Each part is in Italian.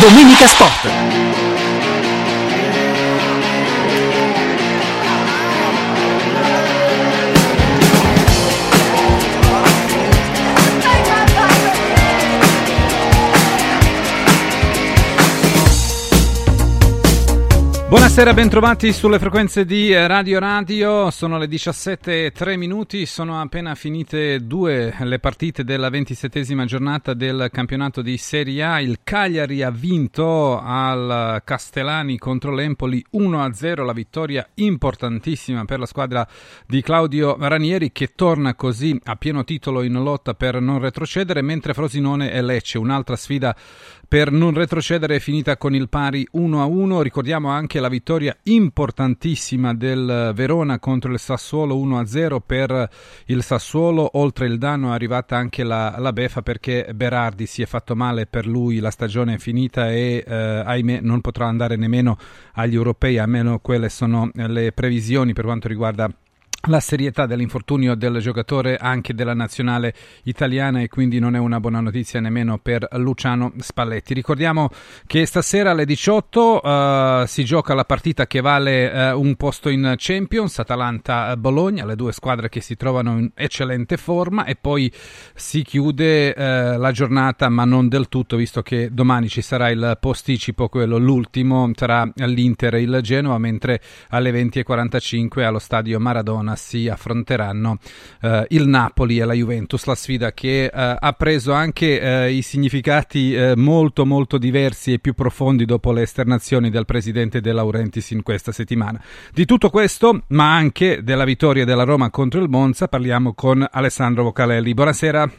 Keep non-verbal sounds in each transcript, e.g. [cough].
Domenica Sport. Buonasera, bentrovati sulle frequenze di Radio Radio, sono le 17.03 minuti, sono appena finite due le partite della ventisettesima giornata del campionato di Serie A, il Cagliari ha vinto al Castellani contro l'Empoli 1-0, la vittoria importantissima per la squadra di Claudio Ranieri che torna così a pieno titolo in lotta per non retrocedere, mentre Frosinone e Lecce, un'altra sfida per non retrocedere è finita con il pari 1-1. Ricordiamo anche la vittoria importantissima del Verona contro il Sassuolo 1-0 per il Sassuolo. Oltre il danno è arrivata anche la, la beffa perché Berardi si è fatto male per lui, la stagione è finita e eh, ahimè non potrà andare nemmeno agli europei, almeno quelle sono le previsioni per quanto riguarda la serietà dell'infortunio del giocatore anche della nazionale italiana e quindi non è una buona notizia nemmeno per Luciano Spalletti. Ricordiamo che stasera alle 18 uh, eh, si gioca la partita che vale uh, un posto in Champions, Atalanta-Bologna, le due squadre che si trovano in eccellente forma e poi si chiude uh, la giornata ma non del tutto visto che domani ci sarà il posticipo, quello l'ultimo, sarà l'Inter e il Genoa mentre alle 20.45 allo stadio Maradona si affronteranno eh, il Napoli e la Juventus, la sfida che eh, ha preso anche eh, i significati eh, molto molto diversi e più profondi dopo le esternazioni del presidente De Laurentiis in questa settimana. Di tutto questo, ma anche della vittoria della Roma contro il Monza, parliamo con Alessandro Vocalelli. Buonasera.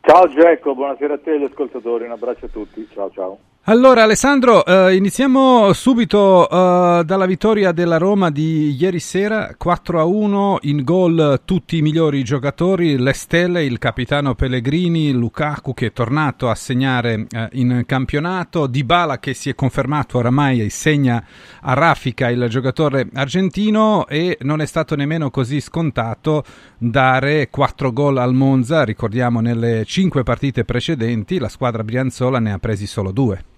Ciao Giacomo, buonasera a te agli ascoltatori, un abbraccio a tutti, ciao ciao. Allora Alessandro, eh, iniziamo subito eh, dalla vittoria della Roma di ieri sera, 4 a 1, in gol tutti i migliori giocatori, le stelle, il capitano Pellegrini, Lukaku che è tornato a segnare eh, in campionato, Dybala che si è confermato oramai e segna a raffica il giocatore argentino e non è stato nemmeno così scontato dare 4 gol al Monza, ricordiamo nelle 5 partite precedenti la squadra brianzola ne ha presi solo 2.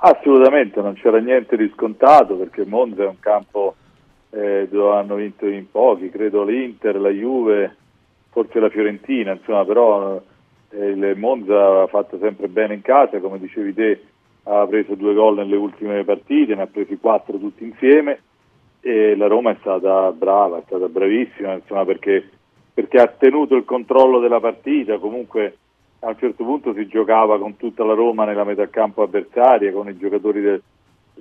Assolutamente, non c'era niente di scontato perché Monza è un campo eh, dove hanno vinto in pochi, credo l'Inter, la Juve, forse la Fiorentina, insomma, però eh, il Monza ha fatto sempre bene in casa, come dicevi te, ha preso due gol nelle ultime partite, ne ha presi quattro tutti insieme e la Roma è stata brava, è stata bravissima, insomma, perché, perché ha tenuto il controllo della partita, comunque a un certo punto si giocava con tutta la Roma nella metà campo avversaria, con i giocatori del,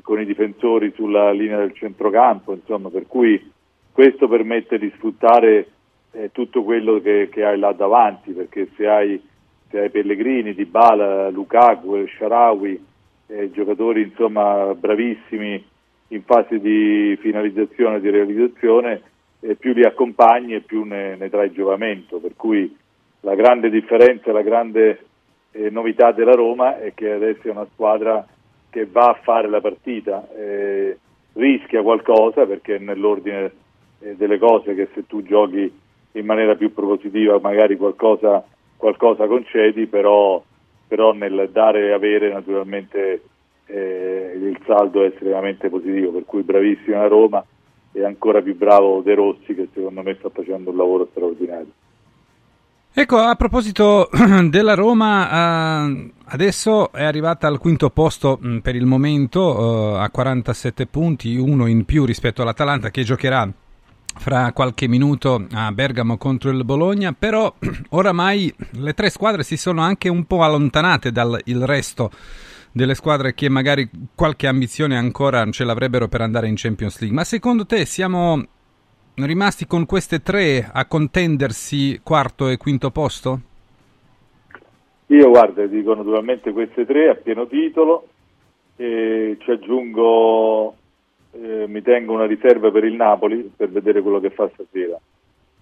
con i difensori sulla linea del centrocampo, insomma, per cui questo permette di sfruttare eh, tutto quello che, che, hai là davanti, perché se hai, se hai Pellegrini, Dybala, Lukaku, Sharawi, eh, giocatori insomma bravissimi in fase di finalizzazione e di realizzazione, eh, più li accompagni e più ne, ne trai giovamento, per cui la grande differenza, la grande eh, novità della Roma è che adesso è una squadra che va a fare la partita, eh, rischia qualcosa perché è nell'ordine eh, delle cose che se tu giochi in maniera più propositiva magari qualcosa, qualcosa concedi, però, però, nel dare e avere naturalmente eh, il saldo è estremamente positivo, per cui bravissima Roma e ancora più bravo De Rossi che secondo me sta facendo un lavoro straordinario. Ecco, a proposito [clears throat] della Roma, eh, adesso è arrivata al quinto posto mm, per il momento, eh, a 47 punti, uno in più rispetto all'Atalanta che giocherà fra qualche minuto a Bergamo contro il Bologna, però [clears throat] oramai le tre squadre si sono anche un po' allontanate dal resto delle squadre che magari qualche ambizione ancora ce l'avrebbero per andare in Champions League. Ma secondo te siamo rimasti con queste tre a contendersi quarto e quinto posto? Io guarda, dico naturalmente queste tre a pieno titolo e ci aggiungo, eh, mi tengo una riserva per il Napoli per vedere quello che fa stasera.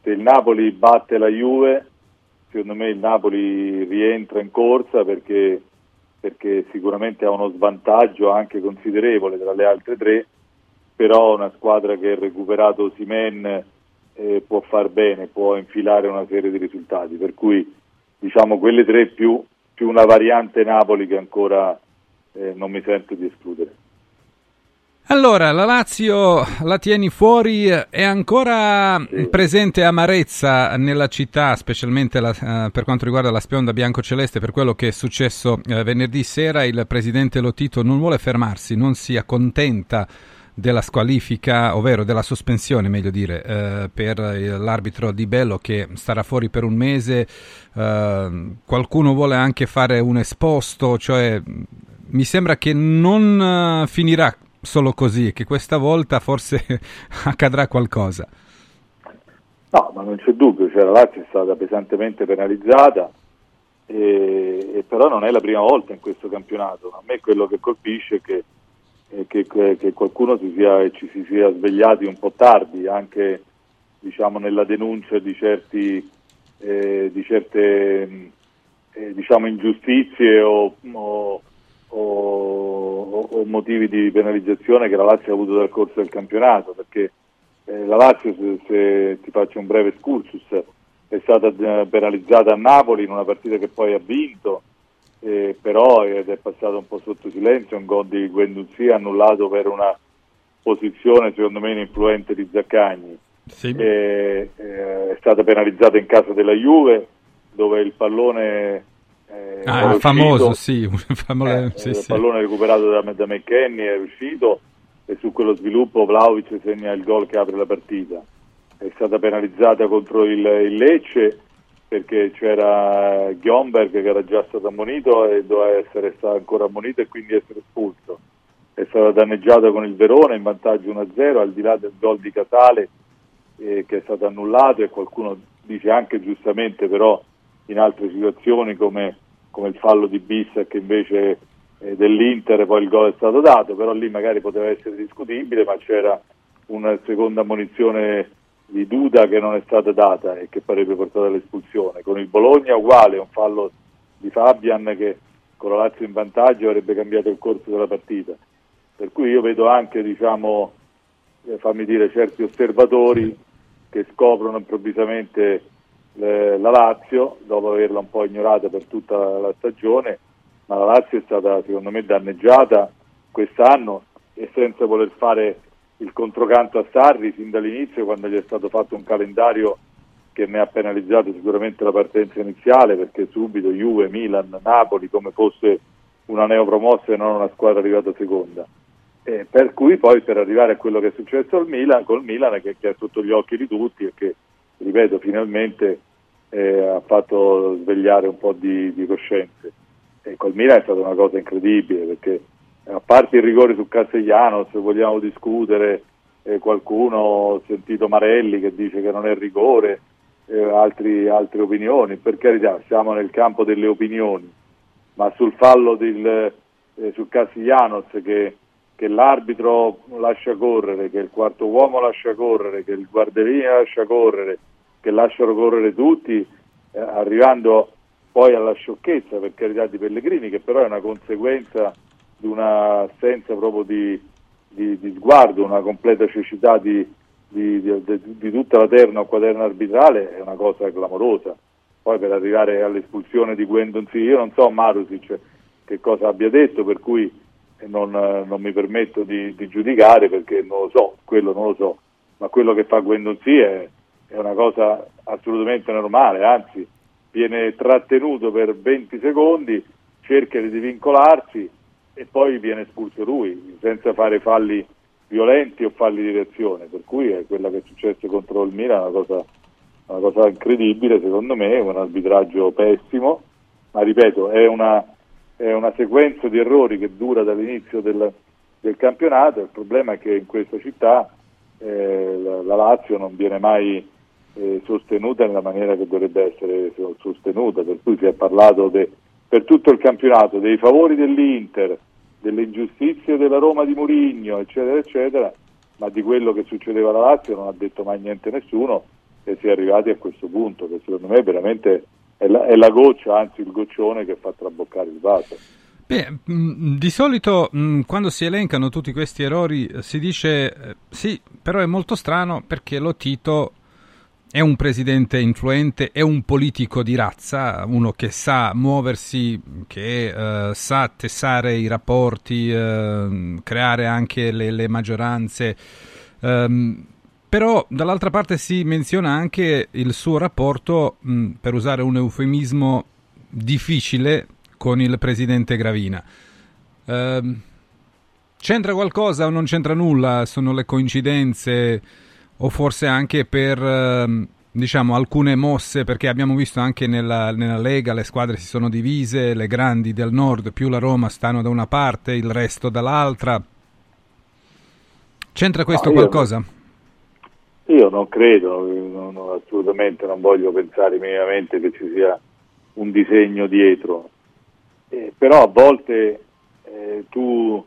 Se il Napoli batte la Juve, secondo me il Napoli rientra in corsa perché, perché sicuramente ha uno svantaggio anche considerevole tra le altre tre però una squadra che ha recuperato Simen eh, può far bene, può infilare una serie di risultati, per cui diciamo quelle tre più, più una variante Napoli che ancora, eh, non mi sento di escludere. Allora, la Lazio la tieni fuori, è ancora sì. presente amarezza nella città, specialmente la, uh, per quanto riguarda la spionda bianco-celeste, per quello che è successo uh, venerdì sera. Il presidente Lotito non vuole fermarsi, non si accontenta della squalifica, ovvero della sospensione, meglio dire, uh, per l'arbitro Di Bello che starà fuori per un mese. qualcuno vuole anche fare un esposto, cioè mi sembra che non finirà solo così, che questa volta forse [laughs] accadrà qualcosa. No, ma non c'è dubbio, cioè, la Lazio è stata pesantemente penalizzata, e, e però non è la prima volta in questo campionato. A me quello che colpisce è che, che, che qualcuno si sia, ci si sia svegliati un po' tardi, anche diciamo, nella denuncia di, certi, eh, di certe eh, diciamo, ingiustizie o, o, o o, motivi di penalizzazione che la Lazio ha avuto dal corso del campionato, perché eh, la Lazio, se, se, ti faccio un breve excursus, è stata eh, penalizzata a Napoli in una partita che poi ha vinto, eh, però ed è passato un po' sotto silenzio, un gol di Guendouzi annullato per una posizione secondo me ininfluente di Zaccagni. Sì. Eh, è stata penalizzata in casa della Juve dove il pallone eh, ah, il famoso, sì. [laughs] Famole... Eh, sì, il sì. pallone recuperato da, da McKenny è uscito e su quello sviluppo Vlaovic segna il gol che apre la partita. È stata penalizzata contro il, il Lecce perché c'era Ghiomberg che era già stato ammonito e doveva essere stato ancora ammonito e quindi essere espulso. È stata danneggiata con il Verona in vantaggio 1-0 al di là del gol di Casale eh, che è stato annullato e qualcuno dice anche giustamente però in altre situazioni come, come il fallo di Bissa che invece eh, dell'Inter poi il gol è stato dato, però lì magari poteva essere discutibile, ma c'era una seconda munizione di Duda che non è stata data e che avrebbe portato all'espulsione. Con il Bologna uguale, un fallo di Fabian che con la Lazio in vantaggio avrebbe cambiato il corso della partita. Per cui io vedo anche, diciamo, eh, fammi dire, certi osservatori che scoprono improvvisamente le, la Lazio dopo averla un po' ignorata per tutta la stagione, ma la Lazio è stata secondo me danneggiata quest'anno e senza voler fare il controcanto a Sarri fin dall'inizio quando gli è stato fatto un calendario che ne ha penalizzato sicuramente la partenza iniziale perché subito Juve, Milan, Napoli come fosse una neopromossa e non una squadra arrivata seconda. Eh, per cui poi per arrivare a quello che è successo al Milan, col Milan che, che è sotto gli occhi di tutti e che ripeto, finalmente eh, ha fatto svegliare un po' di, di coscienze. E col Milan è stata una cosa incredibile perché a parte il rigore su Castellanos, vogliamo discutere, eh, qualcuno, ho sentito Marelli che dice che non è rigore, eh, altri, altre opinioni, per carità siamo nel campo delle opinioni, ma sul fallo del, eh, su Castellanos che, che l'arbitro lascia correre, che il quarto uomo lascia correre, che il guarderia lascia correre, che lasciano correre tutti, eh, arrivando poi alla sciocchezza, per carità di Pellegrini, che però è una conseguenza di un'assenza proprio di, di, di sguardo, una completa cecità di, di, tutta la terna o quaderna arbitrale, è una cosa clamorosa. Poi per arrivare all'espulsione di Gwendon, sì, io non so Marusic che cosa abbia detto, per cui non, non mi permetto di, giudicare perché non lo so, quello non lo so, ma quello che fa Gwendon sì è è una cosa assolutamente normale, anzi viene trattenuto per 20 secondi, cerca di vincolarsi e poi viene espulso lui, senza fare falli violenti o falli di reazione, per cui è quella che è successo contro il Milan, una cosa, una cosa incredibile secondo me, un arbitraggio pessimo, ma ripeto è una, è una sequenza di errori che dura dall'inizio del, del campionato, il problema è che in questa città eh, la, la Lazio non viene mai eh, sostenuta nella maniera che dovrebbe essere sostenuta, per cui si è parlato de, per tutto il campionato dei favori dell'Inter, delle ingiustizie della Roma di Murigno, eccetera, eccetera, ma di quello che succedeva alla Lazio non ha detto mai niente nessuno e si è arrivati a questo punto, che secondo me veramente è la, è la goccia, anzi il goccione che fa traboccare il vaso. Beh, di solito quando si elencano tutti questi errori si dice eh, sì, però è molto strano perché lo Tito è un presidente influente, è un politico di razza, uno che sa muoversi, che uh, sa tessare i rapporti, uh, creare anche le, le maggioranze. Um, però dall'altra parte si menziona anche il suo rapporto, mh, per usare un eufemismo, difficile con il presidente Gravina. Uh, c'entra qualcosa o non c'entra nulla? Sono le coincidenze? O forse anche per ehm, diciamo alcune mosse perché abbiamo visto anche nella, nella, Lega le squadre si sono divise, le grandi del nord più la Roma stanno da una parte, il resto dall'altra. C'entra questo no, qualcosa? Non, io non credo, non, assolutamente non voglio pensare minimamente che ci sia un disegno dietro, eh, però a volte eh, tu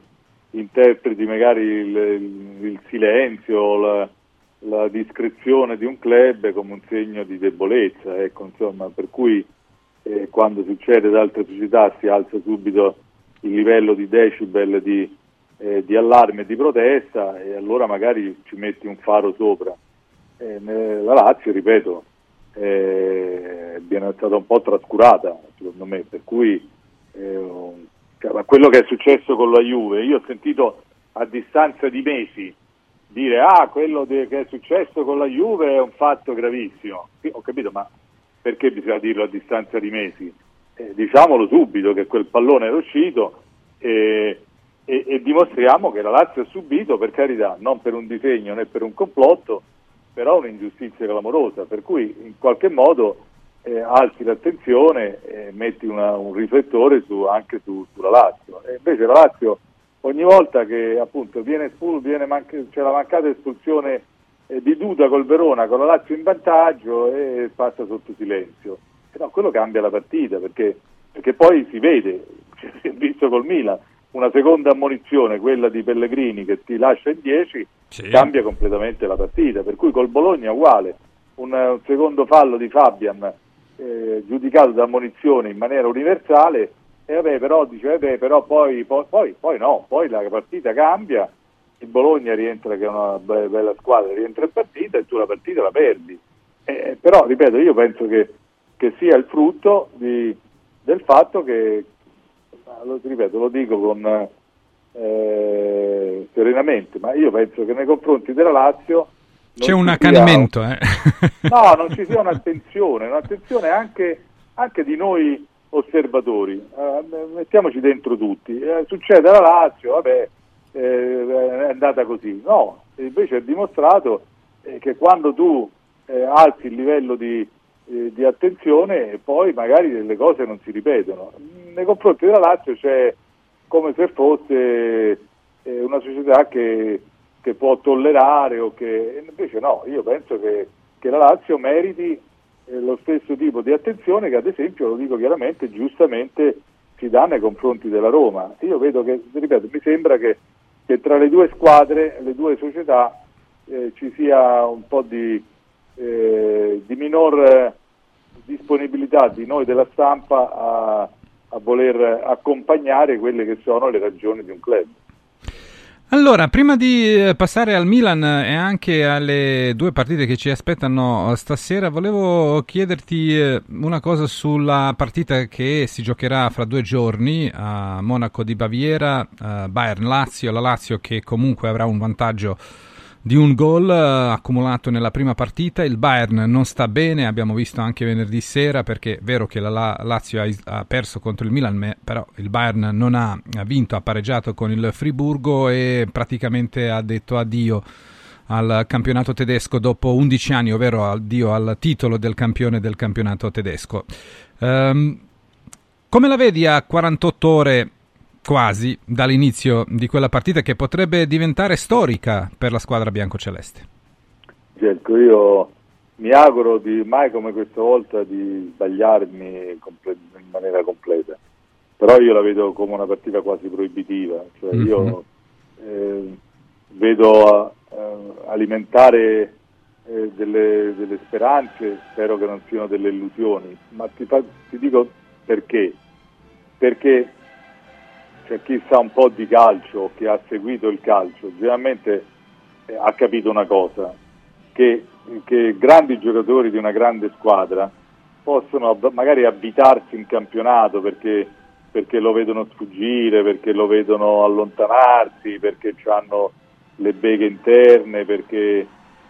interpreti magari il, il, il silenzio, la, la discrezione di un club come un segno di debolezza, ecco, insomma, per cui eh, quando succede ad altre società si alza subito il livello di decibel di, eh, di allarme e di protesta e allora magari ci metti un faro sopra. Eh, la Lazio, ripeto, eh, viene stata un po' trascurata secondo me, per cui eh, quello che è successo con la Juve, io ho sentito a distanza di mesi dire ah quello de- che è successo con la Juve è un fatto gravissimo. Sì, ho capito, ma perché bisogna dirlo a distanza di mesi? Eh, diciamolo subito che quel pallone era uscito e, e, e, dimostriamo che la Lazio ha subito, per carità, non per un disegno né per un complotto, però un'ingiustizia clamorosa, per cui in qualche modo eh, alzi l'attenzione e metti una, un riflettore su, anche su, sulla Lazio. E invece la Lazio ogni volta che appunto viene espulso, viene manca- c'è la mancata espulsione eh, di Duda col Verona, con la Lazio in vantaggio e passa sotto silenzio. Però quello cambia la partita perché, perché poi si vede, [laughs] si è visto col Milan, una seconda ammonizione, quella di Pellegrini che ti lascia in 10, sì. cambia completamente la partita. Per cui col Bologna uguale, un, un secondo fallo di Fabian eh, giudicato da ammonizione in maniera universale e vabbè, però dice, vabbè, però poi, poi, poi, no, poi la partita cambia, il Bologna rientra che è una bella squadra, rientra in partita e tu la partita la perdi. Eh, però, ripeto, io penso che, che sia il frutto di, del fatto che, lo, ripeto, lo dico con eh, serenamente, ma io penso che nei confronti della Lazio c'è un accanimento, sia, eh. no, non ci sia un'attenzione, un'attenzione anche, anche di noi osservatori, eh, mettiamoci dentro tutti, eh, succede alla Lazio, vabbè, eh, è andata così, no, invece è dimostrato che quando tu alzi il livello di, di, attenzione poi magari delle cose non si ripetono. Nei confronti della Lazio c'è come se fosse una società che, che, può tollerare o che invece no, io penso che, che la Lazio meriti eh, lo stesso tipo di attenzione che ad esempio, lo dico chiaramente, giustamente si dà nei confronti della Roma. Io vedo che, ripeto, mi sembra che, che tra le due squadre, le due società, eh, ci sia un po' di, eh, di minor disponibilità di noi della stampa a, a voler accompagnare quelle che sono le ragioni di un club. Allora, prima di eh, passare al Milan e anche alle due partite che ci aspettano stasera, volevo chiederti eh, una cosa sulla partita che si giocherà fra due giorni a Monaco di Baviera, Bayern-Lazio, la Lazio che comunque avrà un vantaggio di un gol uh, accumulato nella prima partita. Il Bayern non sta bene, abbiamo visto anche venerdì sera perché è vero che la, la Lazio ha, perso contro il Milan, però il Bayern non ha, vinto, ha pareggiato con il Friburgo e praticamente ha detto addio al campionato tedesco dopo 11 anni, ovvero addio al titolo del campione del campionato tedesco. Um, come la vedi a 48 ore quasi dall'inizio di quella partita che potrebbe diventare storica per la squadra biancoceleste. Certo, io mi auguro di mai come questa volta di sbagliarmi comple- in maniera completa, però io la vedo come una partita quasi proibitiva, cioè mm-hmm. io eh, vedo eh, alimentare eh, delle, delle, speranze, spero che non siano delle illusioni, ma ti, fa, ti dico perché, perché c'è chi sa un po' di calcio, chi ha seguito il calcio, generalmente eh, ha capito una cosa, che, che grandi giocatori di una grande squadra possono magari abitarsi in campionato perché, perché, lo vedono sfuggire, perché lo vedono allontanarsi, perché hanno le beghe interne, perché,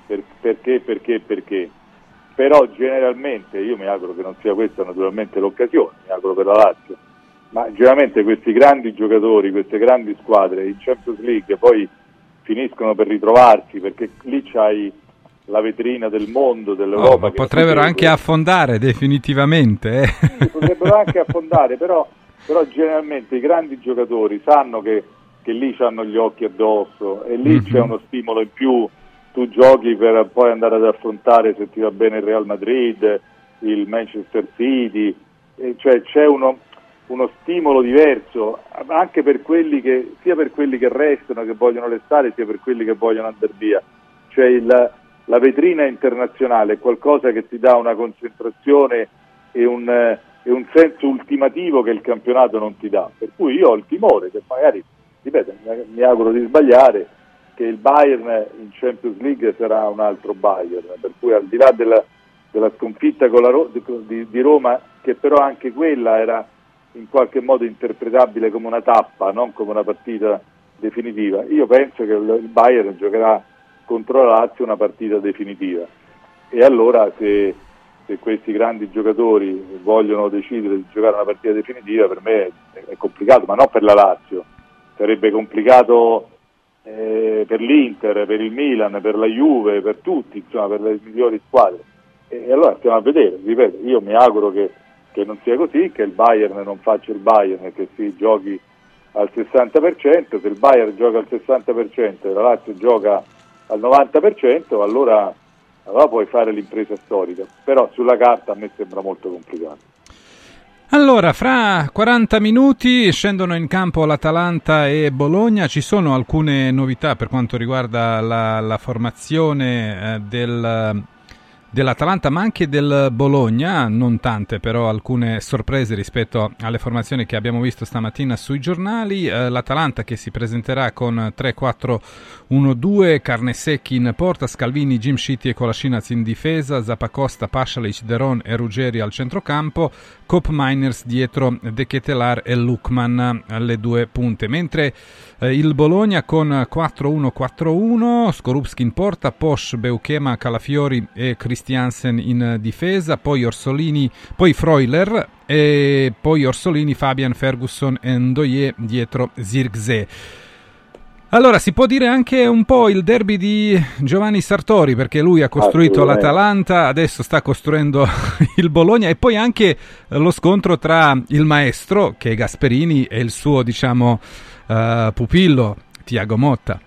per, perché, perché, perché. Però generalmente, io mi auguro che non sia questa naturalmente l'occasione, mi auguro per la Lazio, ma generalmente questi grandi giocatori, queste grandi squadre in Champions League poi finiscono per ritrovarsi perché lì c'hai la vetrina del mondo, dell'Europa. Oh, potrebbero anche affondare definitivamente. Eh. Sì, potrebbero anche affondare, però, però, generalmente i grandi giocatori sanno che, che lì hanno gli occhi addosso e lì mm-hmm. c'è uno stimolo in più. Tu giochi per poi andare ad affrontare, se ti va bene, il Real Madrid, il Manchester City, cioè c'è uno, uno stimolo diverso anche per quelli che, sia per quelli che restano, che vogliono restare, sia per quelli che vogliono andare via. Cioè il, la vetrina internazionale è qualcosa che ti dà una concentrazione e un, e un, senso ultimativo che il campionato non ti dà. Per cui io ho il timore che magari, ripeto, mi auguro di sbagliare, che il Bayern in Champions League sarà un altro Bayern, per cui al di là della, della sconfitta Ro- di, di, Roma, che però anche quella era in qualche modo interpretabile come una tappa, non come una partita definitiva, io penso che il, Bayern giocherà contro la Lazio una partita definitiva. E allora se, se, questi grandi giocatori vogliono decidere di giocare una partita definitiva, per me è, è complicato, ma non per la Lazio, sarebbe complicato eh, per l'Inter, per il Milan, per la Juve, per tutti, insomma, per le migliori squadre. E, e allora stiamo a vedere, ripeto, io mi auguro che, che non sia così, che il Bayern non faccia il Bayern e che si giochi al 60%, se il Bayern gioca al 60% e la Lazio gioca al 90%, allora, allora puoi fare l'impresa storica, però sulla carta a me sembra molto complicato. Allora, fra 40 minuti scendono in campo l'Atalanta e Bologna. Ci sono alcune novità per quanto riguarda la, la formazione eh, del dell'Atalanta ma anche del Bologna, non tante però alcune sorprese rispetto alle formazioni che abbiamo visto stamattina sui giornali, eh, l'Atalanta che si presenterà con 3-4-1-2, Carnesecchi in porta, Scalvini, Jim Shitty e Colascinaz in difesa, Zapacosta, Pasalic, Deron e Ruggeri al centrocampo, Cop Miners dietro De Ketelar e Lukman alle due punte, mentre eh, il Bologna con 4-1-4-1, Skorupski in porta, Posch, Beuchema, Calafiori e Christiansen in difesa, poi Orsolini, poi Freuler e poi Orsolini, Fabian, Ferguson e Ndoye dietro Zirgze. Allora, si può dire anche un po' il derby di Giovanni Sartori, perché lui ha costruito l'Atalanta, adesso sta costruendo [laughs] il Bologna e poi anche lo scontro tra il maestro, che è Gasperini, e il suo, diciamo, uh, pupillo Tiago Motta.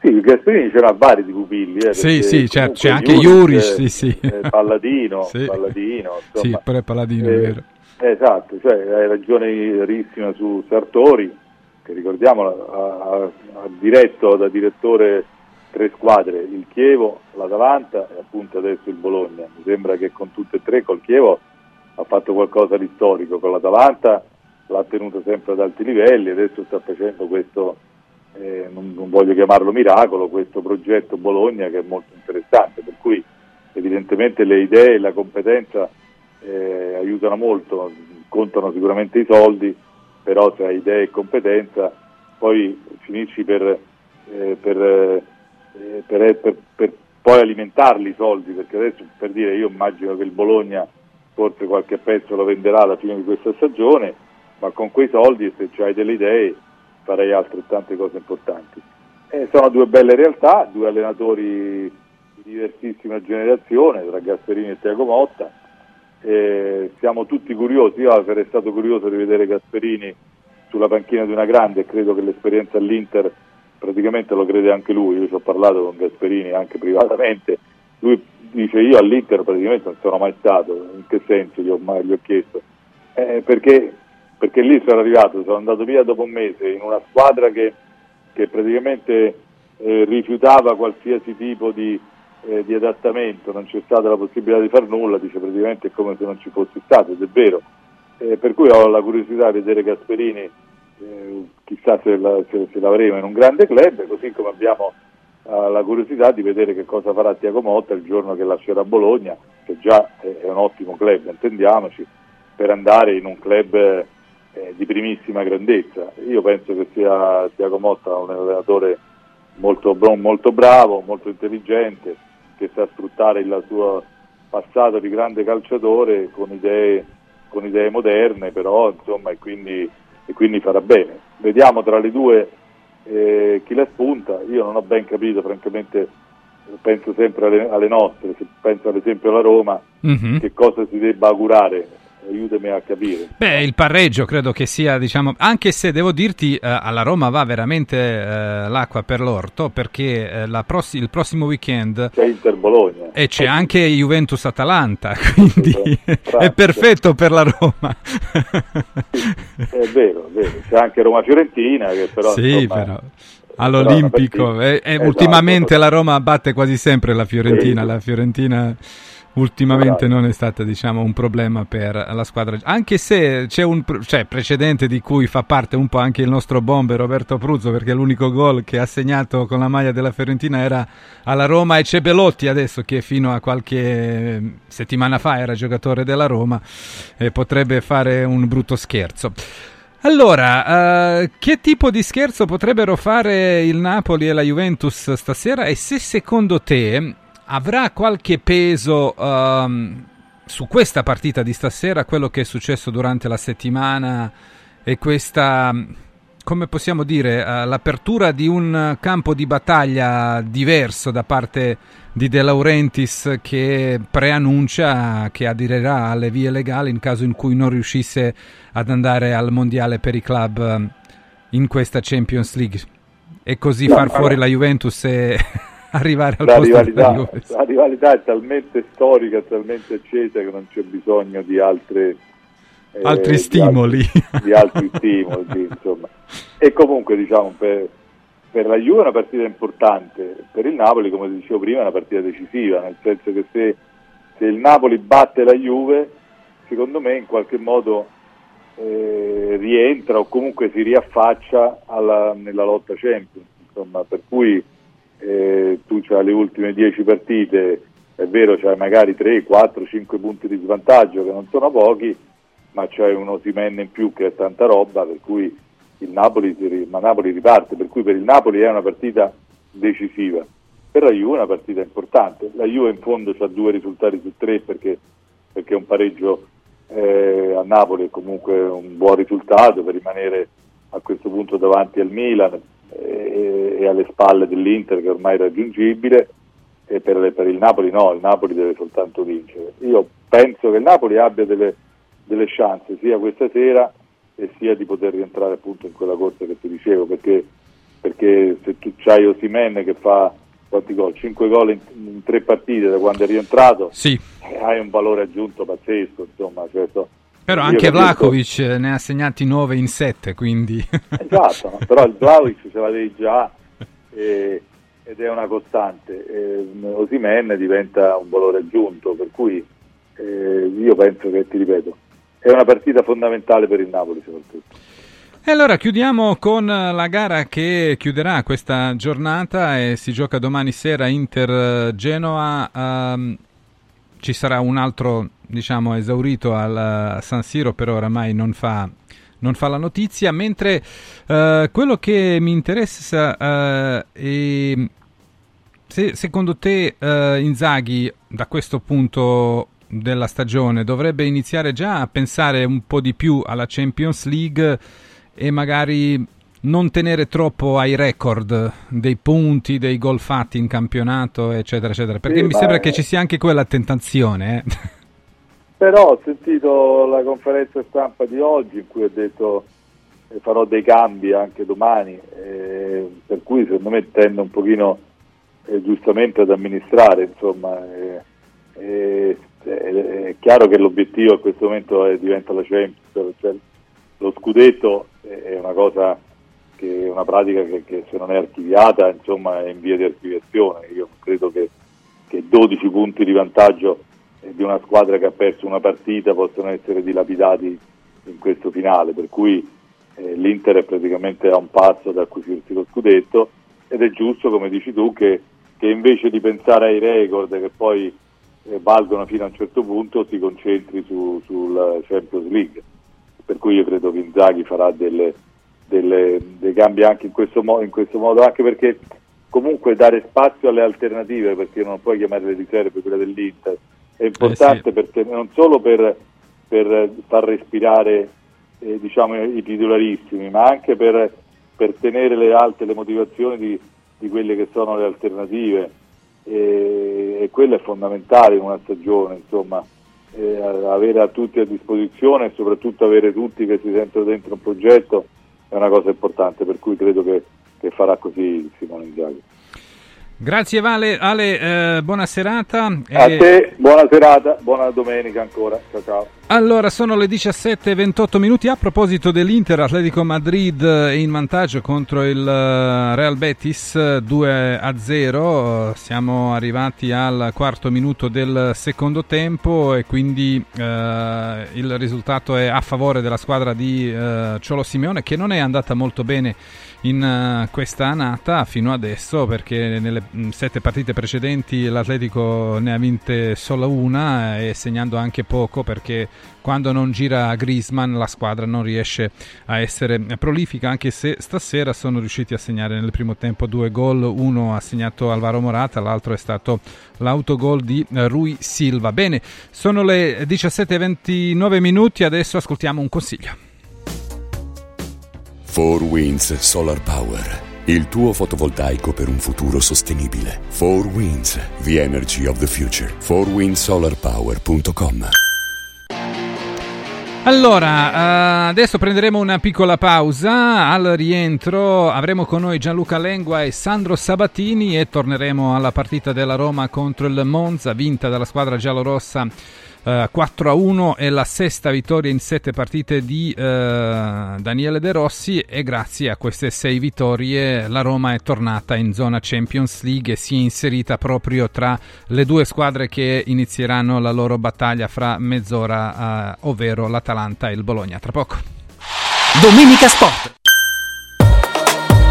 Sì, Gasperini c'era vari di pupilli. Eh, sì, sì, certo, c'è anche Juric, sì, sì. Eh, Palladino, [laughs] sì. Palladino insomma. Sì, pure Palladino, eh, vero. Esatto, cioè, hai ragione verissima su Sartori, che ricordiamo ha, ha, diretto da direttore tre squadre, il Chievo, l'Atalanta e appunto adesso il Bologna. Mi sembra che con tutte e tre, col Chievo ha fatto qualcosa di storico, con l'Atalanta l'ha tenuto sempre ad alti livelli, adesso sta facendo questo, eh, non, non, voglio chiamarlo miracolo, questo progetto Bologna che è molto interessante, per cui evidentemente le idee e la competenza eh, aiutano molto, contano sicuramente i soldi, però se hai idee e competenza poi finisci per, eh, per, eh, per, per poi alimentarli i soldi, perché adesso per dire io immagino che il Bologna forse qualche pezzo lo venderà alla fine di questa stagione, ma con quei soldi se hai delle idee farei altrettante cose importanti. Eh, sono due belle realtà, due allenatori di diversissima generazione, tra Gasperini e Tiago Motta. Eh, siamo tutti curiosi, io sarei stato curioso di vedere Gasperini sulla panchina di una grande e credo che l'esperienza all'Inter praticamente lo crede anche lui, io ci ho parlato con Gasperini anche privatamente, lui dice io all'Inter praticamente non sono mai stato, in che senso gli ho, mai, gli ho chiesto? Eh, perché perché lì sono arrivato, sono andato via dopo un mese in una squadra che, che praticamente eh, rifiutava qualsiasi tipo di, eh, di, adattamento, non c'è stata la possibilità di far nulla, dice praticamente è come se non ci fosse stato, ed è vero. Eh, per cui ho la curiosità di vedere Gasperini, eh, chissà se, la, se, se, l'avremo in un grande club, così come abbiamo ha la curiosità di vedere che cosa farà Tiago Motta il giorno che lascerà Bologna, che già è un ottimo club, intendiamoci, per andare in un club eh, di primissima grandezza. Io penso che sia Tiago Motta un allenatore molto, molto bravo, molto intelligente, che sa sfruttare il suo passato di grande calciatore con idee, con idee moderne, però insomma, e quindi, e quindi farà bene. Vediamo tra le due eh, chi la spunta, io non ho ben capito francamente, penso sempre alle, alle nostre, penso ad esempio alla Roma, mm-hmm. che cosa si debba augurare aiutami a capire. Beh, il pareggio credo che sia, diciamo, anche se devo dirti, eh, alla Roma va veramente eh, l'acqua per l'orto, perché eh, pross- il prossimo weekend c'è Inter Bologna e c'è anche Juventus Atalanta, [laughs] quindi [laughs] è perfetto per la Roma. è vero, è vero, c'è anche Roma Fiorentina che però Sì, insomma, però all'Olimpico e, e esatto, ultimamente la Roma batte quasi sempre la Fiorentina, sì. la Fiorentina ultimamente non è stata diciamo, un problema per la squadra, anche se c'è un cioè, precedente di cui fa parte un po' anche il nostro bomber Roberto Pruzzo, perché l'unico gol che ha segnato con la maglia della Fiorentina era alla Roma e c'è Belotti adesso che fino a qualche settimana fa era giocatore della Roma e potrebbe fare un brutto scherzo. Allora, uh, che tipo di scherzo potrebbero fare il Napoli e la Juventus stasera e se secondo te avrà qualche peso um, su questa partita di stasera quello che è successo durante la settimana e questa, come possiamo dire, uh, l'apertura di un campo di battaglia diverso da parte di De Laurentiis che preannuncia che aderirà alle vie legali in caso in cui non riuscisse ad andare al mondiale per i club um, in questa Champions League. E così no, far fuori la Juventus e arrivare al la posto rivalità, la rivalità è talmente storica, talmente accesa che non c'è bisogno di altre eh, altri stimoli di altri, di altri stimoli [laughs] insomma. e comunque diciamo per, per, la Juve è una partita importante per il Napoli come dicevo prima è una partita decisiva nel senso che se, se il Napoli batte la Juve secondo me in qualche modo eh, rientra o comunque si riaffaccia alla, nella lotta Champions insomma per cui eh, tu hai le ultime 10 partite, è vero c'hai magari 3, 4, 5 punti di svantaggio che non sono pochi, ma c'è un Osimenne in più che è tanta roba, per cui il Napoli, ma Napoli riparte, per cui per il Napoli è una partita decisiva. Per la Juve è una partita importante, la Juve in fondo ha due risultati su tre perché, perché un pareggio eh, a Napoli è comunque un buon risultato per rimanere a questo punto davanti al Milan, e, e alle spalle dell'Inter che ormai è raggiungibile e per, per, il Napoli no, il Napoli deve soltanto vincere. Io penso che il Napoli abbia delle, delle chance sia questa sera e sia di poter rientrare appunto in quella corsa che ti dicevo perché, perché se tu c'hai Osimen che fa quanti gol? 5 gol in, in, tre partite da quando è rientrato sì. eh, hai un valore aggiunto pazzesco insomma cioè, però anche Vlakovic ne ha segnati 9 in 7, quindi... [laughs] Esatto, però il Vlakovic ce l'avevi già e, ed è una costante. Osimen diventa un valore aggiunto, per cui eh, io penso che, ti ripeto, è una partita fondamentale per il Napoli soprattutto. E allora chiudiamo con la gara che chiuderà questa giornata e si gioca domani sera Inter-Genoa. Um, ci sarà un altro diciamo, esaurito al San Siro, però oramai non fa, non fa la notizia, mentre uh, quello che mi interessa uh, è se secondo te uh, Inzaghi da questo punto della stagione dovrebbe iniziare già a pensare un po' di più alla Champions League e magari non tenere troppo ai record dei punti, dei gol fatti in campionato, eccetera, eccetera, perché sì, mi sembra è... che ci sia anche quella tentazione. Eh? Però ho sentito la conferenza stampa di oggi in cui ho detto eh, farò dei cambi anche domani, eh, per cui secondo me tendo un pochino eh, giustamente ad amministrare, insomma. È chiaro che l'obiettivo a questo momento diventa la Champions, cioè lo scudetto è una cosa che è una pratica che, che, se non è archiviata insomma è in via di archiviazione. Io credo che, che 12 punti di vantaggio di una squadra che ha perso una partita possono essere dilapidati in questo finale, per cui eh, l'Inter è praticamente a un passo da acquisirsi lo scudetto ed è giusto, come dici tu, che, che invece di pensare ai record che poi eh, valgono fino a un certo punto si concentri su, sul Champions League. Per cui io credo che Inzaghi farà delle, delle, dei cambi anche in questo, mo- in questo modo, anche perché comunque dare spazio alle alternative, perché non puoi chiamare le riserve quelle dell'Inter, è importante eh sì. non solo per, per far respirare eh, diciamo, i titolarissimi, ma anche per, per tenere le alte le motivazioni di, di, quelle che sono le alternative e, e quello è fondamentale in una stagione, insomma, eh, avere a tutti a disposizione e soprattutto avere tutti che si sentono dentro un progetto è una cosa importante, per cui credo che, che farà così Simone Inzaghi. Grazie Vale, Ale, eh, buona serata. A e... te, buona serata, buona domenica ancora, ciao ciao. Allora, sono le 17.28 minuti. A proposito dell'Inter, Atletico Madrid è in vantaggio contro il eh, Real Betis 2 a 0. Siamo arrivati al quarto minuto del secondo tempo e quindi eh, il risultato è a favore della squadra di eh, Ciolo Simeone che non è andata molto bene in uh, questa annata fino adesso perché nelle sette partite precedenti l'Atletico ne ha vinte solo una e segnando anche poco perché quando non gira Griezmann la squadra non riesce a essere prolifica anche se stasera sono riusciti a segnare nel primo tempo due gol. Uno ha segnato Alvaro Morata l'altro è stato l'autogol di Rui Silva. Bene sono le 17.29 minuti adesso ascoltiamo un consiglio 4 Winds Solar Power. Il tuo fotovoltaico per un futuro sostenibile. 4 Winds, the energy of the future. 4windsolarpower.com allora, uh, adesso prenderemo una piccola pausa. Al rientro avremo con noi Gianluca Lengua e Sandro Sabatini e torneremo alla partita della Roma contro il Monza, vinta dalla squadra giallorossa 4 a 1 è la sesta vittoria in sette partite di uh, Daniele De Rossi e grazie a queste sei vittorie la Roma è tornata in zona Champions League e si è inserita proprio tra le due squadre che inizieranno la loro battaglia fra mezz'ora, uh, ovvero l'Atalanta e il Bologna. Tra poco. Domenica Sport.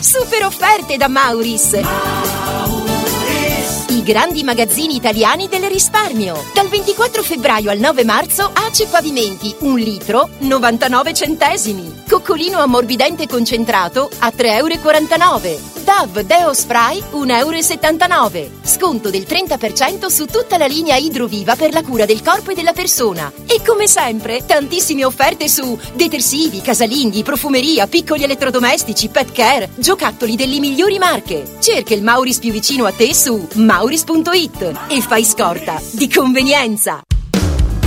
Super offerte da Mauris! I grandi magazzini italiani del risparmio. Dal 24 febbraio al 9 marzo ACE Pavimenti 1 litro 99 centesimi. Coccolino ammorbidente concentrato a 3,49 euro. DAV Deo Spray 1,79 euro. Sconto del 30% su tutta la linea idroviva per la cura del corpo e della persona. E come sempre, tantissime offerte su detersivi, casalinghi, profumeria, piccoli elettrodomestici, pet care, giocattoli delle migliori marche. Cerca il Mauris più vicino a te su mauris.it e fai scorta di convenienza.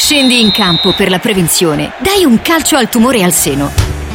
Scendi in campo per la prevenzione. Dai un calcio al tumore al seno.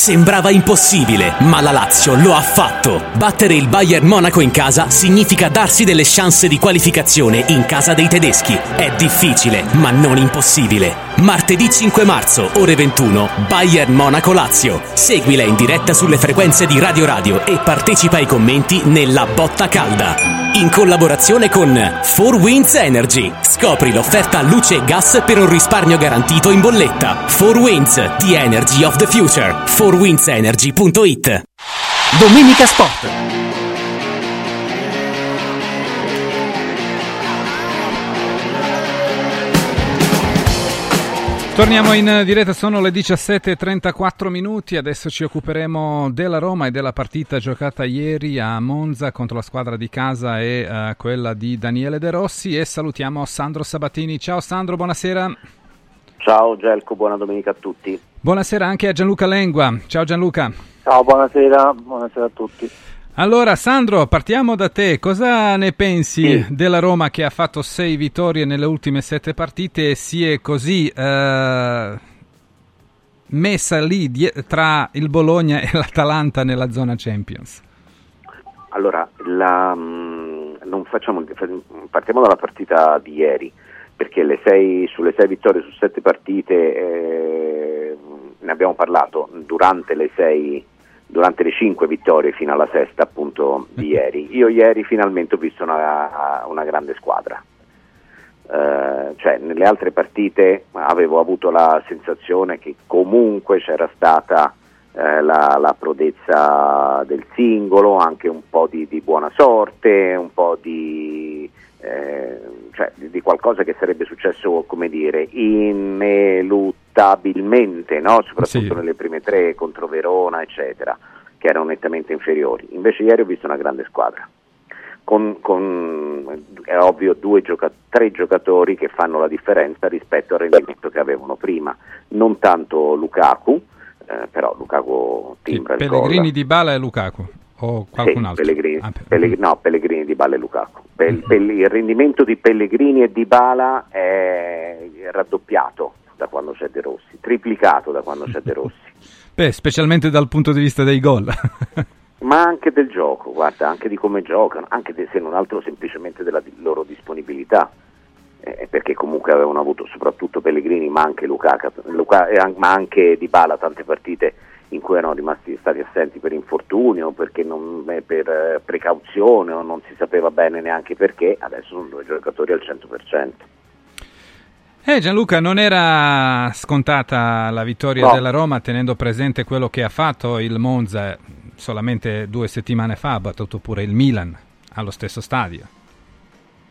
Sembrava impossibile, ma la Lazio lo ha fatto. Battere il Bayern Monaco in casa significa darsi delle chance di qualificazione in casa dei tedeschi. È difficile, ma non impossibile. Martedì 5 marzo, ore 21, Bayern Monaco Lazio. Seguila in diretta sulle frequenze di Radio Radio e partecipa ai commenti nella botta calda. In collaborazione con 4 Winds Energy. Scopri l'offerta luce e gas per un risparmio garantito in bolletta. 4 Winds, the energy of the future. 4windsenergy.it Domenica Sport. Torniamo in diretta, sono le 17.34 minuti, adesso ci occuperemo della Roma e della partita giocata ieri a Monza contro la squadra di casa e uh, quella di Daniele De Rossi e salutiamo Sandro Sabatini. Ciao Sandro, buonasera. Ciao Gelco, buona domenica a tutti. Buonasera anche a Gianluca Lengua. Ciao Gianluca. Ciao, buonasera, buonasera a tutti. Allora, Sandro, partiamo da te. Cosa ne pensi sì. della Roma che ha fatto sei vittorie nelle ultime sette partite e si è così eh, messa lì die- tra il Bologna e l'Atalanta nella zona Champions? Allora, la, mh, facciamo, partiamo dalla partita di ieri, perché sei, sulle sei vittorie su sette partite eh, ne abbiamo parlato durante le sei durante le cinque vittorie fino alla sesta appunto di [laughs] ieri. Io ieri finalmente ho visto una, una grande squadra. Uh, cioè nelle altre partite avevo avuto la sensazione che comunque c'era stata uh, la, la, prodezza del singolo, anche un po' di, di buona sorte, un po' di, eh, cioè, di, qualcosa che sarebbe successo, come dire, ineluttabilmente, no? soprattutto sì. nelle prime tre contro Verona, eccetera, che erano nettamente inferiori. Invece ieri ho visto una grande squadra. Con, con è ovvio gioca- tre giocatori che fanno la differenza rispetto al rendimento che avevano prima, non tanto Lukaku, eh, però Lukaku timbra sì, il Pellegrini gol. di Bala e Lukaku o qualcun sì, altro? Pellegrini, ah, Pellegrini, no, Pellegrini di Bala e Lukaku. Pel, pel, il rendimento di Pellegrini e di Bala è raddoppiato da quando c'è De Rossi, triplicato da quando c'è De Rossi. [laughs] Beh, specialmente dal punto di vista dei gol. [laughs] Ma anche del gioco, guarda, anche di come giocano, anche se non altro semplicemente della loro disponibilità. Eh, perché comunque avevano avuto soprattutto Pellegrini, ma anche Lukaku, Luca, eh, ma anche Di Bala tante partite in cui erano rimasti stati assenti per infortunio, perché non, eh, per eh, precauzione o non si sapeva bene neanche perché, adesso sono due giocatori al 100%. Eh Gianluca, non era scontata la vittoria No. della Roma tenendo presente quello che ha fatto il Monza solamente due settimane fa, ha battuto pure il Milan allo stesso stadio.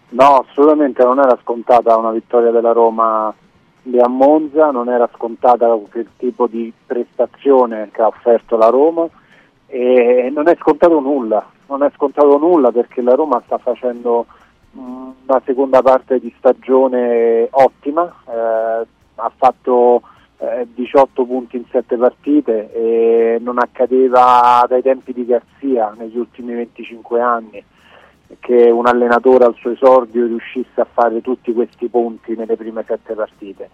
No, assolutamente non era scontata una vittoria della Roma lì a Monza, non era scontata quel tipo di prestazione che ha offerto la Roma e non è scontato nulla, non è scontato nulla perché la Roma sta facendo mh, una seconda parte di stagione ottima, eh, ha fatto eh, 18 punti in 7 partite e non accadeva dai tempi di Garzia negli ultimi 25 anni che un allenatore al suo esordio riuscisse a fare tutti questi punti nelle prime 7 partite.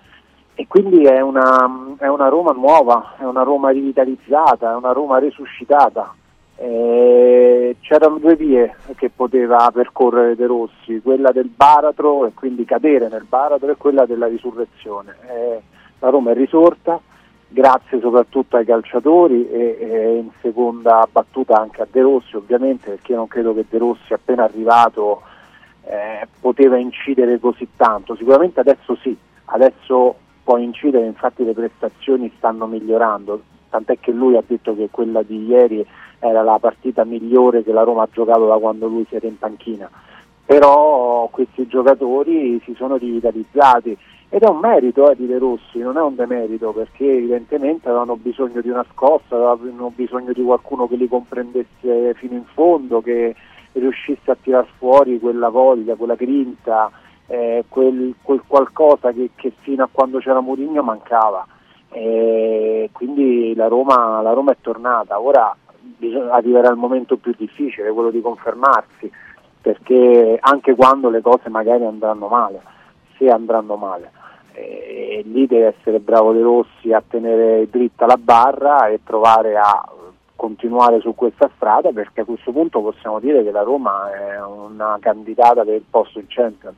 E quindi è una, è una Roma nuova, è una Roma rivitalizzata, è una Roma resuscitata. Eh, c'erano due vie che poteva percorrere De Rossi, quella del baratro e quindi cadere nel baratro e quella della risurrezione. Eh, la Roma è risorta, grazie soprattutto ai calciatori e, e, in seconda battuta anche a De Rossi ovviamente perché io non credo che De Rossi appena arrivato eh, poteva incidere così tanto, sicuramente adesso sì, adesso può incidere, infatti le prestazioni stanno migliorando, tant'è che lui ha detto che quella di ieri era la partita migliore che la Roma ha giocato da quando lui si era in panchina, però questi giocatori si sono rivitalizzati ed è un merito eh, di De Rossi, non è un demerito perché evidentemente avevano bisogno di una scossa, avevano bisogno di qualcuno che li comprendesse fino in fondo, che riuscisse a tirar fuori quella voglia, quella grinta, eh, quel, quel, qualcosa che, che, fino a quando c'era Mourinho mancava. E quindi la Roma, la Roma è tornata, ora bisogna, arriverà il momento più difficile, quello di confermarsi, perché anche quando le cose magari andranno male, se andranno male e lì deve essere bravo De Rossi a tenere dritta la barra e provare a continuare su questa strada perché a questo punto possiamo dire che la Roma è una candidata per il posto in Champions.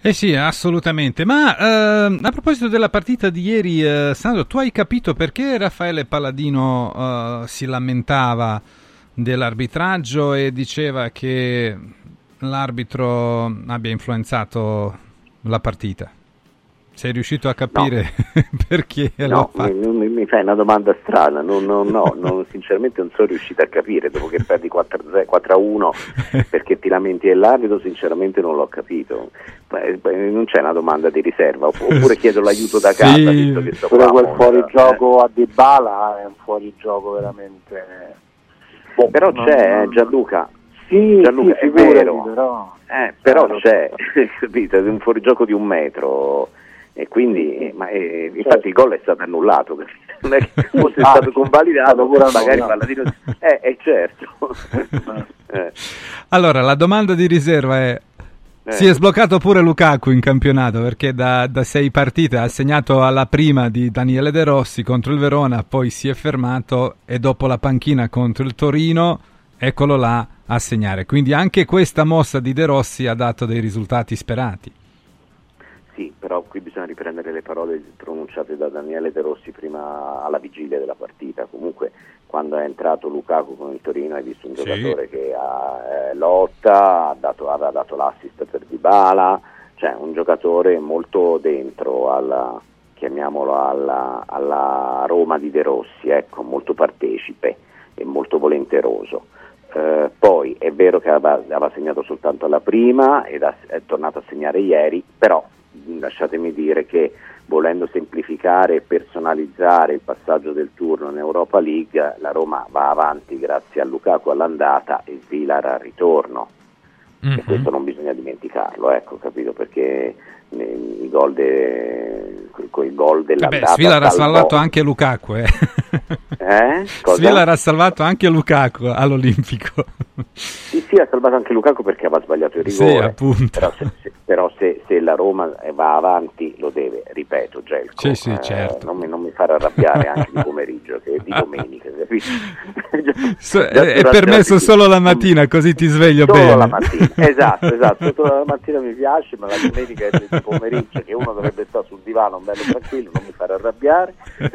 Eh sì, assolutamente. Ma eh, a proposito della partita di ieri, eh, Sandro, tu hai capito perché Raffaele Palladino eh, si lamentava dell'arbitraggio e diceva che l'arbitro abbia influenzato la partita? Sei riuscito a capire no. [laughs] perché no, mi, mi, fai una domanda strana, no, non, [laughs] sinceramente non sono riuscito a capire dopo che perdi 4, a 1 [laughs] perché ti lamenti dell'arbitro, sinceramente non l'ho capito. Non c'è una domanda di riserva, oppure chiedo l'aiuto da casa. Sì. Visto che sto Pure quel fuorigioco eh. a Dybala è un fuorigioco veramente... Boh, però c'è eh, Gianluca, sì, Gianluca, sì, è vero, però, eh, però c'è, capito, è un fuorigioco di un metro e quindi ma, eh, infatti certo. il gol è stato annullato [laughs] non è che [laughs] fosse ah, stato convalidato magari no. Palladino eh, eh certo [laughs] eh. allora la domanda di riserva è eh. si è sbloccato pure Lukaku in campionato perché da, da, sei partite ha segnato alla prima di Daniele De Rossi contro il Verona, poi si è fermato e dopo la panchina contro il Torino, eccolo là a segnare. Quindi anche questa mossa di De Rossi ha dato dei risultati sperati. Sì, però qui bisogna riprendere le parole pronunciate da Daniele De Rossi prima alla vigilia della partita. Comunque quando è entrato Lukaku con il Torino hai visto un sì. giocatore che ha, eh, lotta, ha dato, aveva dato l'assist per Dybala, cioè un giocatore molto dentro alla, chiamiamolo alla, alla Roma di De Rossi, ecco, molto partecipe e molto volenteroso. Eh, poi è vero che aveva, aveva, segnato soltanto alla prima ed ha, è tornato a segnare ieri, però lasciatemi dire che volendo semplificare e personalizzare il passaggio del turno in Europa League, la Roma va avanti grazie a Lukaku all'andata e Vilar al ritorno. Mm-hmm. E mhm. questo non bisogna dimenticarlo, ecco, capito? Perché i gol, de, il gol dell'andata... Beh, Svilar ha salvato anche Lukaku, eh? eh? Svilar ha salvato anche Lukaku all'Olimpico. Sì, sì, ha salvato anche Lukaku perché aveva sbagliato il rigore. Sì, appunto. Però, se, se, però se, se, la Roma va avanti lo deve, ripeto, Gelco. Sì, sì, eh, certo. non, mi, non mi fare arrabbiare anche di pomeriggio, che è di domenica, capisci? [laughs] so, è permesso solo la mattina, così ti sveglio solo bene. Solo la mattina, [laughs] esatto, esatto. Solo la mattina mi piace, ma la domenica è [laughs] pomeriggio che uno dovrebbe stare sul divano bello tranquillo, non mi fare arrabbiare.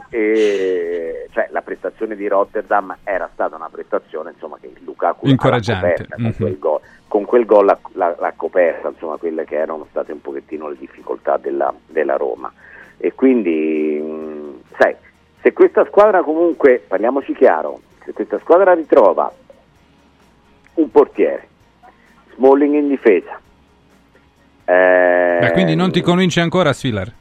E, cioè, la prestazione di Rotterdam era stata una prestazione insomma, che Lukaku incoraggiante coperta, mm-hmm. con quel gol, con quel gol l'ha, l'ha, l'ha, coperta insomma, quelle che erano state un pochettino le difficoltà della, della Roma. E quindi, mh, sai, se questa squadra comunque, parliamoci chiaro, se questa squadra ritrova un portiere, Smalling in difesa, eh, Ma quindi non ti convince ancora Svilar?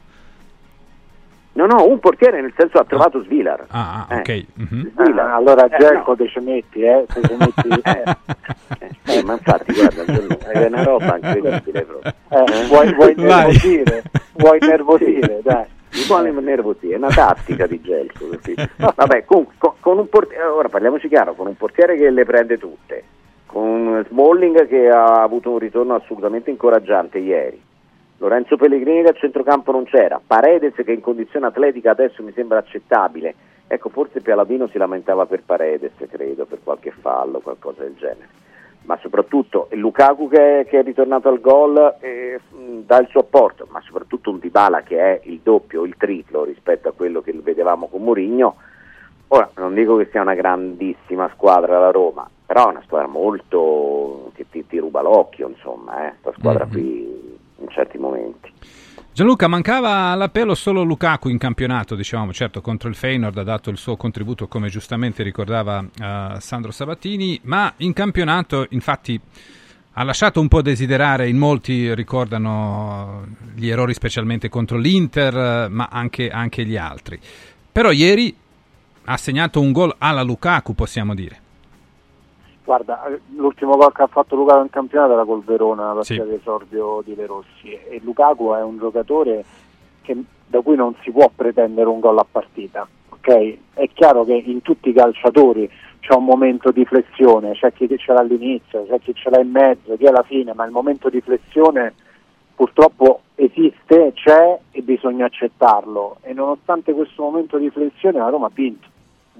No, no, un portiere nel senso ha trovato Svilar. Ah, ah, Eh. ok. mhm. Svilar. Ah, allora Eh, Gelco te ci metti, eh? Se ci metti, [laughs] eh, eh, ma infatti, guarda, è una roba incredibile proprio. eh, vuoi, vuoi nervosire? Vuoi nervosire, dai. Mi vuole nervosire, è una tattica di Gelco. Vabbè, con, con- con un portiere, ora parliamoci chiaro, con un portiere che le prende tutte, con Smalling che ha avuto un ritorno assolutamente incoraggiante ieri, Lorenzo Pellegrini che al centrocampo non c'era, Paredes che in condizione atletica adesso mi sembra accettabile, ecco forse Pialadino si lamentava per Paredes, credo, per qualche fallo, qualcosa del genere. Ma soprattutto Lukaku che, che è ritornato al gol eh, dà il suo apporto, ma soprattutto un Dybala che è il doppio, il triplo rispetto a quello che vedevamo con Mourinho. Ora, non dico che sia una grandissima squadra la Roma, però è una squadra molto che ti, ti ruba l'occhio, insomma, eh, sta squadra qui in certi momenti. Gianluca, mancava all'appello solo Lukaku in campionato, diciamo, certo contro il Feyenoord ha dato il suo contributo come giustamente ricordava eh, Sandro Sabatini, ma in campionato infatti ha lasciato un po' desiderare, in molti ricordano gli errori specialmente contro l'Inter, ma anche, anche gli altri. Però ieri ha segnato un gol alla Lukaku, possiamo dire. Guarda, eh, l'ultimo gol che ha fatto Lukaku in campionato era col Verona, la partita Sì. di esordio di De Rossi e Lukaku è un giocatore che- da cui non si può pretendere un gol a partita. ok? È chiaro che in tutti i calciatori c'è un momento di flessione, c'è chi ce l'ha all'inizio, c'è chi ce l'ha in mezzo, chi alla fine, ma il momento di flessione purtroppo esiste, c'è e bisogna accettarlo e nonostante questo momento di flessione la Roma ha vinto,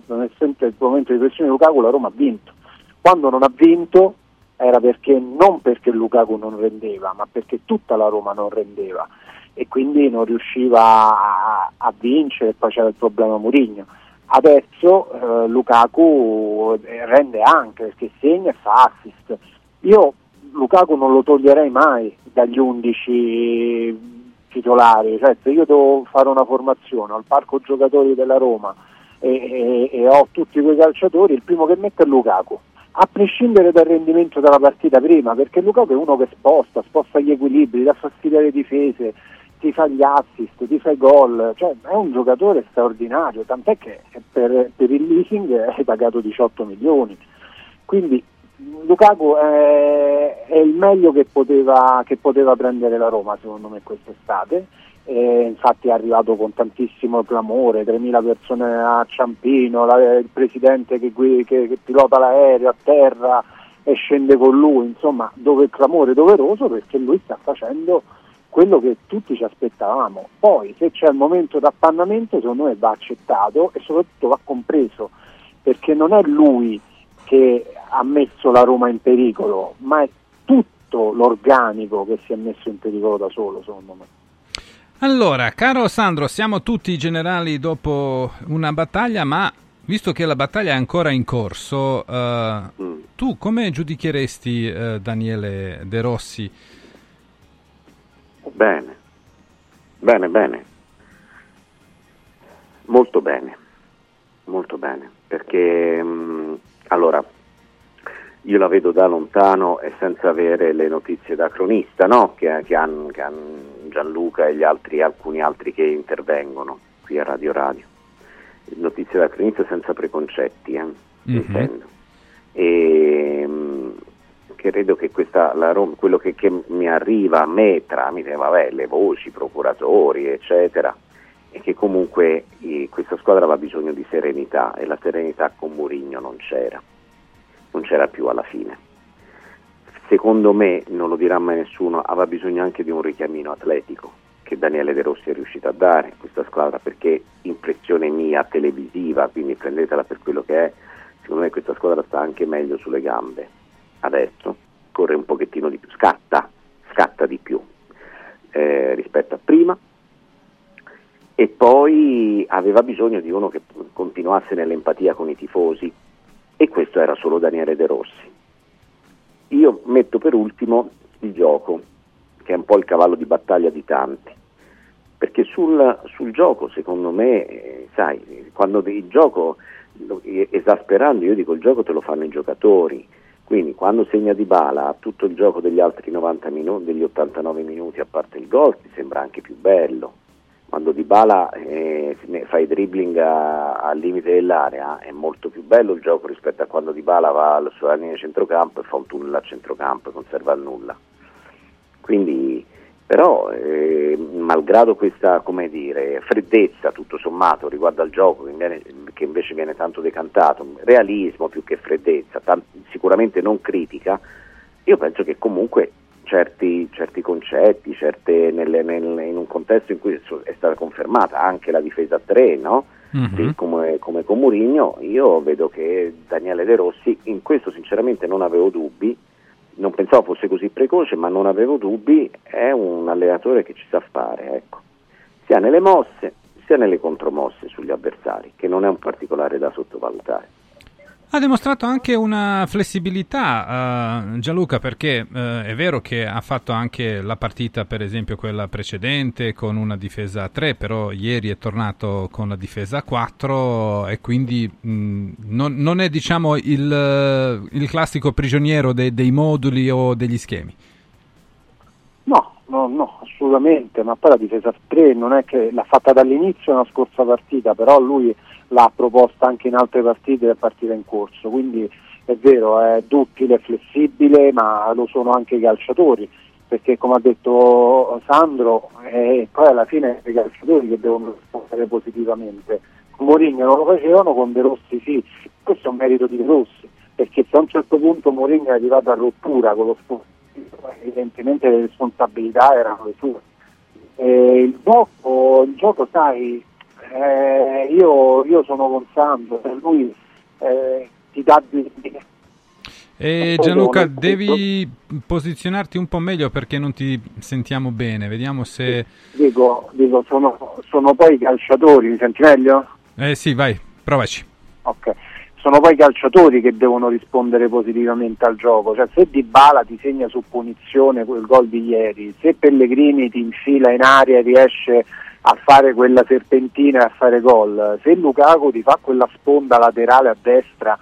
nonostante il momento di flessione di Lukaku la Roma ha vinto. Quando non ha vinto era perché non perché Lukaku non rendeva, ma perché tutta la Roma non rendeva e quindi non riusciva a, a vincere poi c'era il problema Mourinho. Adesso eh, Lukaku eh, rende anche perché segna e fa assist. Io Lukaku non lo toglierei mai dagli 11 titolari, cioè se io devo fare una formazione al parco giocatori della Roma e, e- e ho tutti quei calciatori, il primo che metto è Lukaku, a prescindere dal rendimento della partita prima, perché Lukaku è uno che sposta, sposta gli equilibri, dà fastidio alle difese, ti fa gli assist, ti fa i gol, cioè è un giocatore straordinario, tant'è che per, per il leasing [laughs] hai pagato 18 milioni. Quindi Lukaku è, è il meglio che poteva, che poteva prendere la Roma secondo me quest'estate. E infatti è arrivato con tantissimo clamore, 3.000 persone a Ciampino, la- il presidente che, che- che pilota l'aereo a terra e scende con lui, insomma dove il clamore è doveroso perché lui sta facendo quello che tutti ci aspettavamo. Poi se c'è il momento d'appannamento secondo me va accettato e soprattutto va compreso perché non è lui che ha messo la Roma in pericolo, ma è tutto l'organico che si è messo in pericolo da solo, secondo me. Allora, caro Sandro, siamo tutti generali dopo una battaglia, ma visto che la battaglia è ancora in corso, eh, tu come giudicheresti eh, Daniele De Rossi? Bene, bene, bene, molto bene, molto bene, perché mh, allora io la vedo da lontano e senza avere le notizie da cronista, no? che, che hanno che han Gianluca e gli altri, alcuni altri che intervengono qui a Radio Radio. Notizie da cronista senza preconcetti, eh, intendo. E, mh, credo che questa, la quello che, che mi arriva a me tramite vabbè, le voci, procuratori, eccetera, è che comunque eh, questa squadra aveva bisogno di serenità e la serenità con Mourinho non c'era, non c'era più alla fine. Secondo me, non lo dirà mai nessuno, aveva bisogno anche di un richiamino atletico che Daniele De Rossi è riuscito a dare questa squadra perché impressione mia televisiva, quindi prendetela per quello che è, secondo me questa squadra sta anche meglio sulle gambe. Adesso, corre un pochettino di più, scatta, scatta di più eh, rispetto a prima. E poi aveva bisogno di uno che continuasse nell'empatia con i tifosi. E questo era solo Daniele De Rossi. Io metto per ultimo il gioco, che è un po' il cavallo di battaglia di tanti, perché sul, sul gioco secondo me, eh, sai, quando il gioco, esasperando io dico il gioco te lo fanno i giocatori, quindi quando segna Di Bala tutto il gioco degli altri 90 minuti, degli 89 minuti a parte il gol ti sembra anche più bello, quando Dybala eh, fa i dribbling al limite dell'area è molto più bello il gioco rispetto a quando Dybala va sulla linea centrocampo e fa un tunnel a centrocampo e conserva il nulla. Quindi, però, eh, malgrado questa dire, freddezza tutto sommato riguardo al gioco che, viene- che invece viene tanto decantato, realismo più che freddezza, tan- sicuramente non critica, io penso che comunque certi, certi concetti, certe, nelle- nel- in un contesto in cui è stata confermata anche la difesa a 3, no? Mhm. Sì, come, come con Mourinho, io vedo che Daniele De Rossi, in questo sinceramente non avevo dubbi, non pensavo fosse così precoce, ma non avevo dubbi, è un allenatore che ci sa fare, ecco. sia nelle mosse sia nelle contromosse sugli avversari, che non è un particolare da sottovalutare. Ha dimostrato anche una flessibilità eh, Gianluca perché eh, è vero che ha fatto anche la partita per esempio quella precedente con una difesa a 3 però ieri è tornato con la difesa a 4 e quindi mh, non, non è diciamo il, il classico prigioniero dei- dei moduli o degli schemi. No, no, no, assolutamente, ma poi la difesa a 3 non è che l'ha fatta dall'inizio nella scorsa partita, però lui l'ha proposta anche in altre partite e partita in corso, quindi è vero, è duttile, è flessibile, ma lo sono anche i calciatori, perché come ha detto Sandro, eh, poi alla fine sono i calciatori che devono rispondere positivamente. Mourinho non lo facevano, con De Rossi sì, questo è un merito di De Rossi, perché se a un certo punto Mourinho è arrivato a rottura con lo sport evidentemente le responsabilità erano le sue. Eh, il, gioco, il gioco, sai, eh, io, io sono con Sandro, per lui eh, ti dà di, di- E Gianluca devi posizionarti un po' meglio perché non ti sentiamo bene, vediamo se... dico, dico sono, sono poi i calciatori, mi senti meglio? Eh sì, vai, provaci. Ok. Sono poi calciatori che devono rispondere positivamente al gioco, cioè se Dybala ti segna su punizione quel gol di ieri, se Pellegrini ti infila in aria e riesce a fare quella serpentina e a fare gol, se Lukaku ti fa quella sponda laterale a destra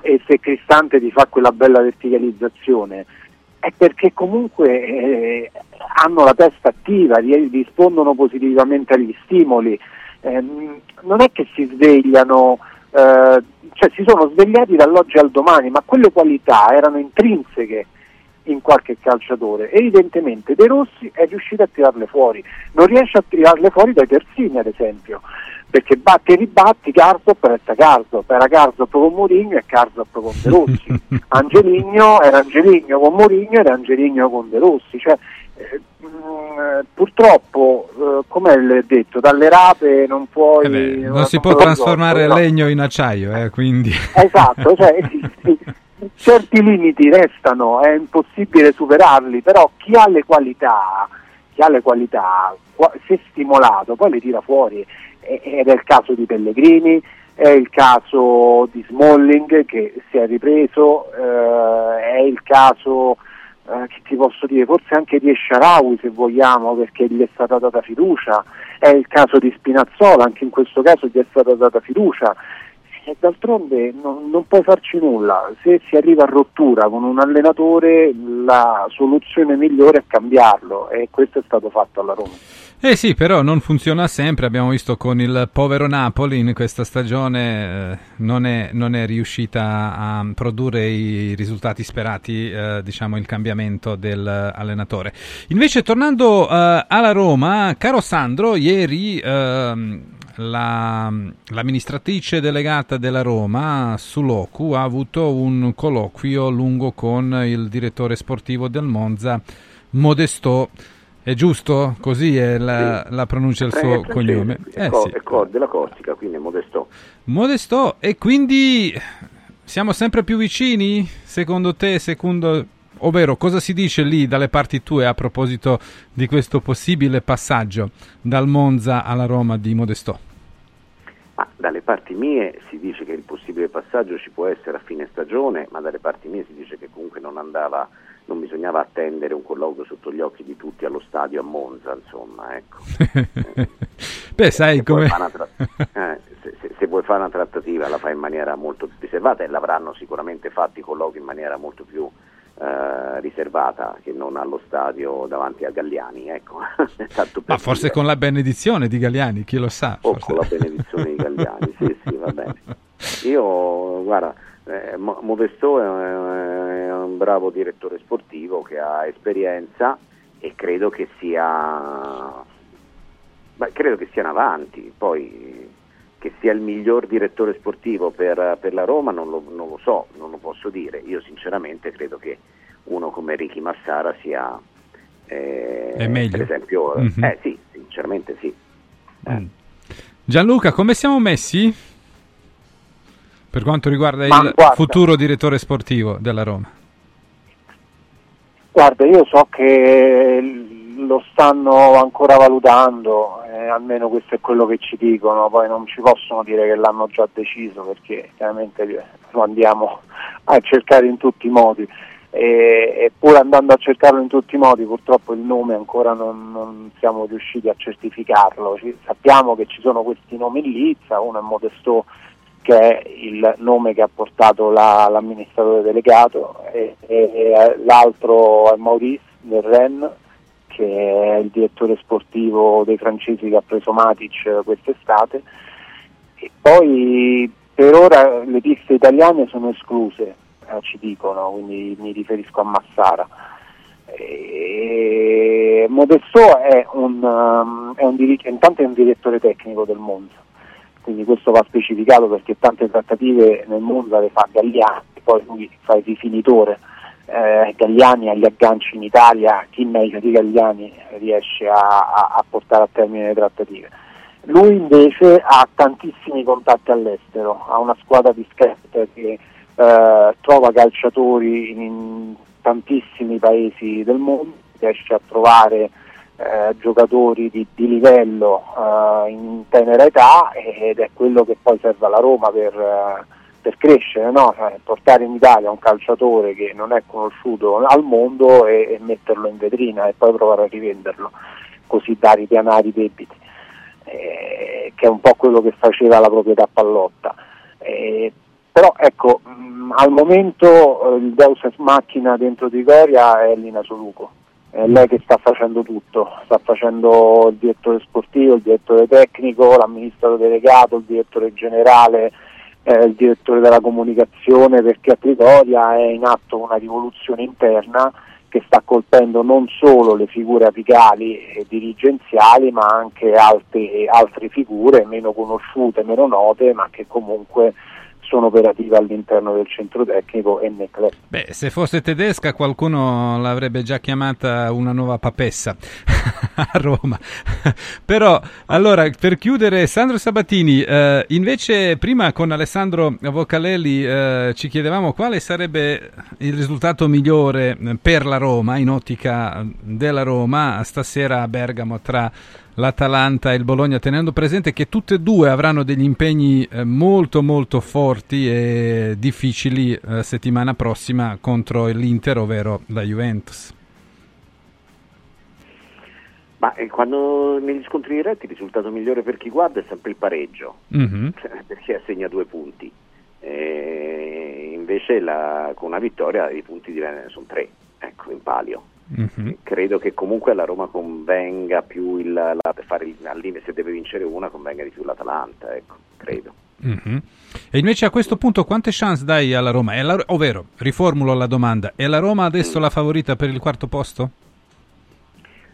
e se Cristante ti fa quella bella verticalizzazione, è perché comunque eh, hanno la testa attiva, ri- rispondono positivamente agli stimoli, Ehm, non è che si svegliano, eh, cioè si sono svegliati dall'oggi al domani, ma quelle qualità erano intrinseche in qualche calciatore. Evidentemente De Rossi è riuscito a tirarle fuori, non riesce a tirarle fuori dai terzini ad esempio, perché batti e ribatti, Garzop resta Garzop, era Garzop con Mourinho e Garzop con De Rossi, [laughs] Angeligno era Angeligno con Mourinho ed Angeligno con De Rossi, cioè, eh, mh, purtroppo, eh, come l'ho detto, dalle rape non puoi... Eh beh, non si può trasformare legno in acciaio, eh, quindi... Esatto, cioè, [laughs] sì, sì, certi limiti restano, è impossibile superarli, però chi ha le qualità, chi ha le qualità, qua- se stimolato, poi le tira fuori. Ed è il caso di Pellegrini, è il caso di Smalling che si è ripreso, eh, è il caso, eh, che ti posso dire, forse anche di Esciaraui se vogliamo, perché gli è stata data fiducia, è il caso di Spinazzola, anche in questo caso gli è stata data fiducia. D'altronde non, non puoi farci nulla, se si arriva a rottura con un allenatore la soluzione migliore è cambiarlo e questo è stato fatto alla Roma. Eh sì, però non funziona sempre, abbiamo visto con il povero Napoli in questa stagione eh, non, è, non è riuscita a produrre i risultati sperati, eh, diciamo il cambiamento dell'allenatore. Invece tornando eh, alla Roma, caro Sandro, ieri ehm, la- l'amministratrice delegata della Roma, Suloku, ha avuto un colloquio lungo con il direttore sportivo del Monza, Modesto. È giusto? Così è la, la pronuncia del Eh, suo francese, cognome. È, Eh co- sì. è co- della Corsica, quindi è Modesto. Modesto, e quindi siamo sempre più vicini? Secondo te, secondo... Ovvero, cosa si dice lì dalle parti tue a proposito di questo possibile passaggio dal Monza alla Roma di Modesto? Ma dalle parti mie si dice che il possibile passaggio ci può essere a fine stagione, ma dalle parti mie si dice che comunque non andava, non bisognava attendere un colloquio sotto gli occhi di tutti allo stadio a Monza, insomma, ecco. [laughs] Beh, sai Se vuoi come... fare una tra- eh, se, se- se vuoi fare una trattativa la fai in maniera molto più riservata e l'avranno sicuramente fatti i colloqui in maniera molto più eh, eh, riservata che non allo stadio davanti a Galliani, ecco. [laughs] Ma forse dire. con la benedizione di Galliani, chi lo sa. O forse. con la benedizione di Galliani, sì, sì, va bene. [laughs] Io, guarda, eh, Mo- Modesto è, è un bravo direttore sportivo che ha esperienza e credo che sia, beh, credo che sia in avanti. Poi che sia il miglior direttore sportivo per, per la Roma non lo, non lo so, non lo posso dire. Io sinceramente credo che uno come Ricky Massara sia... eh, È meglio. Per esempio, Mhm. eh sì, sinceramente sì. Mm. Gianluca, come siamo messi? Per quanto riguarda Ma il guarda. futuro direttore sportivo della Roma. Guarda, io so che lo stanno ancora valutando, eh, almeno questo è quello che ci dicono, poi non ci possono dire che l'hanno già deciso perché chiaramente eh, lo andiamo a cercare in tutti i modi. E, e pur andando a cercarlo in tutti i modi purtroppo il nome ancora non, non siamo riusciti a certificarlo. Ci- sappiamo che ci sono questi nomi in lizza, uno è Modesto che è il nome che ha portato la- l'amministratore delegato e, e- e l'altro è Maurice del Ren che è il direttore sportivo dei francesi che ha preso Matic quest'estate. E poi per ora le piste italiane sono escluse eh, ci dicono quindi mi riferisco a Massara. E Modesto è un, um, è un intanto è un direttore tecnico del Monza quindi questo va specificato perché tante trattative nel Monza le fa Galliani, poi lui fa il rifinitore, eh, Galliani agli agganci in Italia, chi meglio di Galliani riesce a, a- a portare a termine le trattative. Lui invece ha tantissimi contatti all'estero, ha una squadra di scout che eh, trova calciatori in tantissimi paesi del mondo, riesce a trovare eh, giocatori di, di livello eh, in tenera età ed è quello che poi serve alla Roma per, eh, per crescere, no? Cioè, portare in Italia un calciatore che non è conosciuto al mondo e, e metterlo in vetrina e poi provare a rivenderlo, così da ripianare i debiti, eh, che è un po' quello che faceva la proprietà Pallotta. Eh, però ecco, mh, al momento eh, il Deus ex Machina dentro Trigoria è Lina Soluco è lei che sta facendo tutto, sta facendo il direttore sportivo, il direttore tecnico, l'amministratore delegato, il direttore generale, eh, il direttore della comunicazione, perché a Trigoria è in atto una rivoluzione interna che sta colpendo non solo le figure apicali e dirigenziali, ma anche altre, altre figure meno conosciute, meno note, ma che comunque sono operative all'interno del centro tecnico e nel club. Beh, se fosse tedesca qualcuno l'avrebbe già chiamata una nuova papessa [laughs] a Roma. [laughs] Però, allora, per chiudere, Sandro Sabatini, eh, invece prima con Alessandro Vocalelli eh, ci chiedevamo quale sarebbe il risultato migliore per la Roma, in ottica della Roma, stasera a Bergamo tra l'Atalanta e il Bologna, tenendo presente che tutte e due avranno degli impegni eh, molto molto forti e difficili eh, settimana prossima contro l'Inter, ovvero la Juventus. Ma eh, quando negli scontri diretti il risultato migliore per chi guarda è sempre il pareggio, Mhm. [laughs] perché assegna due punti. E invece la- con una vittoria i punti diventano, sono tre, ecco, in palio. Mhm. Credo che comunque alla Roma convenga più il, la, fare il, se deve vincere una convenga di più l'Atalanta, ecco, credo. Mhm. E invece a questo punto quante chance dai alla Roma? È la- ovvero, riformulo la domanda, è la Roma adesso la favorita per il quarto posto?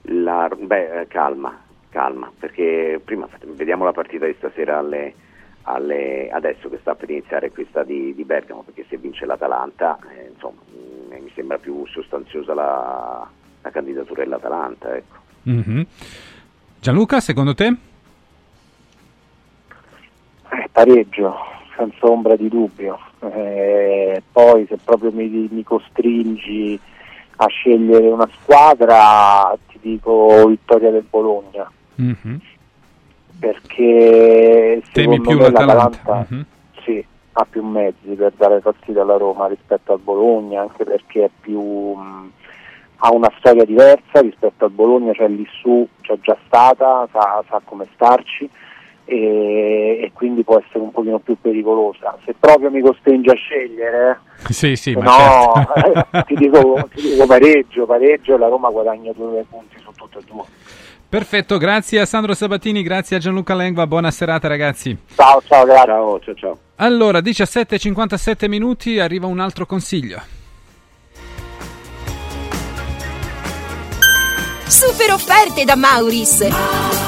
La- beh, eh, calma, calma, perché prima vediamo la partita di stasera alle, alle- adesso che sta per iniziare questa di, di Bergamo, perché se vince l'Atalanta, eh, mm, mi sembra più sostanziosa la, la candidatura dell'Atalanta, ecco. Mhm. Gianluca, secondo te? Eh, pareggio, senza ombra di dubbio. Eh, poi se proprio mi, mi costringi a scegliere una squadra, ti dico vittoria del Bologna, Mhm. perché Temi secondo più me l'Atalanta? l'Atalanta Mhm. sì, ha più mezzi per dare fastidio alla Roma rispetto al Bologna, anche perché è più, mh, ha una storia diversa rispetto al Bologna, cioè lì su c'è già stata, sa, sa come starci e, e quindi può essere un pochino più pericolosa. Se proprio mi costringe a scegliere, Sì, sì, no, certo. eh, [laughs] ti, dico, ti dico pareggio, pareggio e la Roma guadagna due punti su tutte e due. Perfetto, grazie a Sandro Sabatini, grazie a Gianluca Lengua, buona serata ragazzi. Ciao, ciao, grazie. Ciao, ciao, ciao. Allora, 17.57 minuti, arriva un altro consiglio. Super offerte da Mauris!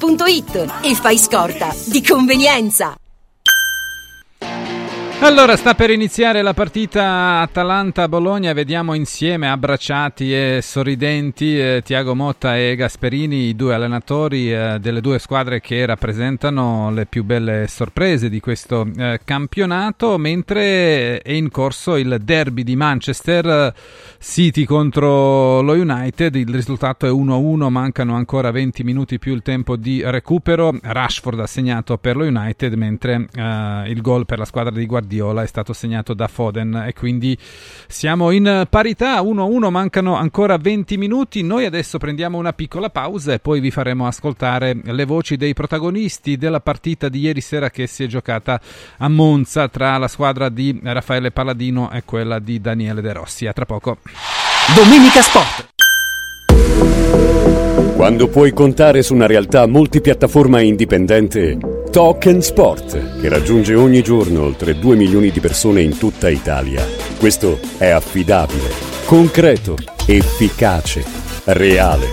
mauris.it e fai scorta di convenienza. Allora, sta per iniziare la partita Atalanta-Bologna, vediamo insieme, abbracciati e sorridenti, eh, Tiago Motta e Gasperini, i due allenatori eh, delle due squadre che rappresentano le più belle sorprese di questo eh, campionato, mentre è in corso il derby di Manchester City contro lo United, il risultato è 1-1, mancano ancora 20 minuti più il tempo di recupero, Rashford ha segnato per lo United, mentre eh, il gol per la squadra di Guardiola è stato segnato da Foden e quindi siamo in parità 1-1 mancano ancora 20 minuti. Noi adesso prendiamo una piccola pausa e poi vi faremo ascoltare le voci dei protagonisti della partita di ieri sera che si è giocata a Monza tra la squadra di Raffaele Palladino e quella di Daniele De Rossi. A tra poco. Domenica Sport Quando puoi contare su una realtà multipiattaforma e indipendente, Talk Sport, che raggiunge ogni giorno oltre 2 milioni di persone in tutta Italia. Questo è affidabile, concreto, efficace, reale.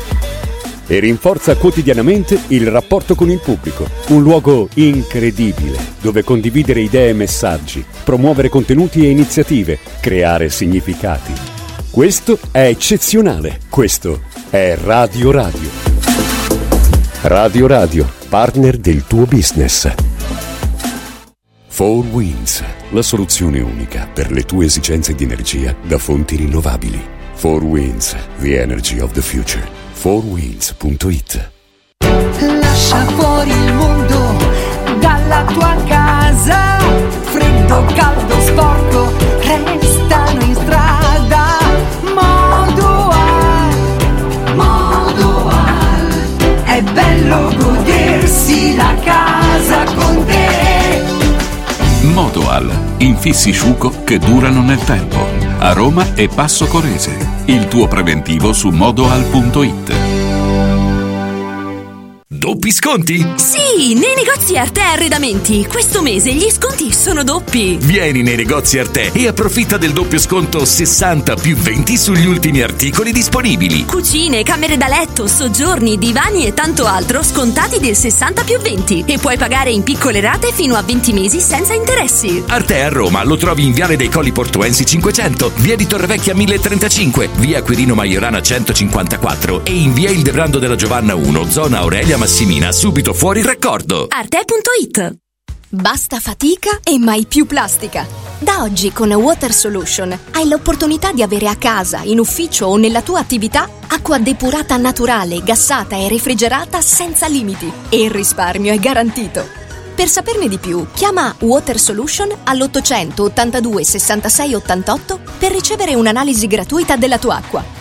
E rinforza quotidianamente il rapporto con il pubblico. Un luogo incredibile, dove condividere idee e messaggi, promuovere contenuti e iniziative, creare significati. Questo è eccezionale. Questo è Radio Radio. Radio Radio, partner del tuo business. 4 Winds, la soluzione unica per le tue esigenze di energia da fonti rinnovabili. 4 Winds, the energy of the future. 4winds.it Lascia fuori il mondo dalla tua casa. Freddo, caldo, sporco, restano bello godersi la casa con te. Modoal, infissi sciuco che durano nel tempo. A Roma e Passo Corese. Il tuo preventivo su modoal.it. Doppi sconti? Sì, nei negozi Arte Arredamenti. Questo mese gli sconti sono doppi. Vieni nei negozi Arte e approfitta del doppio sconto 60 più 20 sugli ultimi articoli disponibili. Cucine, camere da letto, soggiorni, divani e tanto altro scontati del 60 più 20 e puoi pagare in piccole rate fino a 20 mesi senza interessi. Arte a Roma lo trovi in Viale dei Colli Portuensi 500, via di Torrevecchia 1035, via Quirino Maiorana 154 e in via Il Debrando della Giovanna 1, zona Aurelia Massimina, subito fuori raccordo. Arte.it Basta fatica e mai più plastica. Da oggi con Water Solution hai l'opportunità di avere a casa, in ufficio o nella tua attività acqua depurata naturale, gassata e refrigerata senza limiti. E il risparmio è garantito. Per saperne di più, chiama Water Solution all'800 82 66 88 per ricevere un'analisi gratuita della tua acqua.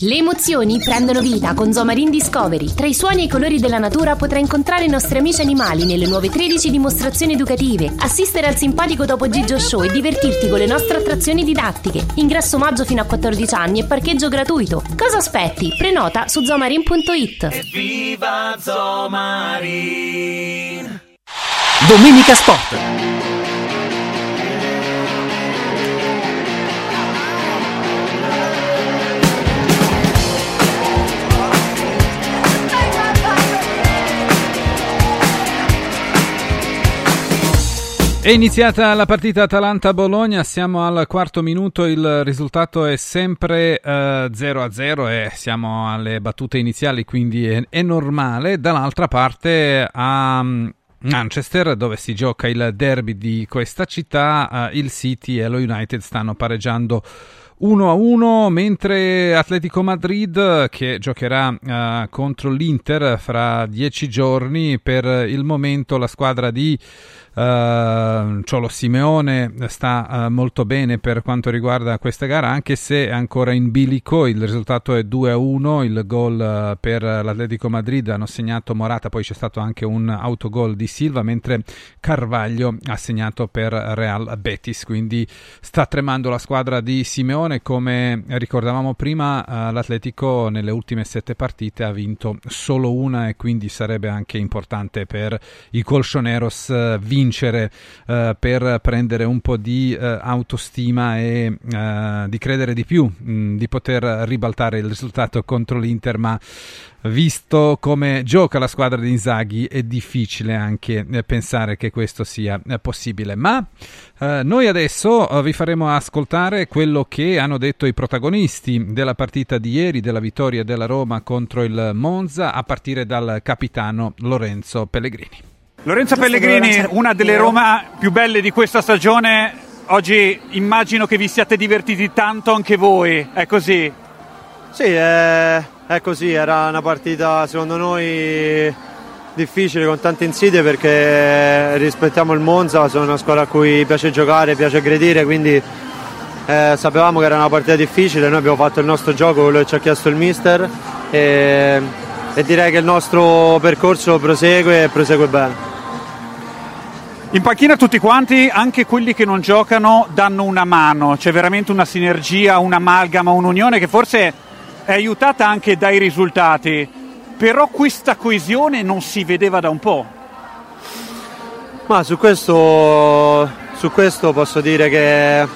Le emozioni prendono vita con Zomarin Discovery. Tra i suoni e i colori della natura potrai incontrare i nostri amici animali nelle nuove 13 dimostrazioni educative, assistere al simpatico Topo Gigio Show e divertirti con le nostre attrazioni didattiche. Ingresso maggio fino a 14 anni e parcheggio gratuito. Cosa aspetti? Prenota su zomarin.it. Viva Zomarin! Domenica Sport. È iniziata la partita Atalanta-Bologna, siamo al quarto minuto, il risultato è sempre eh, 0-0 e siamo alle battute iniziali, quindi è, è normale. Dall'altra parte a mm, Manchester, dove si gioca il derby di questa città, eh, il City e lo United stanno pareggiando 1 a 1 mentre Atletico Madrid che giocherà uh, contro l'Inter fra dieci giorni per il momento la squadra di Uh, Ciolo Simeone sta uh, molto bene per quanto riguarda questa gara, anche se è ancora in bilico. Il risultato è 2 a 1. Il gol uh, per l'Atletico Madrid hanno segnato Morata, poi c'è stato anche un autogol di Silva, mentre Carvaglio ha segnato per Real Betis. Quindi sta tremando la squadra di Simeone. Come ricordavamo prima, l'Atletico nelle ultime sette partite ha vinto solo una e quindi sarebbe anche importante per i Colchoneros vincere vincere eh, per prendere un po' di eh, autostima e eh, di credere di più, mh, di poter ribaltare il risultato contro l'Inter, ma visto come gioca la squadra di Inzaghi è difficile anche eh, pensare che questo sia eh, possibile. Ma eh, noi adesso vi faremo ascoltare quello che hanno detto i protagonisti della partita di ieri, della vittoria della Roma contro il Monza, a partire dal capitano Lorenzo Pellegrini. Lorenzo Pellegrini, una delle Roma più belle di questa stagione, oggi immagino che vi siate divertiti tanto anche voi, è così? Sì, è, è così, era una partita secondo noi difficile con tante insidie perché rispettiamo il Monza, sono una squadra a cui piace giocare, piace aggredire, quindi eh, sapevamo che era una partita difficile, noi abbiamo fatto il nostro gioco, quello che ci ha chiesto il mister e, e direi che il nostro percorso prosegue e prosegue bene. In panchina tutti quanti, anche quelli che non giocano, danno una mano, c'è veramente una sinergia, un'amalgama, un'unione che forse è aiutata anche dai risultati, però questa coesione non si vedeva da un po'. Ma su questo, su questo posso dire che,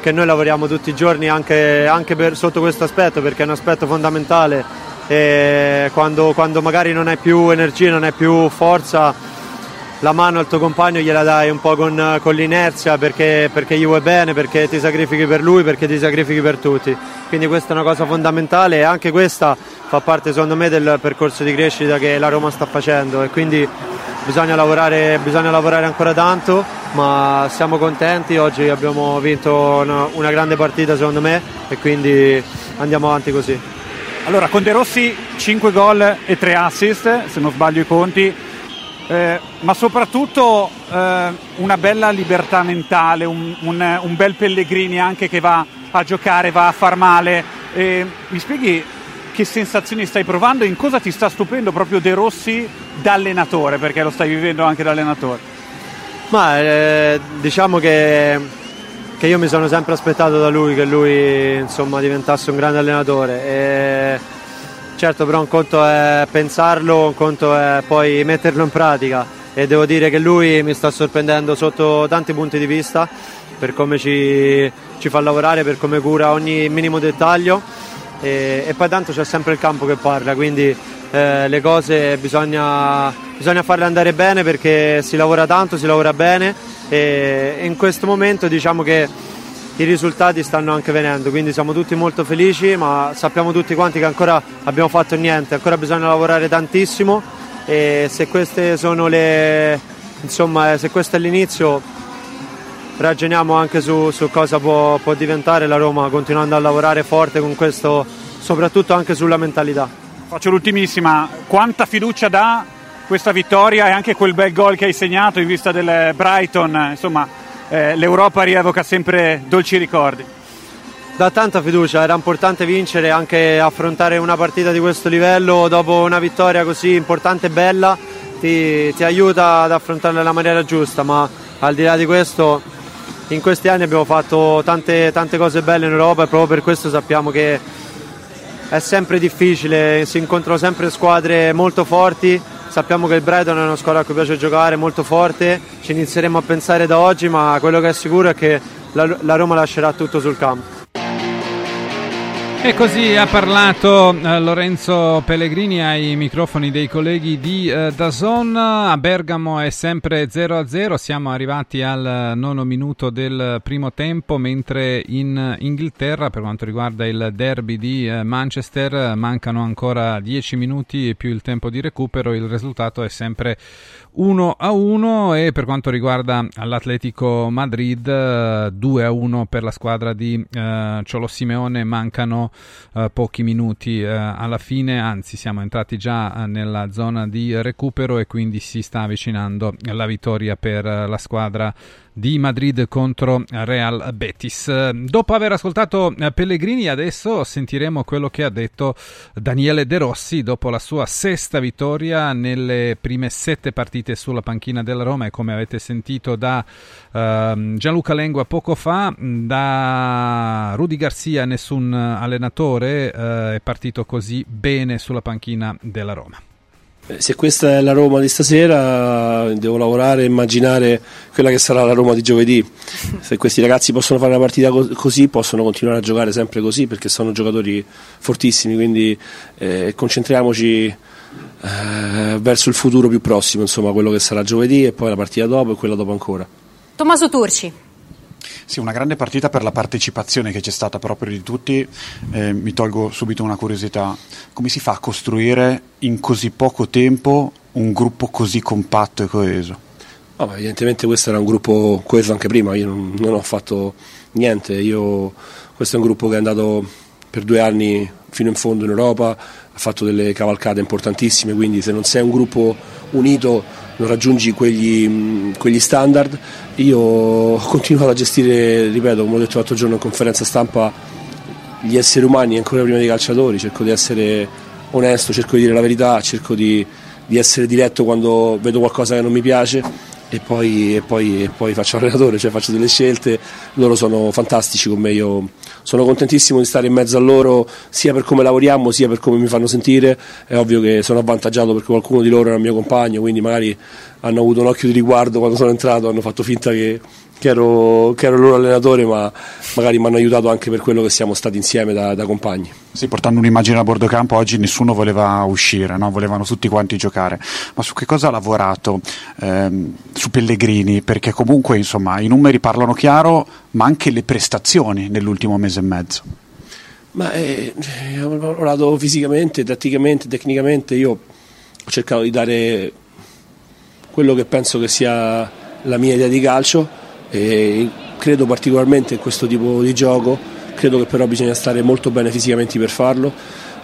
che, noi lavoriamo tutti i giorni anche, anche per, sotto questo aspetto perché è un aspetto fondamentale. E quando, quando magari non hai più energia, non hai più forza la mano al tuo compagno gliela dai un po' con, con l'inerzia perché, perché, gli vuoi bene, perché ti sacrifichi per lui, perché ti sacrifichi per tutti. Quindi questa è una cosa fondamentale e anche questa fa parte secondo me del percorso di crescita che la Roma sta facendo e quindi bisogna lavorare, bisogna lavorare ancora tanto ma siamo contenti, oggi abbiamo vinto una, una grande partita secondo me e quindi andiamo avanti così. Allora, con De Rossi 5 gol e 3 assist, se non sbaglio i conti, eh, ma soprattutto eh, una bella libertà mentale, un, un, un, bel Pellegrini anche che va a giocare, va a far male. Eh, mi spieghi che sensazioni stai provando, in cosa ti sta stupendo proprio De Rossi da allenatore, perché lo stai vivendo anche da allenatore. Ma eh, diciamo che, che, io mi sono sempre aspettato da lui che lui insomma, diventasse un grande allenatore. E certo però un conto è pensarlo, un conto è poi metterlo in pratica. E devo dire che lui mi sta sorprendendo sotto tanti punti di vista per come ci, ci fa lavorare, per come cura ogni minimo dettaglio. E, e poi tanto c'è sempre il campo che parla, quindi eh, le cose bisogna, bisogna, farle andare bene perché si lavora tanto, si lavora bene. E, e in questo momento diciamo che i risultati stanno anche venendo, quindi siamo tutti molto felici, ma sappiamo tutti quanti che ancora abbiamo fatto niente, ancora bisogna lavorare tantissimo e se le insomma se questo è l'inizio ragioniamo anche su, su cosa può, può, diventare la Roma continuando a lavorare forte con questo, soprattutto anche sulla mentalità. Faccio l'ultimissima, quanta fiducia dà questa vittoria e anche quel bel gol che hai segnato in vista del Brighton, insomma eh, l'Europa rievoca sempre dolci ricordi. Da tanta fiducia, era importante vincere, anche affrontare una partita di questo livello dopo una vittoria così importante e bella ti, ti aiuta ad affrontarla nella maniera giusta, ma al di là di questo in questi anni abbiamo fatto tante, tante cose belle in Europa e proprio per questo sappiamo che è sempre difficile, si incontrano sempre squadre molto forti, sappiamo che il Brighton è una squadra a cui piace giocare, molto forte, ci inizieremo a pensare da oggi, ma quello che è sicuro è che la, la Roma lascerà tutto sul campo. E così ha parlato eh, Lorenzo Pellegrini ai microfoni dei colleghi di eh, Dazon. A Bergamo è sempre 0-0, siamo arrivati al nono minuto del primo tempo, mentre in Inghilterra, per quanto riguarda il derby di eh, Manchester, mancano ancora 10 minuti più il tempo di recupero. Il risultato è sempre 1 a 1 e per quanto riguarda l'Atletico Madrid 2 a 1 per la squadra di eh, Ciolo Simeone. Mancano eh, pochi minuti eh, alla fine anzi siamo entrati già nella zona di recupero e quindi si sta avvicinando la vittoria per la squadra di Madrid contro Real Betis. Dopo aver ascoltato eh, Pellegrini, adesso sentiremo quello che ha detto Daniele De Rossi dopo la sua sesta vittoria nelle prime sette partite sulla panchina della Roma e come avete sentito da uh, Gianluca Lengua poco fa, da Rudy Garcia nessun allenatore uh, è partito così bene sulla panchina della Roma. Eh, se questa è la Roma di stasera, devo lavorare e immaginare quella che sarà la Roma di giovedì. [laughs] Se questi ragazzi possono fare una partita così, possono continuare a giocare sempre così perché sono giocatori fortissimi. Quindi eh, concentriamoci eh, verso il futuro più prossimo, insomma, quello che sarà giovedì e poi la partita dopo e quella dopo ancora. Tommaso Turci. Sì, una grande partita per la partecipazione che c'è stata proprio di tutti. Eh, mi tolgo subito una curiosità. Come si fa a costruire in così poco tempo un gruppo così compatto e coeso? Oh, evidentemente questo era un gruppo coeso anche prima, io non, non ho fatto niente. Io, questo è un gruppo che è andato per due anni fino in fondo in Europa, ha fatto delle cavalcate importantissime, quindi se non sei un gruppo unito non raggiungi quegli, quegli standard. Io [laughs] ho continuato a gestire, ripeto, come ho detto l'altro giorno in conferenza stampa, gli esseri umani ancora prima dei calciatori, cerco di essere onesto, cerco di dire la verità, cerco di, di essere diretto quando vedo qualcosa che non mi piace e poi, e poi, e poi faccio allenatore, cioè faccio delle scelte, loro sono fantastici con me, io sono contentissimo di stare in mezzo a loro sia per come lavoriamo sia per come mi fanno sentire, è ovvio che sono avvantaggiato perché qualcuno di loro era mio compagno, quindi magari hanno avuto un occhio di riguardo quando sono entrato, hanno fatto finta che, che, ero, che ero, il loro allenatore, ma magari mi hanno aiutato anche per quello che siamo stati insieme da, da compagni. Sì, portando un'immagine a bordo campo, oggi nessuno voleva uscire, no? volevano tutti quanti giocare. Ma su che cosa ha lavorato ehm, su Pellegrini? Perché comunque insomma, i numeri parlano chiaro, ma anche le prestazioni nell'ultimo mese e mezzo. Ma eh, ho lavorato fisicamente, tatticamente, tecnicamente, io ho cercato di dare quello che penso che sia la mia idea di calcio e credo particolarmente in questo tipo di gioco, credo che però bisogna stare molto bene fisicamente per farlo.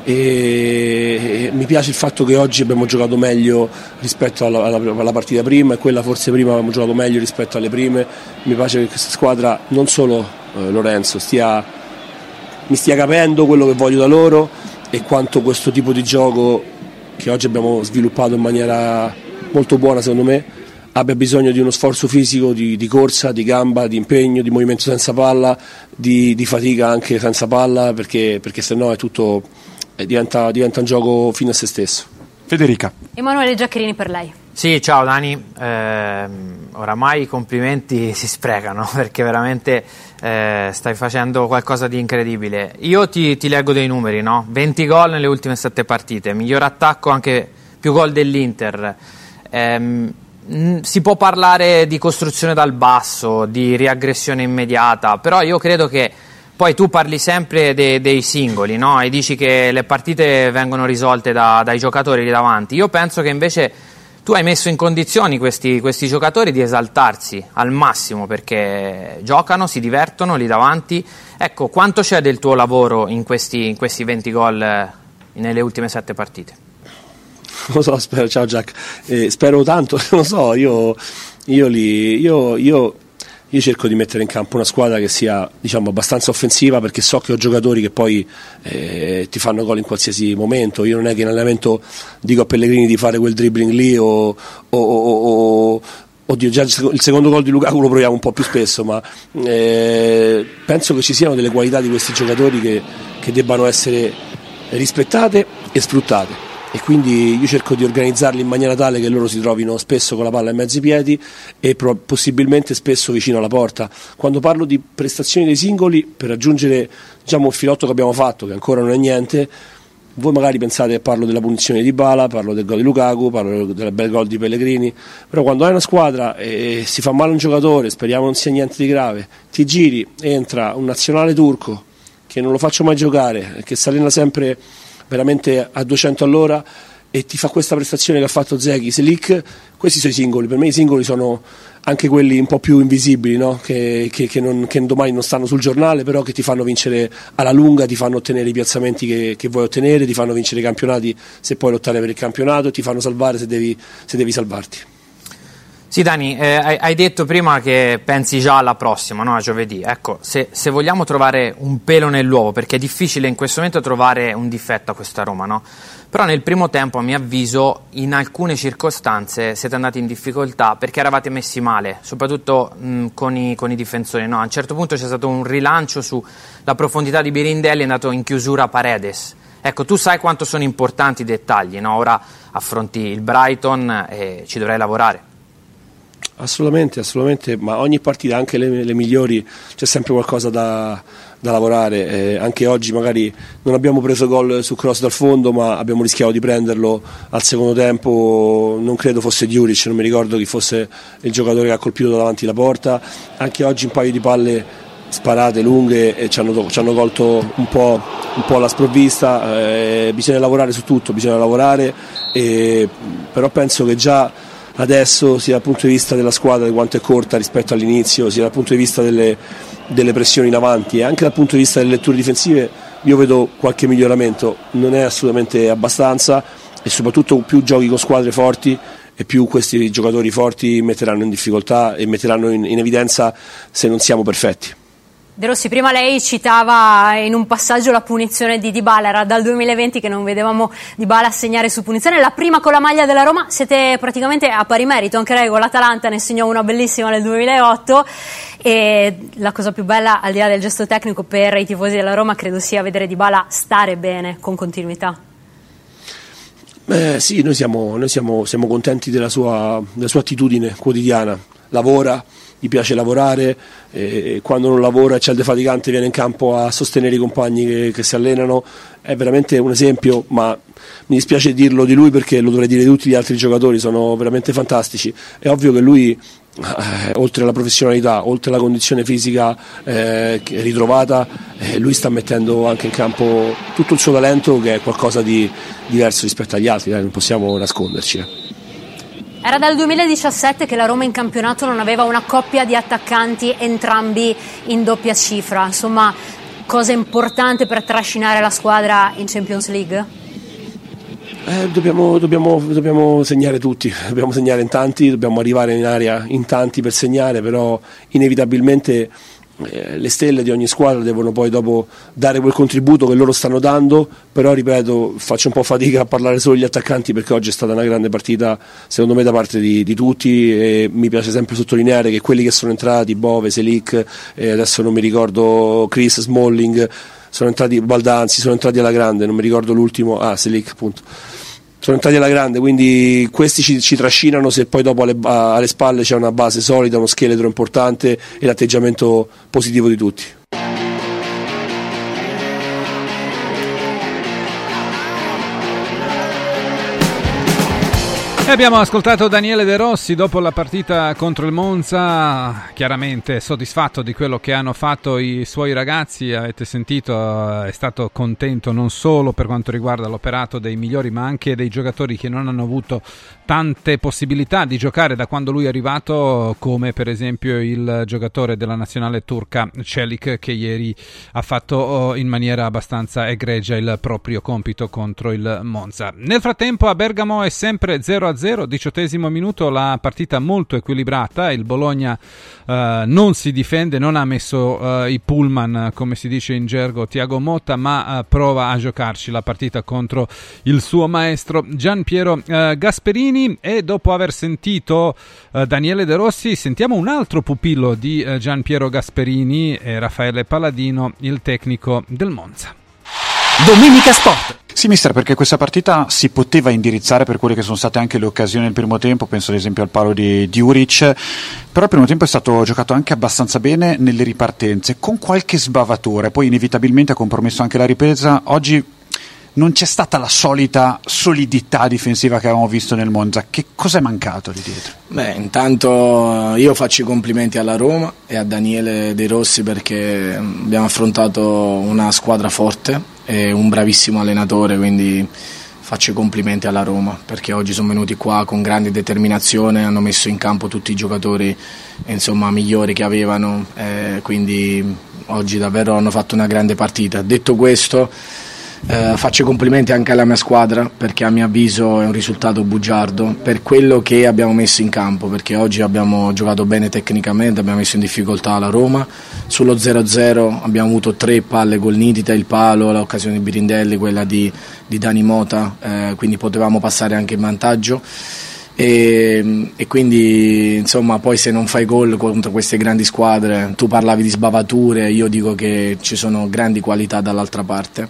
E mi piace il fatto che oggi abbiamo giocato meglio rispetto alla, alla, alla, partita prima e quella forse prima abbiamo giocato meglio rispetto alle prime. Mi piace che questa squadra non solo eh, Lorenzo stia, mi stia capendo quello che voglio da loro e, quanto questo tipo di gioco che oggi abbiamo sviluppato in maniera molto buona secondo me abbia bisogno di uno sforzo fisico, di, di corsa, di gamba, di impegno, di movimento senza palla, di, di fatica anche senza palla perché, perché se no è tutto, eh, diventa, diventa un gioco fino a se stesso. Federica. Emanuele Giaccherini per lei. Sì, ciao Dani, eh, oramai i complimenti [laughs] si sprecano [laughs] perché veramente eh, stai facendo qualcosa di incredibile. Io ti, ti leggo dei numeri, no? 20 gol nelle ultime 7 partite, miglior attacco anche più gol dell'Inter. Eh, si può parlare di costruzione dal basso, di riaggressione immediata, però io credo che poi tu parli sempre de, dei singoli no? e dici che le partite vengono risolte da, dai giocatori lì davanti. Io penso che invece tu hai messo in condizioni questi, questi, giocatori di esaltarsi al massimo perché giocano, si divertono lì davanti. Ecco, quanto c'è del tuo lavoro in questi, in questi 20 gol eh, nelle ultime sette partite? [laughs] Lo so, spero, ciao Jack, eh, spero tanto, [laughs] non lo so, io, io, li, io, io io cerco di mettere in campo una squadra che sia diciamo, abbastanza offensiva perché so che ho giocatori che poi eh, ti fanno gol in qualsiasi momento. Io non è che in allenamento dico a Pellegrini di fare quel dribbling lì o, o, o, Oddio, già il secondo gol di Lukaku lo proviamo un po' più spesso, ma eh, penso che ci siano delle qualità di questi giocatori che, che debbano essere rispettate e sfruttate e quindi io cerco di organizzarli in maniera tale che loro si trovino spesso con la palla in mezzo ai piedi e pro- possibilmente spesso vicino alla porta. Quando parlo di prestazioni dei singoli, per raggiungere diciamo, il filotto che abbiamo fatto, che ancora non è niente, voi magari pensate che parlo della punizione di Bala, parlo del gol di Lukaku, parlo del bel gol di Pellegrini, però quando hai una squadra e si fa male un giocatore, speriamo non sia niente di grave, ti giri, entra un nazionale turco che non lo faccio mai giocare, che si allena sempre veramente a 200 all'ora e ti fa questa prestazione che ha fatto Zeghi, Selic, questi sono i singoli, per me i singoli sono anche quelli un po' più invisibili, no? che, che, che, non, che, domani non stanno sul giornale, però che ti fanno vincere alla lunga, ti fanno ottenere i piazzamenti che, vuoi ottenere, ti fanno vincere i campionati se puoi lottare per il campionato, ti fanno salvare se devi, se devi salvarti. Sì, Dani, eh, hai detto prima che pensi già alla prossima, no? a giovedì. Ecco, se, se, vogliamo trovare un pelo nell'uovo, perché è difficile in questo momento trovare un difetto a questa Roma, no? Però nel primo tempo, a mio avviso, in alcune circostanze siete andati in difficoltà perché eravate messi male, soprattutto mh, con, i, con, i, difensori. No? A un certo punto c'è stato un rilancio sulla profondità di Birindelli, è andato in chiusura Paredes. Ecco, tu sai quanto sono importanti i dettagli, no? Ora affronti il Brighton e ci dovrai lavorare. Assolutamente, assolutamente, ma ogni partita, anche le, le migliori, c'è sempre qualcosa da, da lavorare. Eh, anche oggi magari non abbiamo preso gol su cross dal fondo, ma abbiamo rischiato di prenderlo al secondo tempo. Non credo fosse Diuric, non mi ricordo chi fosse il giocatore che ha colpito davanti la porta. Anche oggi un paio di palle sparate lunghe e ci hanno, ci hanno colto un po', un po', la sprovvista. Eh, bisogna lavorare su tutto, bisogna lavorare, eh, però penso che già adesso sia dal punto di vista della squadra di quanto è corta rispetto all'inizio, sia dal punto di vista delle, delle pressioni in avanti e anche dal punto di vista delle letture difensive io vedo qualche miglioramento, non è assolutamente abbastanza e soprattutto più giochi con squadre forti e più questi giocatori forti metteranno in difficoltà e metteranno in, in evidenza se non siamo perfetti. De Rossi, prima lei citava in un passaggio la punizione di Dybala, era dal 2020 che non vedevamo Dybala segnare su punizione, la prima con la maglia della Roma, siete praticamente a pari merito, anche lei con l'Atalanta ne segnò una bellissima nel 2008 e la cosa più bella al di là del gesto tecnico per i tifosi della Roma credo sia vedere Dybala stare bene con continuità. Eh, sì, noi, siamo, noi siamo, siamo contenti della sua, della sua attitudine quotidiana, lavora gli piace lavorare, quando non lavora c'è il defaticante viene in campo a sostenere i compagni che, che, si allenano, è veramente un esempio, ma mi dispiace dirlo di lui perché lo dovrei dire di tutti gli altri giocatori, sono veramente fantastici. È ovvio che lui, eh, oltre alla professionalità, oltre alla condizione fisica eh, ritrovata, eh, lui sta mettendo anche in campo tutto il suo talento che è qualcosa di diverso rispetto agli altri, non possiamo nasconderci. Era dal 2017 che la Roma in campionato non aveva una coppia di attaccanti entrambi in doppia cifra, insomma cosa importante per trascinare la squadra in Champions League? Eh, dobbiamo, dobbiamo, dobbiamo, segnare tutti, dobbiamo segnare in tanti, dobbiamo arrivare in area in tanti per segnare, però inevitabilmente eh, le stelle di ogni squadra devono poi dopo dare quel contributo che loro stanno dando, però ripeto, faccio un po' fatica a parlare solo degli attaccanti perché oggi è stata una grande partita secondo me da parte di, di tutti e mi piace sempre sottolineare che quelli che sono entrati, Bove, Selic, eh, adesso non mi ricordo Chris Smalling, sono entrati Baldanzi, sono entrati alla grande, non mi ricordo l'ultimo, ah Selic appunto sono entrati alla grande, quindi questi ci, ci trascinano se poi dopo alle, alle spalle c'è una base solida, uno scheletro importante e l'atteggiamento positivo di tutti. E abbiamo ascoltato Daniele De Rossi dopo la partita contro il Monza, chiaramente soddisfatto di quello che hanno fatto i suoi ragazzi, avete sentito, è stato contento non solo per quanto riguarda l'operato dei migliori ma anche dei giocatori che non hanno avuto tante possibilità di giocare da quando lui è arrivato, come per esempio il giocatore della nazionale turca Celik che ieri ha fatto oh, in maniera abbastanza egregia il proprio compito contro il Monza. Nel frattempo a Bergamo è sempre 0-0, diciottesimo minuto, la partita molto equilibrata, il Bologna eh, non si difende, non ha messo eh, i pullman come si dice in gergo Tiago Motta, ma eh, prova a giocarci la partita contro il suo maestro Gian Piero eh, Gasperini Mancini e dopo aver sentito uh, Daniele De Rossi sentiamo un altro pupillo di uh, Gian Piero Gasperini e Raffaele Palladino, il tecnico del Monza. Domenica Sport. Sì, mister, perché questa partita si poteva indirizzare per quelle che sono state anche le occasioni del primo tempo, penso ad esempio al palo di, di Uric, però il primo tempo è stato giocato anche abbastanza bene nelle ripartenze, con qualche sbavatura, poi inevitabilmente ha compromesso anche la ripresa. Oggi non c'è stata la solita solidità difensiva che avevamo visto nel Monza. Che cosa è mancato di dietro? Beh, intanto io faccio i complimenti alla Roma e a Daniele De Rossi perché abbiamo affrontato una squadra forte e un bravissimo allenatore, quindi faccio i complimenti alla Roma perché oggi sono venuti qua con grande determinazione, hanno messo in campo tutti i giocatori insomma, migliori che avevano, eh, quindi oggi davvero hanno fatto una grande partita. Detto questo, eh, faccio i complimenti anche alla mia squadra perché a mio avviso è un risultato bugiardo per quello che abbiamo messo in campo perché oggi abbiamo giocato bene tecnicamente, abbiamo messo in difficoltà la Roma. Sullo 0-0 abbiamo avuto tre palle gol nitida, il palo, l'occasione di Birindelli, quella di, di Dani Mota, eh, quindi potevamo passare anche in vantaggio. E, e, quindi insomma poi se non fai gol contro queste grandi squadre tu parlavi di sbavature io dico che ci sono grandi qualità dall'altra parte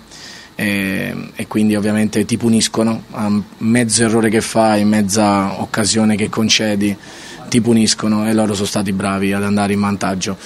e, e, quindi ovviamente ti puniscono. A mezzo errore che fai, mezza occasione che concedi ti puniscono e loro sono stati bravi ad andare in vantaggio.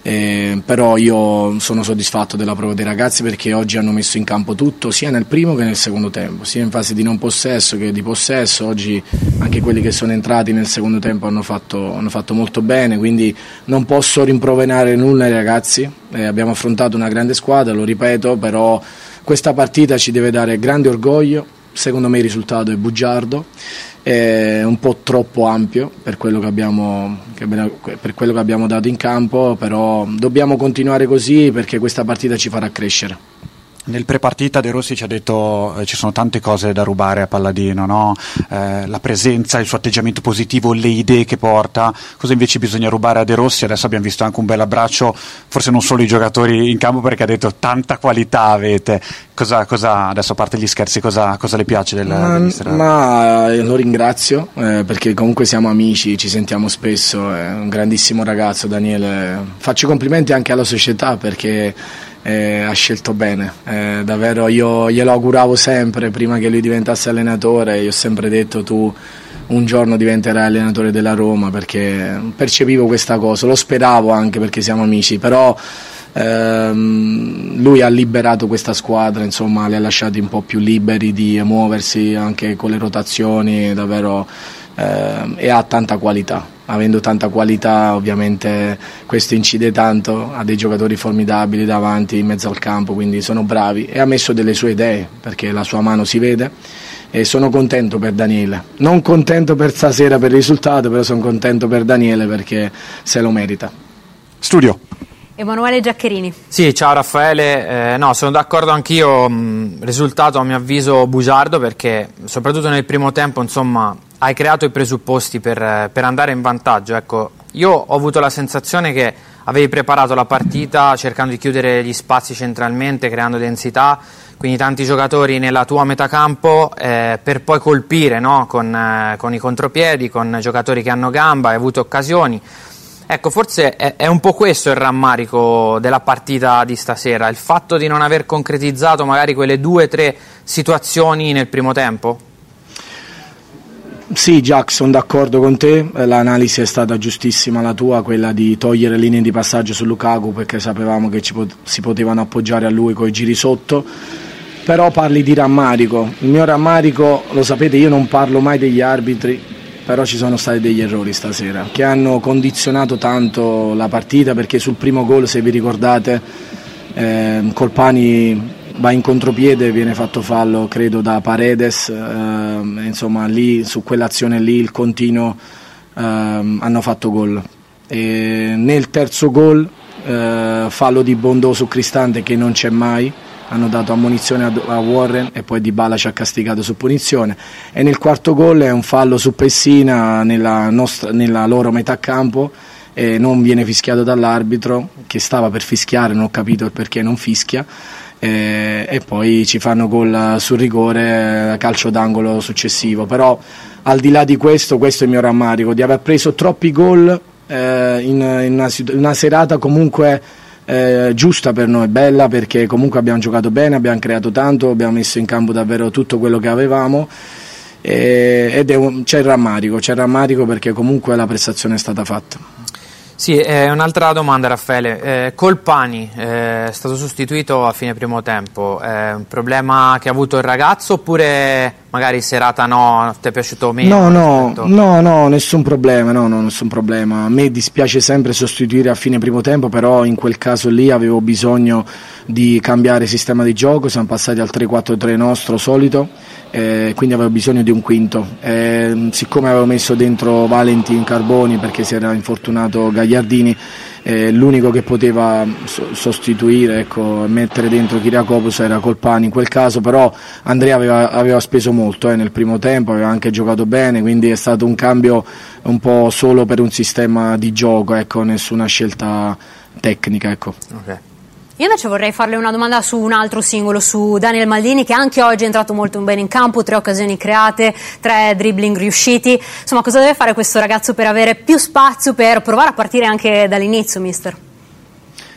Eh, però io sono soddisfatto della prova dei ragazzi perché oggi hanno messo in campo tutto sia nel primo che nel secondo tempo sia in fase di non possesso che di possesso. Oggi anche quelli che sono entrati nel secondo tempo hanno fatto, hanno fatto molto bene quindi non posso rimproverare nulla ai ragazzi. Eh, abbiamo affrontato una grande squadra lo ripeto però questa partita ci deve dare grande orgoglio, secondo me il risultato è bugiardo, è un po' troppo ampio per quello che abbiamo, per quello che abbiamo dato in campo, però dobbiamo continuare così perché questa partita ci farà crescere. Nel prepartita De Rossi ci ha detto eh, ci sono tante cose da rubare a Palladino, no? eh, la presenza, il suo atteggiamento positivo, le idee che porta, cosa invece bisogna rubare a De Rossi? Adesso abbiamo visto anche un bel abbraccio, forse non solo i giocatori in campo perché ha detto tanta qualità avete, cosa, cosa adesso a parte gli scherzi, cosa, cosa le piace del, ma, ma eh, lo ringrazio eh, perché comunque siamo amici, ci sentiamo spesso, è un grandissimo ragazzo Daniele, faccio complimenti anche alla società perché eh, ha scelto bene, eh, davvero io glielo auguravo sempre prima che lui diventasse allenatore, io ho sempre detto tu un giorno diventerai allenatore della Roma perché percepivo questa cosa, lo speravo anche perché siamo amici, però ehm, lui ha liberato questa squadra, insomma li ha lasciati un po' più liberi di muoversi anche con le rotazioni, davvero eh, e ha tanta qualità avendo tanta qualità ovviamente questo incide tanto, ha dei giocatori formidabili davanti in mezzo al campo, quindi sono bravi e ha messo delle sue idee perché la sua mano si vede e sono contento per Daniele, non contento per stasera per il risultato, però sono contento per Daniele perché se lo merita. Studio. Emanuele Giaccherini. Sì, ciao Raffaele. Eh, no, sono d'accordo anch'io. Mh, risultato a mio avviso bugiardo perché soprattutto nel primo tempo, insomma, hai creato i presupposti per, per andare in vantaggio. Ecco, io ho avuto la sensazione che avevi preparato la partita cercando di chiudere gli spazi centralmente, creando densità, quindi tanti giocatori nella tua metà campo eh, per poi colpire no? con, eh, con, i contropiedi, con giocatori che hanno gamba, hai avuto occasioni. Ecco, forse è, è, un po' questo il rammarico della partita di stasera, il fatto di non aver concretizzato magari quelle due o tre situazioni nel primo tempo? Sì, Jack, sono d'accordo con te, l'analisi è stata giustissima la tua, quella di togliere linee di passaggio su Lukaku perché sapevamo che pot- si potevano appoggiare a lui con i giri sotto, però parli di rammarico, il mio rammarico, lo sapete, io non parlo mai degli arbitri, però ci sono stati degli errori stasera che hanno condizionato tanto la partita perché sul primo gol, se vi ricordate, eh, Colpani va in contropiede, viene fatto fallo credo da Paredes, eh, insomma lì su quell'azione lì il continuo eh, hanno fatto gol. E nel terzo gol eh, fallo di Bondò su Cristante che non c'è mai, hanno dato ammonizione a, Warren e poi Di Bala ci ha castigato su punizione. E nel quarto gol è un fallo su Pessina nella, nostra, nella loro metà campo e non viene fischiato dall'arbitro che stava per fischiare, non ho capito il perché non fischia. E, e poi ci fanno gol sul rigore, calcio d'angolo successivo. Però al di là di questo, questo è il mio rammarico, di aver preso troppi gol eh, in, in, una, una, serata comunque eh, giusta per noi, bella perché comunque abbiamo giocato bene, abbiamo creato tanto, abbiamo messo in campo davvero tutto quello che avevamo ed è un, c'è il rammarico, c'è il rammarico perché comunque la prestazione è stata fatta. Sì, eh, un'altra domanda Raffaele. Eh, Colpani eh, è stato sostituito a fine primo tempo, è un problema che ha avuto il ragazzo oppure magari serata no, ti è piaciuto meno? No, no, no, no, nessun problema, no, no, nessun problema. A me dispiace sempre sostituire a fine primo tempo, però in quel caso lì avevo bisogno di cambiare sistema di gioco, siamo passati al 3-4-3 nostro solito eh, quindi avevo bisogno di un quinto. Eh, siccome avevo messo dentro Valentin Carboni perché si era infortunato Gagliardini, eh, l'unico che poteva so- sostituire, ecco, mettere dentro Kiriakopoulos era Colpani in quel caso, però Andrea aveva, aveva speso molto eh, nel primo tempo, aveva anche giocato bene, quindi è stato un cambio un po' solo per un sistema di gioco, ecco, nessuna scelta tecnica. Ecco. Okay. Io invece vorrei farle una domanda su un altro singolo, su Daniel Maldini, che anche oggi è entrato molto bene in campo, tre occasioni create, tre dribbling riusciti. Insomma, cosa deve fare questo ragazzo per avere più spazio, per provare a partire anche dall'inizio, mister?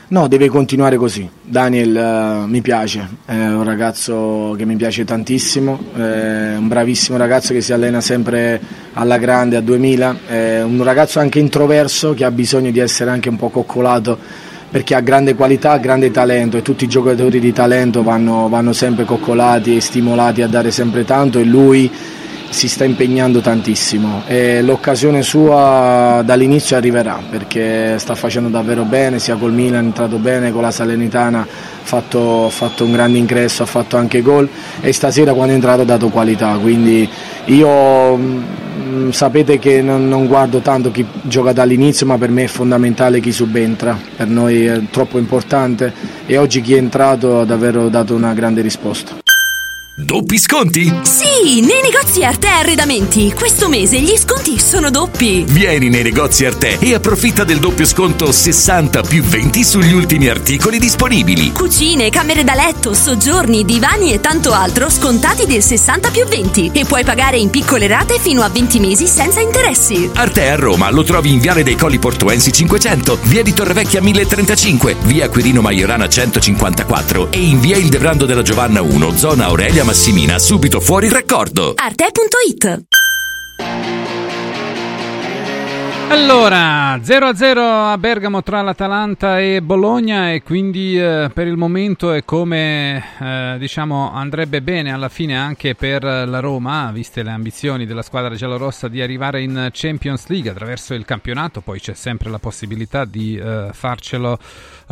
No, deve continuare così. Daniel uh, mi piace, è un ragazzo che mi piace tantissimo, è un bravissimo ragazzo che si allena sempre alla grande, a 2000, è un ragazzo anche introverso che ha bisogno di essere anche un po' coccolato perché ha grande qualità, grande talento e tutti i giocatori di talento vanno, vanno sempre coccolati e stimolati a dare sempre tanto e lui si sta impegnando tantissimo e l'occasione sua dall'inizio arriverà perché sta facendo davvero bene, sia col Milan è entrato bene, con la Salernitana ha fatto, fatto, un grande ingresso, ha fatto anche gol e stasera quando è entrato ha dato qualità, quindi io Mm, sapete che non, non, guardo tanto chi gioca dall'inizio, ma per me è fondamentale chi subentra, per noi è troppo importante e oggi chi è entrato ha davvero dato una grande risposta. Doppi sconti? Sì, nei negozi Arte Arredamenti. Questo mese gli sconti sono doppi. Vieni nei negozi Arte e approfitta del doppio sconto 60 più 20 sugli ultimi articoli disponibili. Cucine, camere da letto, soggiorni, divani e tanto altro scontati del 60 più 20. E puoi pagare in piccole rate fino a 20 mesi senza interessi. Arte a Roma lo trovi in Viale dei Colli Portuensi 500, via di Torrevecchia 1035, via Quirino Maiorana 154 e in via Il Debrando della Giovanna 1, zona Aurelia Massimina, subito fuori il raccordo. Arte.it allora, 0-0 a Bergamo tra l'Atalanta e Bologna e quindi eh, per il momento è come eh, diciamo andrebbe bene alla fine anche per la Roma, viste le ambizioni della squadra giallorossa di arrivare in Champions League attraverso il campionato, poi c'è sempre la possibilità di eh, farcelo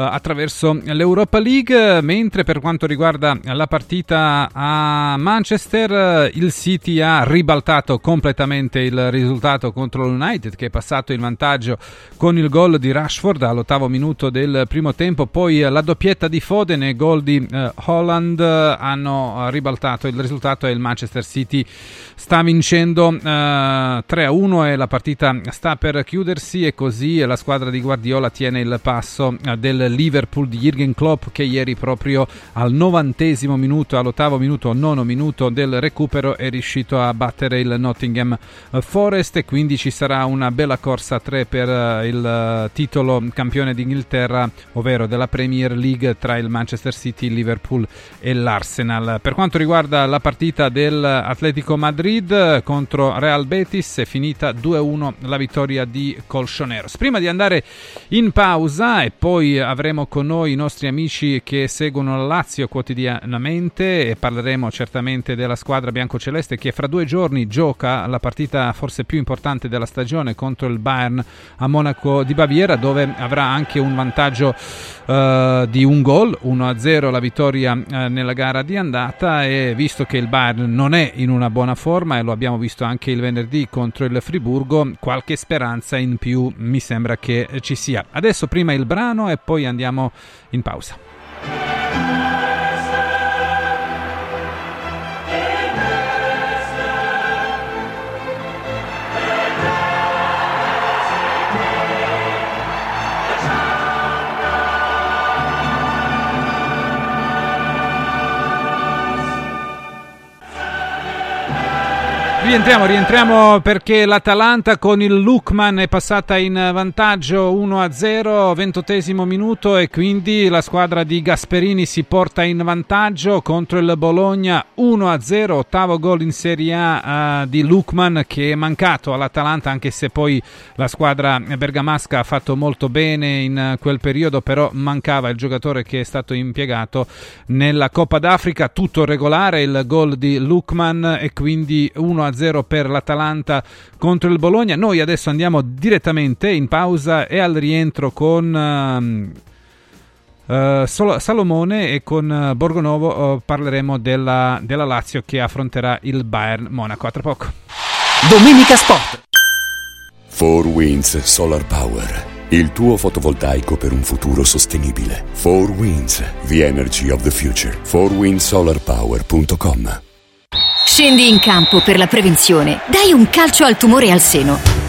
attraverso l'Europa League, mentre per quanto riguarda la partita a Manchester il City ha ribaltato completamente il risultato contro l'United che è passato in vantaggio con il gol di Rashford all'ottavo minuto del primo tempo, poi la doppietta di Foden e gol di eh, Holland hanno ribaltato il risultato e il Manchester City sta vincendo eh, 3 a 1 e la partita sta per chiudersi. E così la squadra di Guardiola tiene il passo eh, del Liverpool di Jürgen Klopp che ieri proprio al novantesimo minuto, all'ottavo minuto, nono minuto del recupero è riuscito a battere il Nottingham Forest e quindi ci sarà una bella corsa a tre per eh, il titolo campione d'Inghilterra, ovvero della Premier League tra il Manchester City, il Liverpool e l'Arsenal. Per quanto riguarda la partita dell'Atletico Madrid contro Real Betis è finita 2-1 la vittoria di Colchoneros. Prima di andare in pausa e poi avremo con noi i nostri amici che seguono la Lazio quotidianamente e parleremo certamente della squadra biancoceleste che fra due giorni gioca la partita forse più importante della stagione contro il Bayern a Monaco di Baviera dove avrà anche un vantaggio uh, di un gol 1-0 la vittoria uh, nella gara di andata e visto che il Bayern non è in una buona forma e lo abbiamo visto anche il venerdì contro il Friburgo qualche speranza in più mi sembra che ci sia. Adesso prima il brano e poi andiamo in pausa Rientriamo, rientriamo perché l'Atalanta con il Lukman è passata in vantaggio 1-0, ventottesimo minuto e quindi la squadra di Gasperini si porta in vantaggio contro il Bologna 1-0, ottavo gol in Serie A uh, di Lukman che è mancato all'Atalanta anche se poi la squadra bergamasca ha fatto molto bene in quel periodo, però mancava il giocatore che è stato impiegato nella Coppa d'Africa, tutto regolare il gol di Lukman e quindi 1-0 1-0 per l'Atalanta contro il Bologna. Noi adesso andiamo direttamente in pausa e al rientro con uh, uh, Salomone e con uh, Borgonovo parleremo della, della Lazio che affronterà il Bayern Monaco. A tra poco. Domenica Sport. 4 Winds Solar Power. Il tuo fotovoltaico per un futuro sostenibile. 4 Winds, the energy of the future. 4windsolarpower.com Scendi in campo per la prevenzione. Dai un calcio al tumore al seno.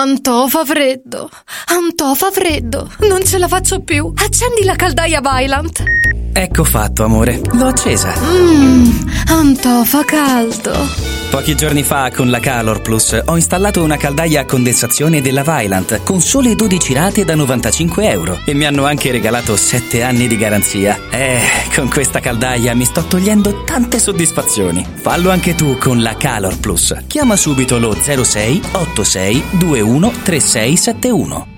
Antò fa freddo. Antò fa freddo. Non ce la faccio più. Accendi la caldaia Vylant. Ecco fatto, amore. L'ho accesa. Mmm, Antò fa caldo. Pochi giorni fa con la Calor Plus ho installato una caldaia a condensazione della Vylant con sole 12 rate da 95 euro e mi hanno anche regalato 7 anni di garanzia. Eh, con questa caldaia mi sto togliendo tante soddisfazioni. Fallo anche tu con la Calor Plus. Chiama subito lo 06 86 21 3671.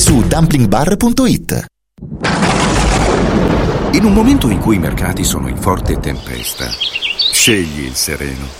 su dumplingbar.it. In un momento in cui i mercati sono in forte tempesta, scegli il sereno.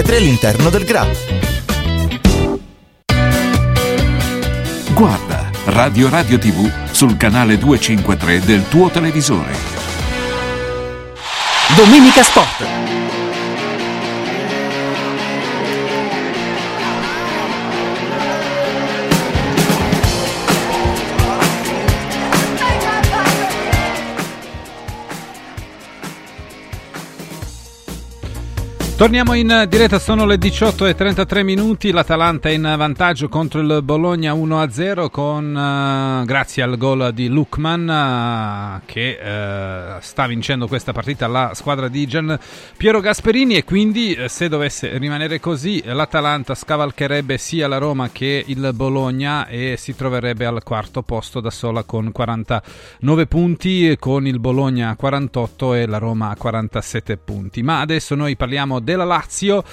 all'interno del GRA. Guarda Radio Radio TV sul canale 253 del tuo televisore. Domenica Sport. Torniamo in diretta, sono le 18 e 33 minuti, l'Atalanta in vantaggio contro il Bologna 1-0 con, eh, grazie al gol di Lukman eh, che eh, sta vincendo questa partita la squadra di Gian Piero Gasperini e quindi se dovesse rimanere così l'Atalanta scavalcherebbe sia la Roma che il Bologna e si troverebbe al quarto posto da sola con 49 punti, con il Bologna a 48 e la Roma a 47 punti. Ma adesso noi parliamo della Lazio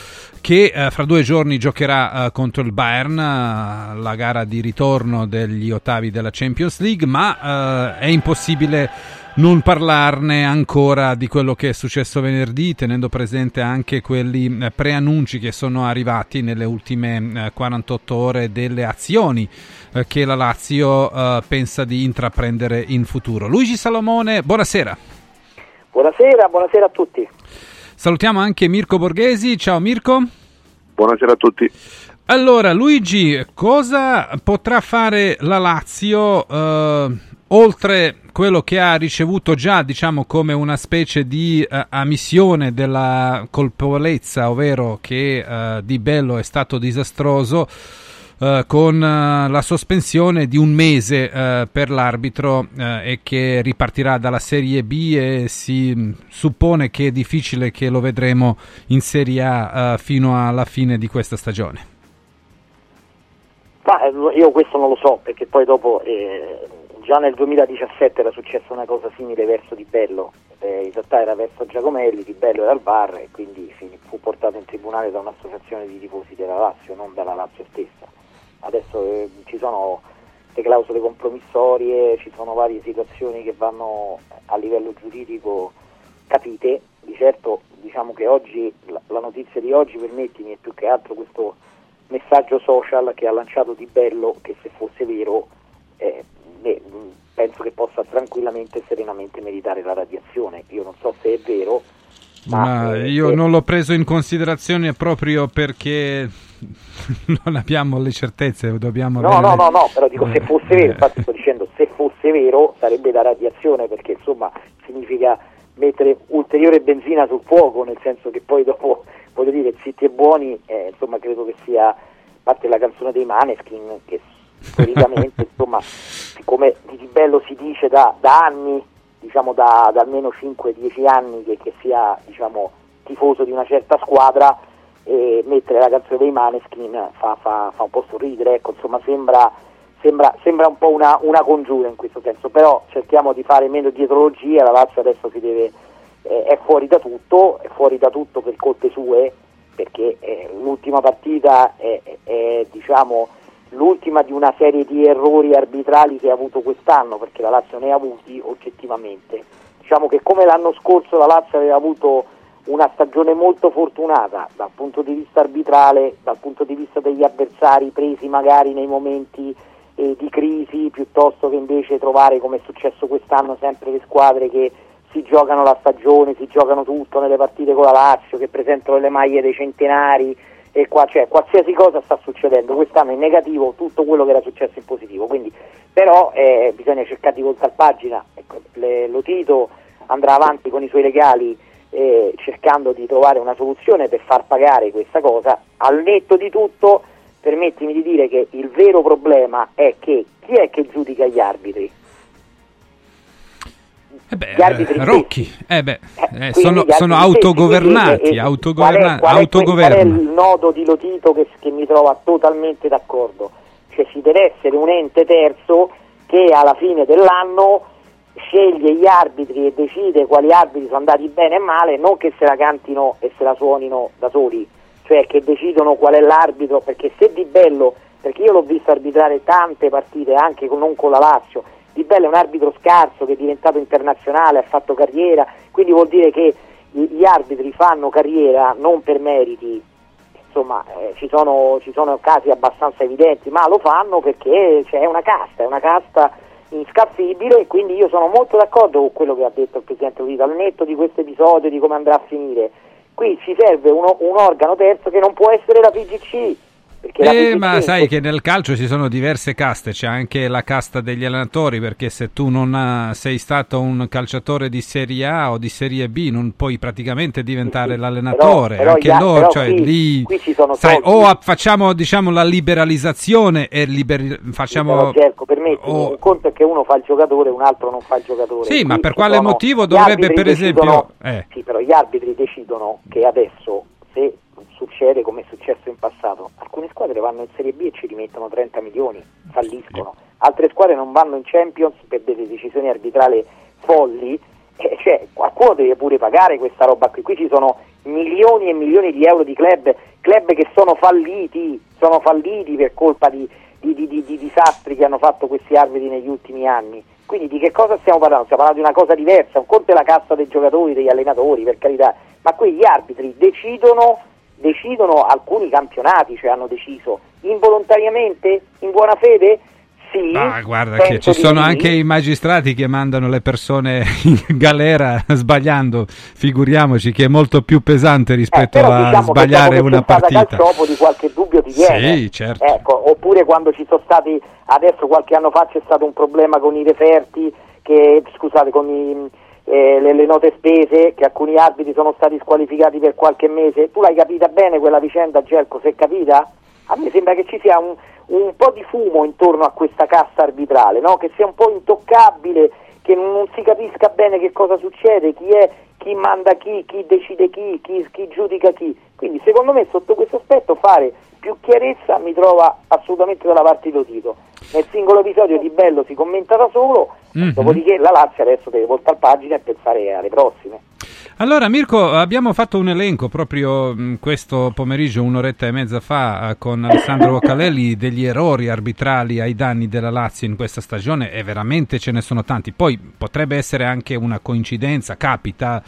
che eh, fra due giorni giocherà eh, contro il Bayern, eh, la gara di ritorno degli ottavi della Champions League, ma eh, è impossibile non parlarne ancora di quello che è successo venerdì, tenendo presente anche quelli eh, preannunci che sono arrivati nelle ultime eh, 48 ore delle azioni che la Lazio pensa di intraprendere in futuro. Luigi Salomone, buonasera. Buonasera, buonasera a tutti. Salutiamo anche Mirko Borghesi. Ciao Mirko. Buonasera a tutti. Allora, Luigi, cosa potrà fare la Lazio eh, oltre quello che ha ricevuto già, diciamo, come una specie di eh, ammissione della colpevolezza, ovvero che eh, Di Bello è stato disastroso? Uh, con uh, la sospensione di un mese uh, per l'arbitro e che ripartirà dalla Serie B e si suppone che è difficile che lo vedremo in Serie A fino alla fine di questa stagione. Ma io questo non lo so perché poi dopo eh, già nel 2017 era successa una cosa simile verso Di Bello, eh, in realtà era verso Giacomelli, Di Bello era al bar e quindi fu portato in tribunale da un'associazione di tifosi della Lazio, non dalla Lazio stessa adesso eh, ci sono le clausole compromissorie, ci sono varie situazioni che vanno a livello giuridico capite, di certo diciamo che oggi la, la notizia di oggi, permettimi, è più che altro questo messaggio social che ha lanciato Di Bello che se fosse vero eh, beh, penso che possa tranquillamente e serenamente meritare la radiazione. Io non so se è vero, ma, ma eh, io eh, non l'ho preso in considerazione proprio perché [laughs] non abbiamo le certezze, dobbiamo No, no, no, no, però dico se fosse Eh. vero, infatti sto dicendo se fosse vero sarebbe da radiazione perché insomma significa mettere ulteriore benzina sul fuoco, nel senso che poi dopo [laughs] voglio dire, zitti e buoni, eh, insomma, credo che sia parte la canzone dei Maneskin, che storicamente, [laughs] insomma, come di bello si dice da, da anni, diciamo da, da almeno 5-10 anni che, che sia diciamo, tifoso di una certa squadra, e mettere la canzone dei Maneskin fa, fa, fa un po' sorridere, ecco, insomma sembra, sembra, sembra un po' una, una, congiura in questo senso, però cerchiamo di fare meno dietrologia, la Lazio adesso deve, eh, è fuori da tutto, è fuori da tutto per colpe sue, perché eh, l'ultima partita è, è, è diciamo, l'ultima di una serie di errori arbitrali che ha avuto quest'anno, perché la Lazio ne ha avuti oggettivamente. Diciamo che come l'anno scorso la Lazio aveva avuto una stagione molto fortunata dal punto di vista arbitrale, dal punto di vista degli avversari presi magari nei momenti eh, di crisi, piuttosto che invece trovare come è successo quest'anno sempre le squadre che si giocano la stagione, si giocano tutto nelle partite con la Lazio, che presentano le maglie dei centenari e qua cioè, qualsiasi cosa sta succedendo, quest'anno in negativo tutto quello che era successo in positivo, quindi però eh, bisogna cercare di voltare pagina, ecco, le, lo Tito andrà avanti con i suoi legali eh, cercando di trovare una soluzione per far pagare questa cosa, al netto di tutto permettimi di dire che il vero problema è che chi è che giudica gli arbitri? Eh beh, eh, Rocchi, eh beh, eh, sono, sono autogovernati, e, autogoverna- qual, è, autogoverno. qual è il nodo di Lotito che, che mi trova totalmente d'accordo? Cioè ci deve essere un ente terzo che alla fine dell'anno sceglie gli arbitri e decide quali arbitri sono andati bene e male, non che se la cantino e se la suonino da soli, cioè che decidono qual è l'arbitro, perché se Di Bello, perché io l'ho visto arbitrare tante partite anche con, non con la Lazio, Di Bello è un arbitro scarso che è diventato internazionale, ha fatto carriera, quindi vuol dire che gli arbitri fanno carriera non per meriti, insomma eh, ci, sono, ci sono casi abbastanza evidenti, ma lo fanno perché c'è una casta, è una casta inscaffibile e quindi io sono molto d'accordo con quello che ha detto il Presidente Udito, al netto di questo episodio, di come andrà a finire. Qui ci serve uno, un organo terzo che non può essere la PGC, eh, ma sai che nel calcio ci sono diverse caste, c'è anche la casta degli allenatori, perché se tu non ha, sei stato un calciatore di Serie A o di Serie B non puoi praticamente diventare sì, l'allenatore, però, però anche gli, loro, cioè qui, lì qui sai, o a, facciamo diciamo la liberalizzazione e liber, facciamo sì, permetti, oh. un conto è che uno fa il giocatore e un altro non fa il giocatore. Sì, ma per quale motivo dovrebbe per esempio eh. Sì, però gli arbitri decidono che adesso se succede come è successo in passato. Alcune squadre vanno in Serie B e ci rimettono 30 milioni, falliscono. Altre squadre non vanno in Champions per delle decisioni arbitrali folli. Eh, cioè, qualcuno deve pure pagare questa roba qui. Qui ci sono milioni e milioni di euro di club, club che sono falliti, sono falliti per colpa di, di, di, di disastri che hanno fatto questi arbitri negli ultimi anni. Quindi di che cosa stiamo parlando? Stiamo parlando di una cosa diversa, un conto è la cassa dei giocatori, degli allenatori, per carità, ma qui gli arbitri decidono decidono alcuni campionati, cioè hanno deciso involontariamente, in buona fede? Sì, ah, guarda che ci sono sì. anche i magistrati che mandano le persone [laughs] in galera sbagliando, figuriamoci che è molto più pesante rispetto eh, a diciamo sbagliare una partita. Calciopo di qualche dubbio ti viene. Sì, certo. Ecco, oppure quando ci sono stati, adesso qualche anno fa c'è stato un problema con i referti, che, scusate, con i eh, le, le, note spese, che alcuni arbitri sono stati squalificati per qualche mese. Tu l'hai capita bene quella vicenda, Gelco? È capita? A me sembra che ci sia un, un po' di fumo intorno a questa cassa arbitrale, no? che sia un po' intoccabile, che non si capisca bene che cosa succede, chi è, chi manda chi, chi decide chi, chi, chi giudica chi. Quindi secondo me sotto questo aspetto fare più chiarezza mi trova assolutamente dalla parte di Tito. Nel singolo episodio di Bello si commenta da solo, mm-hmm. dopodiché la Lazio adesso deve voltare pagina e pensare alle prossime. Allora Mirko, abbiamo fatto un elenco proprio mm, questo pomeriggio, un'oretta e mezza fa, eh, con Alessandro Vocalelli degli errori arbitrali ai danni della Lazio in questa stagione e veramente ce ne sono tanti. Poi potrebbe essere anche una coincidenza, capita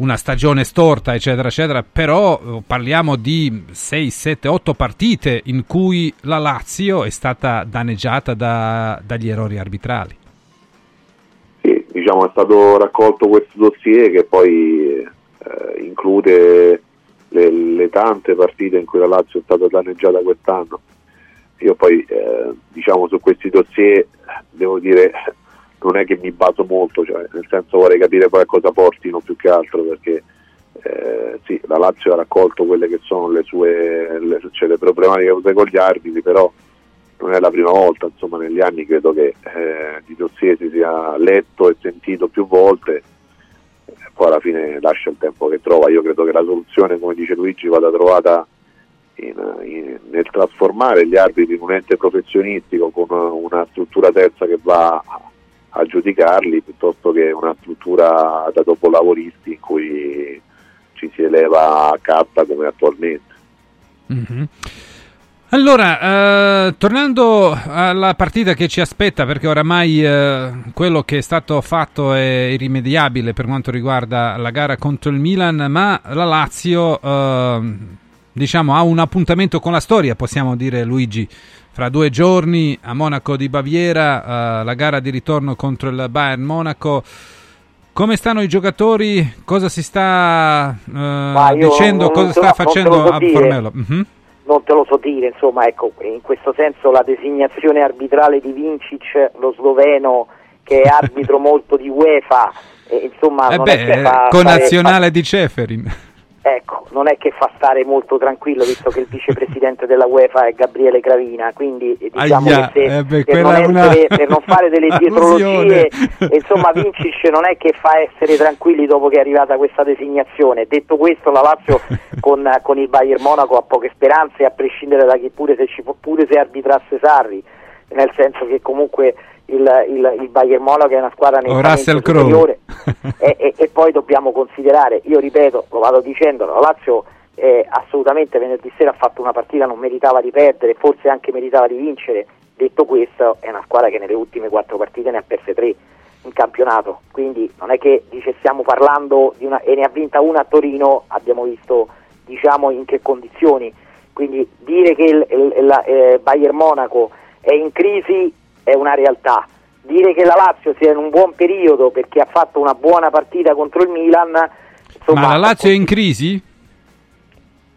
una stagione storta, eccetera, eccetera, però eh, parliamo di 6, 7, 8 partite in cui la Lazio è stata danneggiata da, dagli errori arbitrali. Sì, diciamo è stato raccolto questo dossier che poi eh, include le, le, tante partite in cui la Lazio è stata danneggiata quest'anno. Io poi eh, diciamo su questi dossier devo dire non è che mi baso molto, cioè, nel senso vorrei capire poi a cosa portino più che altro perché eh, sì, la Lazio ha raccolto quelle che sono le sue le, cioè le problematiche avute con gli arbitri, però non è la prima volta, insomma negli anni credo che eh, di dossier si sia letto e sentito più volte, poi alla fine lascia il tempo che trova, io credo che la soluzione, come dice Luigi, vada trovata in, in, nel trasformare gli arbitri in un ente professionistico con una struttura terza che va a giudicarli piuttosto che una struttura da dopolavoristi in cui ci si eleva a cappa come attualmente. Mm-hmm. Allora, eh, tornando alla partita che ci aspetta, perché oramai eh, quello che è stato fatto è irrimediabile per quanto riguarda la gara contro il Milan, ma la Lazio eh, diciamo, ha un appuntamento con la storia, possiamo dire Luigi, fra due giorni a Monaco di Baviera, eh, la gara di ritorno contro il Bayern Monaco. Come stanno i giocatori? Cosa si sta eh, dicendo? Cosa sta facendo a Formello? Mm-hmm non te lo so dire, insomma, ecco, in questo senso la designazione arbitrale di Vincic, lo sloveno, che è arbitro [laughs] molto di UEFA, eh, insomma, eh beh, fa, con nazionale fa... di Ceferin. Ecco, non è che fa stare molto tranquillo visto che il vicepresidente della UEFA è Gabriele Gravina, quindi diciamo Aia, che se, eh beh, per, non essere, per, non fare delle [laughs] dietrologie, insomma Vincic non è che fa essere tranquilli dopo che è arrivata questa designazione. Detto questo la Lazio [laughs] con, con il Bayern Monaco ha poche speranze a prescindere da chi pure se, ci, pure se arbitrasse Sarri, nel senso che comunque il, il, il Bayern Monaco è una squadra superiore [laughs] e, e, e, poi dobbiamo considerare, io ripeto, lo vado dicendo, la Lazio eh, assolutamente venerdì sera ha fatto una partita, non meritava di perdere, forse anche meritava di vincere, detto questo è una squadra che nelle ultime quattro partite ne ha perse tre in campionato, quindi non è che dice stiamo parlando di una, e ne ha vinta una a Torino, abbiamo visto diciamo in che condizioni, quindi dire che il, il, il eh, Bayern Monaco è in crisi è una realtà. Dire che la Lazio sia in un buon periodo perché ha fatto una buona partita contro il Milan. Insomma, Ma la Lazio è in crisi?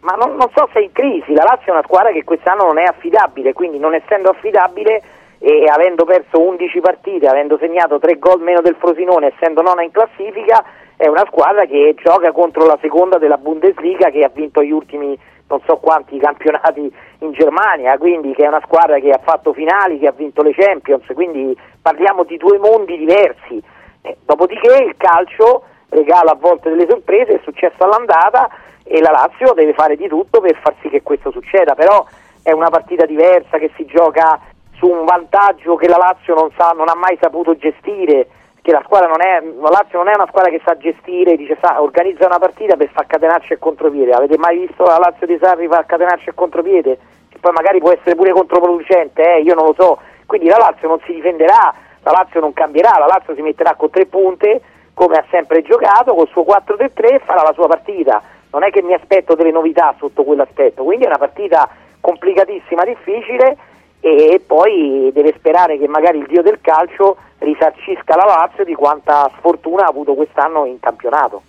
Ma non, non, so se è in crisi, la Lazio è una squadra che quest'anno non è affidabile, quindi non essendo affidabile e avendo perso 11 partite, avendo segnato 3 gol meno del Frosinone, essendo nona in classifica, è una squadra che gioca contro la seconda della Bundesliga che ha vinto gli ultimi non so quanti campionati in Germania, quindi che è una squadra che ha fatto finali, che ha vinto le Champions, quindi parliamo di due mondi diversi. Eh, dopodiché il calcio regala a volte delle sorprese, è successo all'andata e la Lazio deve fare di tutto per far sì che questo succeda, però è una partita diversa che si gioca su un vantaggio che la Lazio non, sa, non ha mai saputo gestire che la squadra non è, la Lazio non è una squadra che sa gestire, dice, sa, organizza una partita per far catenarci il contropiede. Avete mai visto la Lazio di Sarri far catenarci il contropiede? Che poi magari può essere pure controproducente, eh? io non lo so. Quindi la Lazio non si difenderà, la Lazio non cambierà, la Lazio si metterà con tre punte come ha sempre giocato, col suo 4-3-3 e farà la sua partita. Non è che mi aspetto delle novità sotto quell'aspetto, quindi è una partita complicatissima, difficile e poi deve sperare che magari il dio del calcio risarcisca la Lazio di quanta sfortuna ha avuto quest'anno in campionato.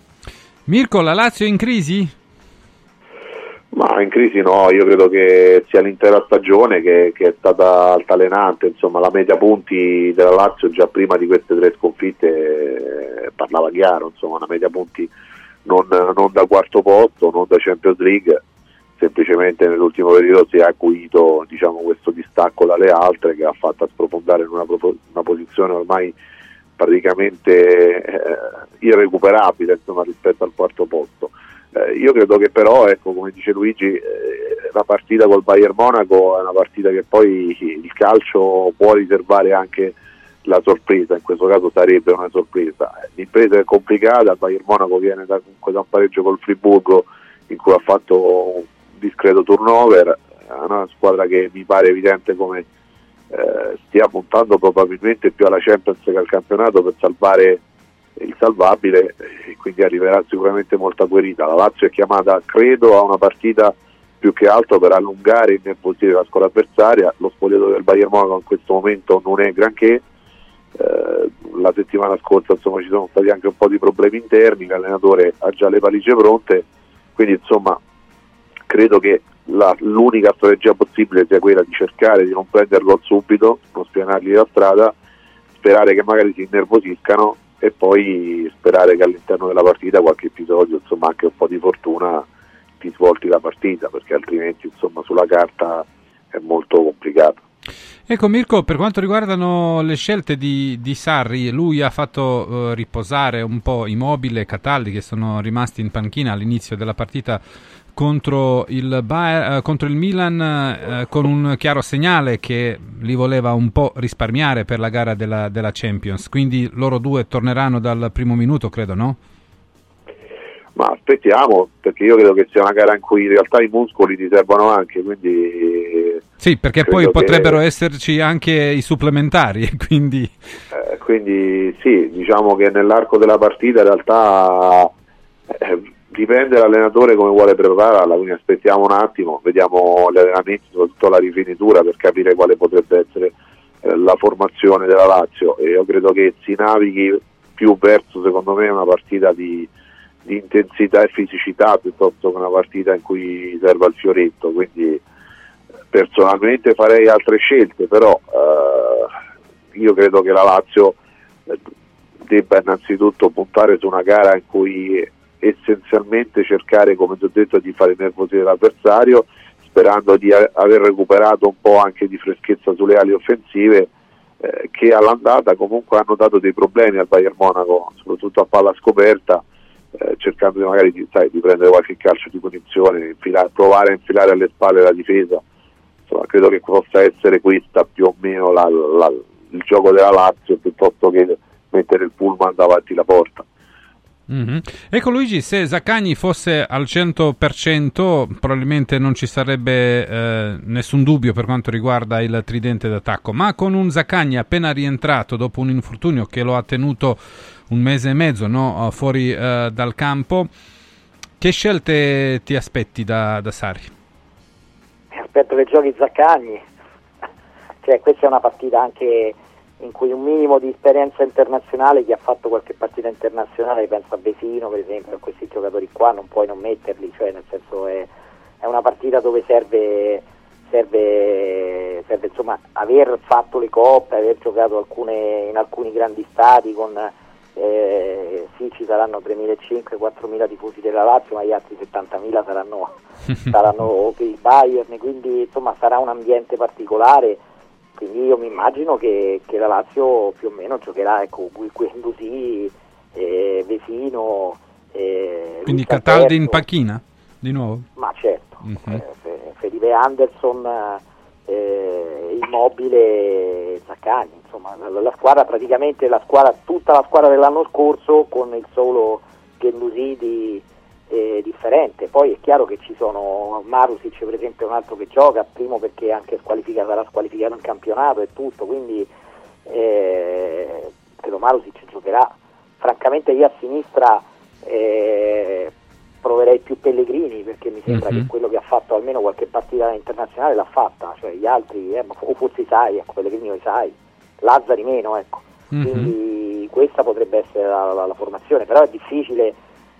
Mirko, la Lazio è in crisi? Ma in crisi no, io credo che sia l'intera stagione che, che, è stata altalenante, insomma la media punti della Lazio già prima di queste tre sconfitte eh, parlava chiaro, insomma una media punti non, non da quarto posto, non da Champions League, semplicemente nell'ultimo periodo si è acuito diciamo, questo distacco dalle altre che ha fatto sprofondare in una, una posizione ormai praticamente eh, irrecuperabile insomma, rispetto al quarto posto. Eh, io credo che però, ecco, come dice Luigi, eh, la partita col Bayern Monaco è una partita che poi il calcio può riservare anche la sorpresa, in questo caso sarebbe una sorpresa. L'impresa è complicata, il Bayern Monaco viene da, comunque da un pareggio col Friburgo in cui ha fatto discreto turnover, è una squadra che mi pare evidente come eh, stia puntando probabilmente più alla Champions che al campionato per salvare il salvabile e quindi arriverà sicuramente molta guerita. La Lazio è chiamata, credo, a una partita più che altro per allungare e innervosire la squadra avversaria. Lo spogliato del Bayern Monaco in questo momento non è granché. Eh, la settimana scorsa insomma, ci sono stati anche un po' di problemi interni, l'allenatore ha già le valigie pronte, quindi insomma credo che la, l'unica strategia possibile sia quella di cercare di non prenderlo subito, non spianargli la strada, sperare che magari si innervosiscano e poi sperare che all'interno della partita qualche episodio, insomma anche un po' di fortuna ti svolti la partita perché altrimenti insomma sulla carta è molto complicato. Ecco Mirko, per quanto riguardano le scelte di, di Sarri, lui ha fatto uh, riposare un po' Immobile e Cataldi che sono rimasti in panchina all'inizio della partita contro il, Bayer, uh, contro il Milan uh, con un chiaro segnale che li voleva un po' risparmiare per la gara della, della Champions, quindi loro due torneranno dal primo minuto, credo, no? Ma aspettiamo, perché io credo che sia una gara in cui in realtà i muscoli ti servono anche, quindi... Sì, perché poi potrebbero esserci anche i supplementari, [laughs] quindi... Eh, quindi sì, diciamo che nell'arco della partita in realtà eh, dipende dall'allenatore come vuole prepararla, quindi aspettiamo un attimo, vediamo gli allenamenti, soprattutto la rifinitura per capire quale potrebbe essere eh, la formazione della Lazio. E io credo che si navighi più verso, secondo me, una partita di di intensità e fisicità piuttosto che una partita in cui serva il fioretto, quindi personalmente farei altre scelte, però eh, io credo che la Lazio eh, debba innanzitutto puntare su una gara in cui essenzialmente cercare, come ti ho detto, di fare nervosire l'avversario, sperando di aver recuperato un po' anche di freschezza sulle ali offensive eh, che all'andata comunque hanno dato dei problemi al Bayern Monaco, soprattutto a palla scoperta eh, cercando magari di, sai, di, prendere qualche calcio di punizione, infilare, provare a infilare alle spalle la difesa. Insomma, credo che possa essere questa più o meno la, la, il gioco della Lazio piuttosto che mettere il pullman davanti la porta. Mm-hmm. Ecco Luigi, se Zaccagni fosse al 100% probabilmente non ci sarebbe eh, nessun dubbio per quanto riguarda il tridente d'attacco, ma con un Zaccagni appena rientrato dopo un infortunio che lo ha tenuto un mese e mezzo no, fuori uh, dal campo. Che scelte ti aspetti da, da Sari? Aspetto che giochi Zaccagni, [laughs] cioè, questa è una partita anche in cui un minimo di esperienza internazionale, chi ha fatto qualche partita internazionale, penso a Vesino per esempio, a questi giocatori qua non puoi non metterli, cioè nel senso è, è una partita dove serve, serve, serve insomma, aver fatto le coppe, aver giocato alcune, in alcuni grandi stati con eh, sì ci saranno 3.500-4.000 tifosi della Lazio ma gli altri 70.000 saranno, [laughs] saranno per il Bayern quindi insomma sarà un ambiente particolare quindi io mi immagino che, che la Lazio più o meno giocherà ecco Guendouzi eh, Vesino eh, quindi Cataldi in panchina di nuovo? ma certo uh-huh. eh, Felipe Anderson eh, Immobile Zaccagni, insomma la, la, squadra praticamente la squadra, tutta la squadra dell'anno scorso con il solo Gendusidi eh, differente, poi è chiaro che ci sono Marusic per esempio un altro che gioca, primo perché anche squalificato, sarà squalificato in campionato e tutto, quindi eh, credo Marusic giocherà, francamente io a sinistra eh, proverei più Pellegrini perché mi sembra mm-hmm. che quello che ha fatto almeno qualche partita internazionale l'ha fatta, cioè gli altri, eh, o forse Sai, ecco, Pellegrini o Sai, Lazzari meno, ecco. Mm-hmm. Quindi questa potrebbe essere la, la, la formazione, però è difficile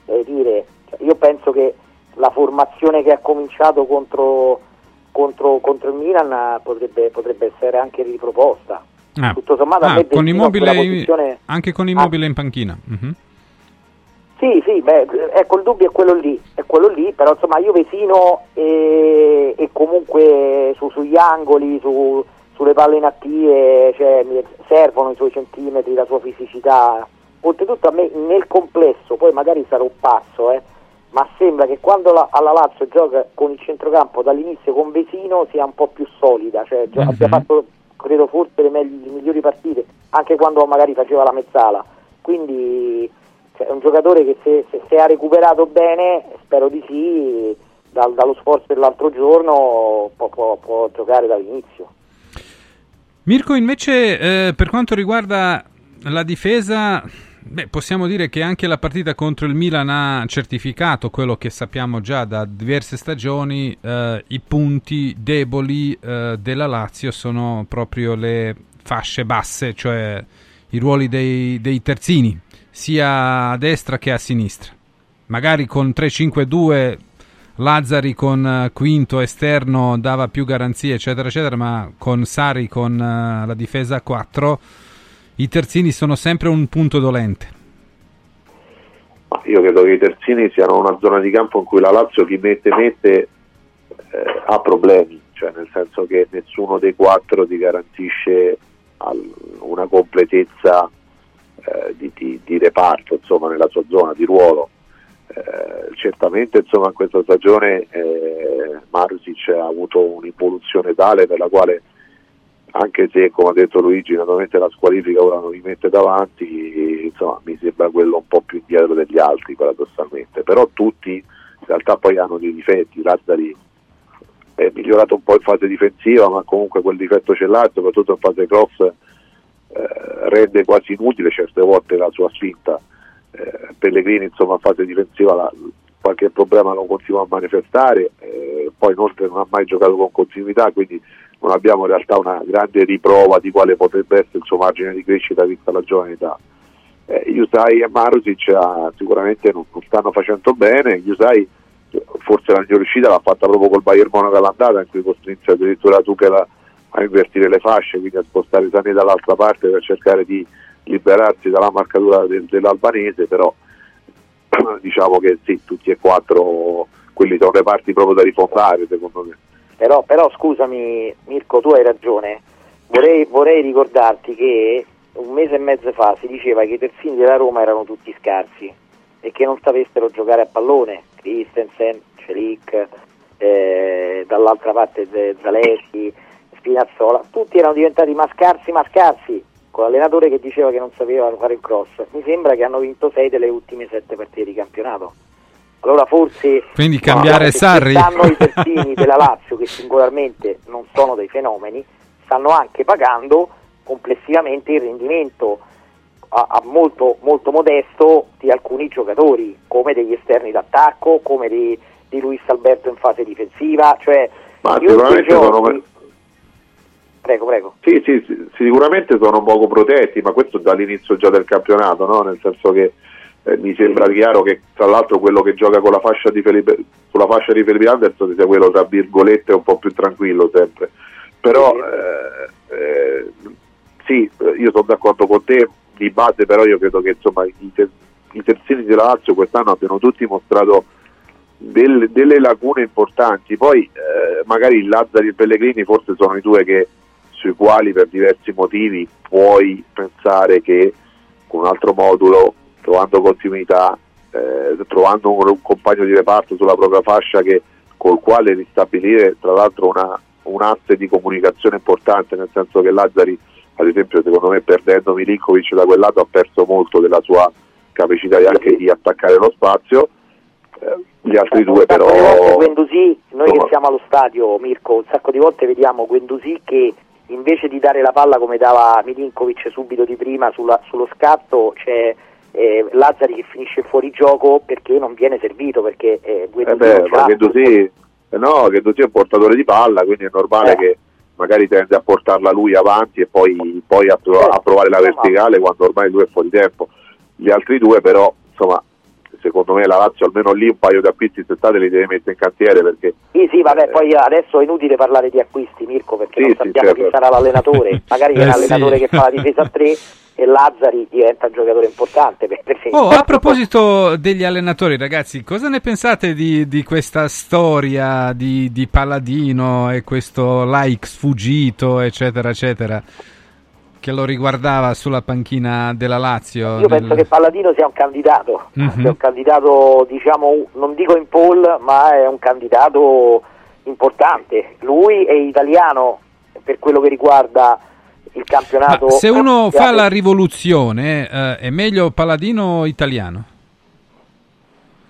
eh, dire, cioè, io penso che la formazione che ha cominciato contro, contro, contro il Milan potrebbe, potrebbe, essere anche riproposta. Ah. Tutto sommato ah, con immobile, posizione... anche con immobile ah. in panchina. Mm-hmm. Sì, sì, beh, ecco il dubbio è quello lì, è quello lì, però insomma io Vesino e, e comunque su, sugli angoli, su, sulle palle inattive, cioè, servono i suoi centimetri, la sua fisicità. Oltretutto a me nel complesso, poi magari sarà un passo, eh, ma sembra che quando la, alla Lazio gioca con il centrocampo dall'inizio con Vesino sia un po' più solida, cioè mm-hmm. abbia fatto credo forse le, me- le migliori partite, anche quando magari faceva la mezzala. Quindi cioè, è un giocatore che se, se, se, ha recuperato bene, spero di sì, dal, dallo sforzo dell'altro giorno può, può, può giocare dall'inizio. Mirko, invece, eh, per quanto riguarda la difesa, beh, possiamo dire che anche la partita contro il Milan ha certificato quello che sappiamo già da diverse stagioni, eh, i punti deboli eh, della Lazio sono proprio le fasce basse, cioè i ruoli dei, dei terzini sia a destra che a sinistra. Magari con 3-5-2 Lazzari con uh, quinto esterno dava più garanzie, eccetera, eccetera, ma con Sari con uh, la difesa a 4 i terzini sono sempre un punto dolente. Io credo che i terzini siano una zona di campo in cui la Lazio chi mette mette eh, ha problemi, cioè nel senso che nessuno dei quattro ti garantisce al- una completezza eh, di, di- di reparto insomma, nella sua zona di ruolo. Eh, certamente insomma, in questa stagione eh, Marsic ha avuto un'involuzione tale per la quale anche se come ha detto Luigi naturalmente la squalifica ora non li mette davanti insomma mi sembra quello un po' più indietro degli altri paradossalmente. Però tutti in realtà poi hanno dei difetti. Lazzari è migliorato un po' in fase difensiva ma comunque quel difetto ce l'ha soprattutto in fase cross eh, rende quasi inutile certe volte la sua spinta. Eh, Pellegrini insomma in fase difensiva la- qualche problema lo continua a manifestare eh, poi inoltre non ha mai giocato con continuità quindi non abbiamo in realtà una grande riprova di quale potrebbe essere il suo margine di crescita vista la giovane età. Eh, Yusai e Marusic ah, sicuramente non, non stanno facendo bene. Yusai forse la miglior uscita l'ha fatta proprio col Bayern Monaco all'andata in cui costrinse addirittura Tuchel a, a invertire le fasce quindi a spostare Sani dall'altra parte per cercare di liberarsi dalla marcatura del- dell'albanese però [clears throat] diciamo che sì, tutti e quattro quelli sono le parti proprio da rifondare secondo me Però, però scusami Mirko, tu hai ragione. Vorrei, vorrei ricordarti che un mese e mezzo fa si diceva che i terzini della Roma erano tutti scarsi e che non sapessero giocare a pallone. Christensen, Celic, eh, dall'altra parte Zaleschi, Spinazzola, tutti erano diventati ma scarsi, ma scarsi, con l'allenatore che diceva che non sapeva fare il cross. Mi sembra che hanno vinto sei delle ultime sette partite di campionato. Allora forse Quindi cambiare se Sarri? stanno i terzini [laughs] della Lazio che singolarmente non sono dei fenomeni, stanno anche pagando complessivamente il rendimento a, a molto, molto modesto di alcuni giocatori, come degli esterni d'attacco, come di, di Luis Alberto in fase difensiva, cioè ma sicuramente giochi- sono Prego, prego. Sì, sì, sì, sicuramente sono poco protetti, ma questo dall'inizio già del campionato, no? nel senso che eh, mi sembra chiaro che tra l'altro quello che gioca con la fascia di Felipe, con la fascia di Felipe Anderson sia quello tra virgolette un po' più tranquillo sempre. Però eh, eh, sì, io sono d'accordo con te di base, però io credo che insomma i, ter- i terzini della Lazio quest'anno abbiano tutti mostrato del- delle lacune importanti. Poi eh, magari il Lazzari e il Pellegrini forse sono i due che sui quali per diversi motivi puoi pensare che con un altro modulo, trovando continuità, eh, trovando un, un compagno di reparto sulla propria fascia che, col quale ristabilire tra l'altro una, un asse di comunicazione importante, nel senso che Lazzari ad esempio secondo me perdendo Milinkovic da quel lato ha perso molto della sua capacità anche di attaccare lo spazio, Eh, gli altri due Un però... Guendouzi, noi che siamo allo stadio, Mirko, un sacco di volte vediamo Guendouzi che invece di dare la palla come dava Milinkovic subito di prima sulla- sullo scatto, c'è eh, Lazzari che finisce fuori gioco perché non viene servito, perché eh, Eh Guendouzi beh, ma. Guendouzi, eh no, Guendouzi è un portatore di palla, quindi è normale Eh. che magari tende a portarla lui avanti e poi, poi a, prov- a provare la verticale quando ormai lui è fuori tempo. Gli altri due però, insomma, secondo me la Lazio almeno lì un paio di acquisti quest'estate li deve mettere in cantiere perché Sì, sì, vabbè, poi adesso è inutile parlare di acquisti, Mirko, perché Sì, non sì, sappiamo certo. chi sarà l'allenatore. Magari [laughs] è Eh, un sì. allenatore che fa la difesa a tre [laughs] e Lazzari diventa un giocatore importante. Oh, a proposito [laughs] degli allenatori, ragazzi, cosa ne pensate di, di questa storia di, di Palladino e questo like sfuggito, eccetera, eccetera, che lo riguardava sulla panchina della Lazio? Io penso nel- che Palladino sia un candidato, Mhm. sia un candidato, diciamo, non dico in poll, ma è un candidato importante. Lui è italiano per quello che riguarda il campionato. Ma se uno fa la rivoluzione, eh, è meglio Palladino o italiano?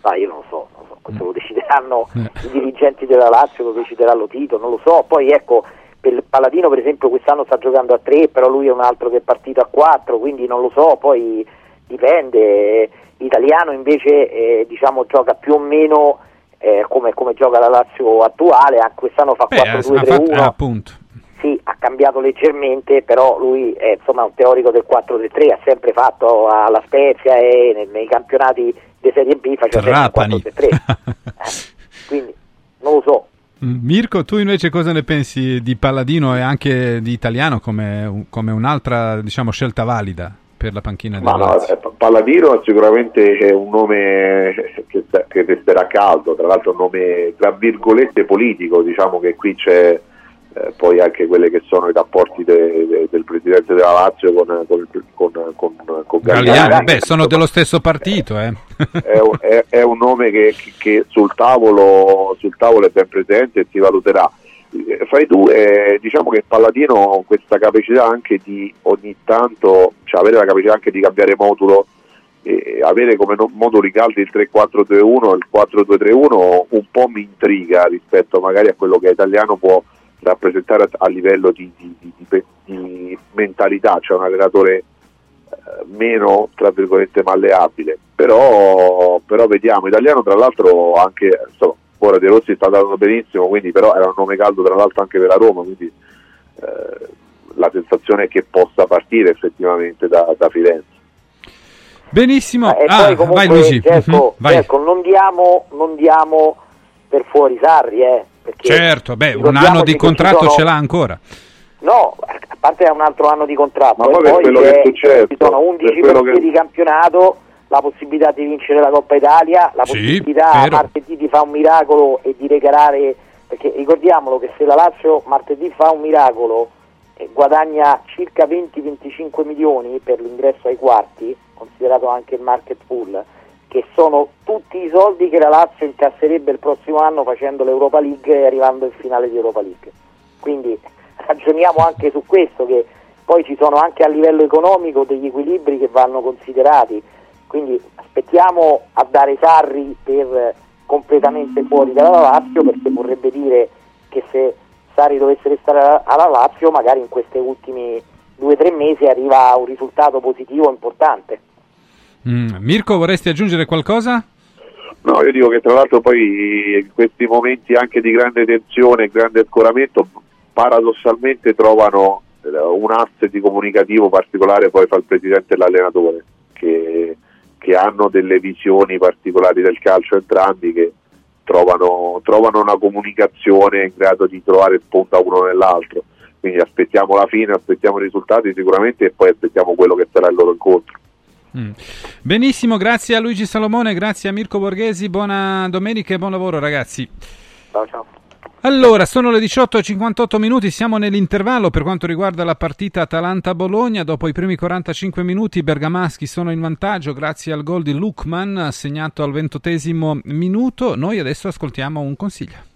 Ah, io non lo so, non so, questo lo decideranno Eh. i dirigenti della Lazio, lo deciderà lo Tito, non lo so. Poi ecco, per Paladino per esempio quest'anno sta giocando a 3, però lui è un altro che è partito a 4, quindi non lo so, poi dipende. Italiano invece eh, diciamo gioca più o meno eh, come, come gioca la Lazio attuale, anche quest'anno fa Beh, ha- ha fatto- 4-2-3-1. Sì, ha cambiato leggermente, però lui è insomma un teorico del 4-3-3, ha sempre fatto alla Spezia e nei, nei campionati di Serie B faceva Trapani. sempre 4-3-3. [laughs] Eh, quindi non lo so. Mm, Mirko, tu invece cosa ne pensi di Palladino e anche di Italiano come, come un'altra diciamo, scelta valida per la panchina Ma no, Lazio. eh, Palladino sicuramente è un nome che, che resterà caldo, tra l'altro un nome tra virgolette politico, diciamo che qui c'è eh, poi anche quelle che sono i rapporti de- de- del presidente della Lazio con, con, con, con, con Galliani, beh, sono dello stesso partito, eh. è, un, è- è un nome che, che sul, tavolo, sul tavolo è ben presente e si valuterà. Eh, Fra i due, diciamo che Palladino ha questa capacità anche di ogni tanto, cioè avere la capacità anche di cambiare modulo avere come moduli caldi il 3-4-2-1 e il 4-2-3-1 un po' mi intriga rispetto magari a quello che Italiano può rappresentare a, livello di, di- di- di mentalità, cioè un allenatore eh, meno tra virgolette malleabile però, però vediamo Italiano tra l'altro anche insomma, ora De Rossi sta andando benissimo quindi però era un nome caldo tra l'altro anche per la Roma quindi eh, la sensazione è che possa partire effettivamente da, da Firenze Benissimo. E Ah, poi comunque, vai Luigi. Gerco, Mhm, vai. Non, diamo, non diamo per fuori Sarri, eh, Certo, beh, un anno di contratto sono- ce l'ha ancora. No, a parte è un altro anno di contratto, Ma poi quello che è successo, ci sono per 11 quello partite che- di campionato, la possibilità di vincere la Coppa Italia, la Sì, possibilità vero. martedì di fare un miracolo e di regalare, perché ricordiamolo che se la Lazio martedì fa un miracolo e guadagna circa 20-25 milioni per l'ingresso ai quarti, considerato anche il market pool, che sono tutti i soldi che la Lazio incasserebbe il prossimo anno facendo l'Europa League e arrivando in finale di Europa League. Quindi ragioniamo anche su questo, che poi ci sono anche a livello economico degli equilibri che vanno considerati. Quindi aspettiamo a dare Sarri per completamente fuori dalla Lazio, perché vorrebbe dire che se Sarri dovesse restare alla- alla Lazio, magari in questi ultimi due o tre mesi arriva a un risultato positivo importante. Mm, Mirko, vorresti aggiungere qualcosa? No, io dico che tra l'altro poi in questi momenti anche di grande tensione e grande scoramento paradossalmente trovano eh, un asse di comunicativo particolare poi fra il presidente e l'allenatore che, che hanno delle visioni particolari del calcio entrambi che trovano, trovano una comunicazione in grado di trovare spunta uno nell'altro. Quindi aspettiamo la fine, aspettiamo i risultati sicuramente e poi aspettiamo quello che sarà il loro incontro Mm. Benissimo, grazie a Luigi Salomone, grazie a Mirko Borghesi, buona domenica e buon lavoro ragazzi. Ciao ciao. Allora, sono le 18.58 minuti, siamo nell'intervallo per quanto riguarda la partita Atalanta-Bologna. Dopo i primi 45 minuti i bergamaschi sono in vantaggio grazie al gol di Lukman segnato al ventottesimo minuto. Noi adesso ascoltiamo un consiglio.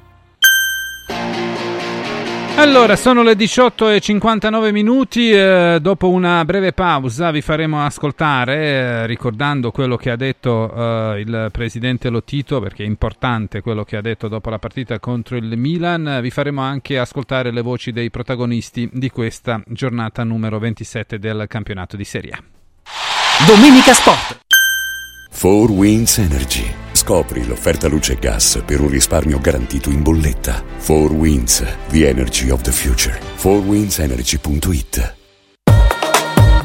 Allora, sono le 18.59 minuti, eh, dopo una breve pausa vi faremo ascoltare, eh, ricordando quello che ha detto eh, il presidente Lotito, perché è importante quello che ha detto dopo la partita contro il Milan, vi faremo anche ascoltare le voci dei protagonisti di questa giornata numero 27 del campionato di Serie A. Domenica Sport. 4 Winds Energy. Scopri l'offerta luce e gas per un risparmio garantito in bolletta. 4 Winds, the energy of the future. 4windsenergy.it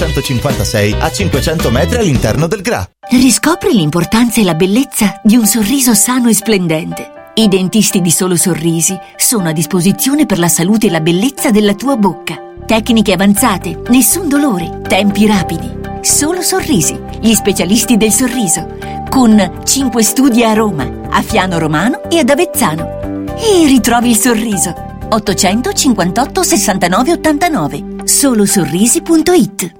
956 a 500 metri all'interno del GRA. Riscopri l'importanza e la bellezza di un sorriso sano e splendente. I dentisti di Solo Sorrisi sono a disposizione per la salute e la bellezza della tua bocca. Tecniche avanzate, nessun dolore, tempi rapidi. Solo Sorrisi, gli specialisti del sorriso, con 5 studi a Roma, a Fiano Romano e ad Avezzano. E ritrovi il sorriso. 858 69 89 solosorrisi.it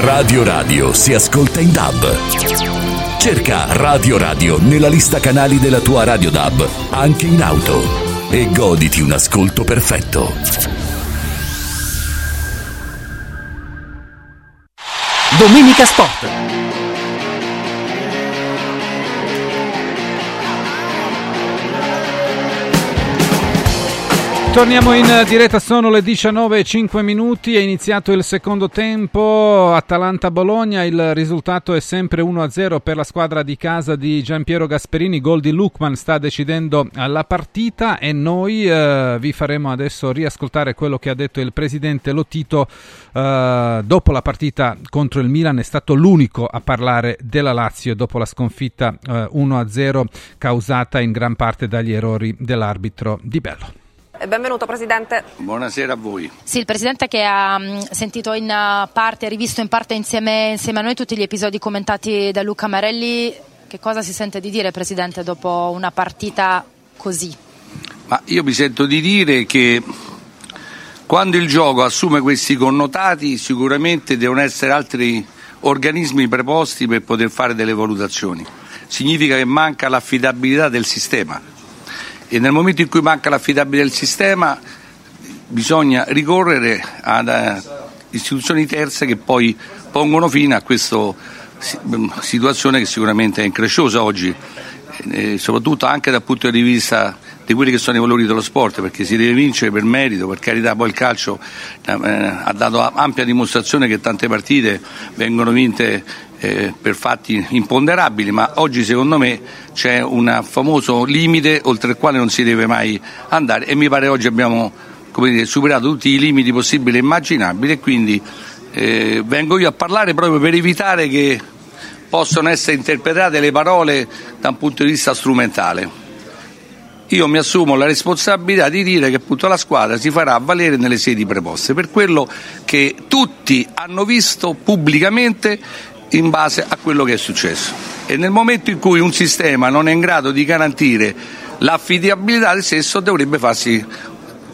Radio Radio si ascolta in DAB. Cerca Radio Radio nella lista canali della tua Radio DAB, anche in auto. E goditi un ascolto perfetto. Domenica Sport. Torniamo in diretta, sono le 19.05 minuti, è iniziato il secondo tempo, Atalanta-Bologna, il risultato è sempre 1-0 per la squadra di casa di Giampiero Gasperini, gol di Lukman sta decidendo la partita e noi eh, vi faremo adesso riascoltare quello che ha detto il presidente Lotito eh, dopo la partita contro il Milan, è stato l'unico a parlare della Lazio dopo la sconfitta eh, 1-0 causata in gran parte dagli errori dell'arbitro Di Bello. Benvenuto Presidente. Buonasera a voi. Sì, il Presidente che ha sentito in uh, parte, ha rivisto in parte insieme, insieme a noi tutti gli episodi commentati da Luca Marelli. Che cosa si sente di dire Presidente dopo una partita così? Ma io mi sento di dire che quando il gioco assume questi connotati sicuramente devono essere altri organismi preposti per poter fare delle valutazioni. Significa che manca l'affidabilità del sistema e nel momento in cui manca l'affidabilità del sistema bisogna ricorrere ad eh, istituzioni terze che poi pongono fine a questa situazione che sicuramente è incresciosa oggi, eh, soprattutto anche dal punto di vista di quelli che sono i valori dello sport, perché si deve vincere per merito, per carità, poi il calcio eh, ha dato ampia dimostrazione che tante partite vengono vinte eh, per fatti imponderabili, ma oggi secondo me c'è un famoso limite oltre il quale non si deve mai andare e mi pare oggi abbiamo dire, superato tutti i limiti possibili e immaginabili e quindi eh, vengo io a parlare proprio per evitare che possano essere interpretate le parole da un punto di vista strumentale. Io mi assumo la responsabilità di dire che appunto la squadra si farà valere nelle sedi preposte. Per quello che tutti hanno visto pubblicamente in base a quello che è successo. E nel momento in cui un sistema non è in grado di garantire l'affidabilità del stesso dovrebbe farsi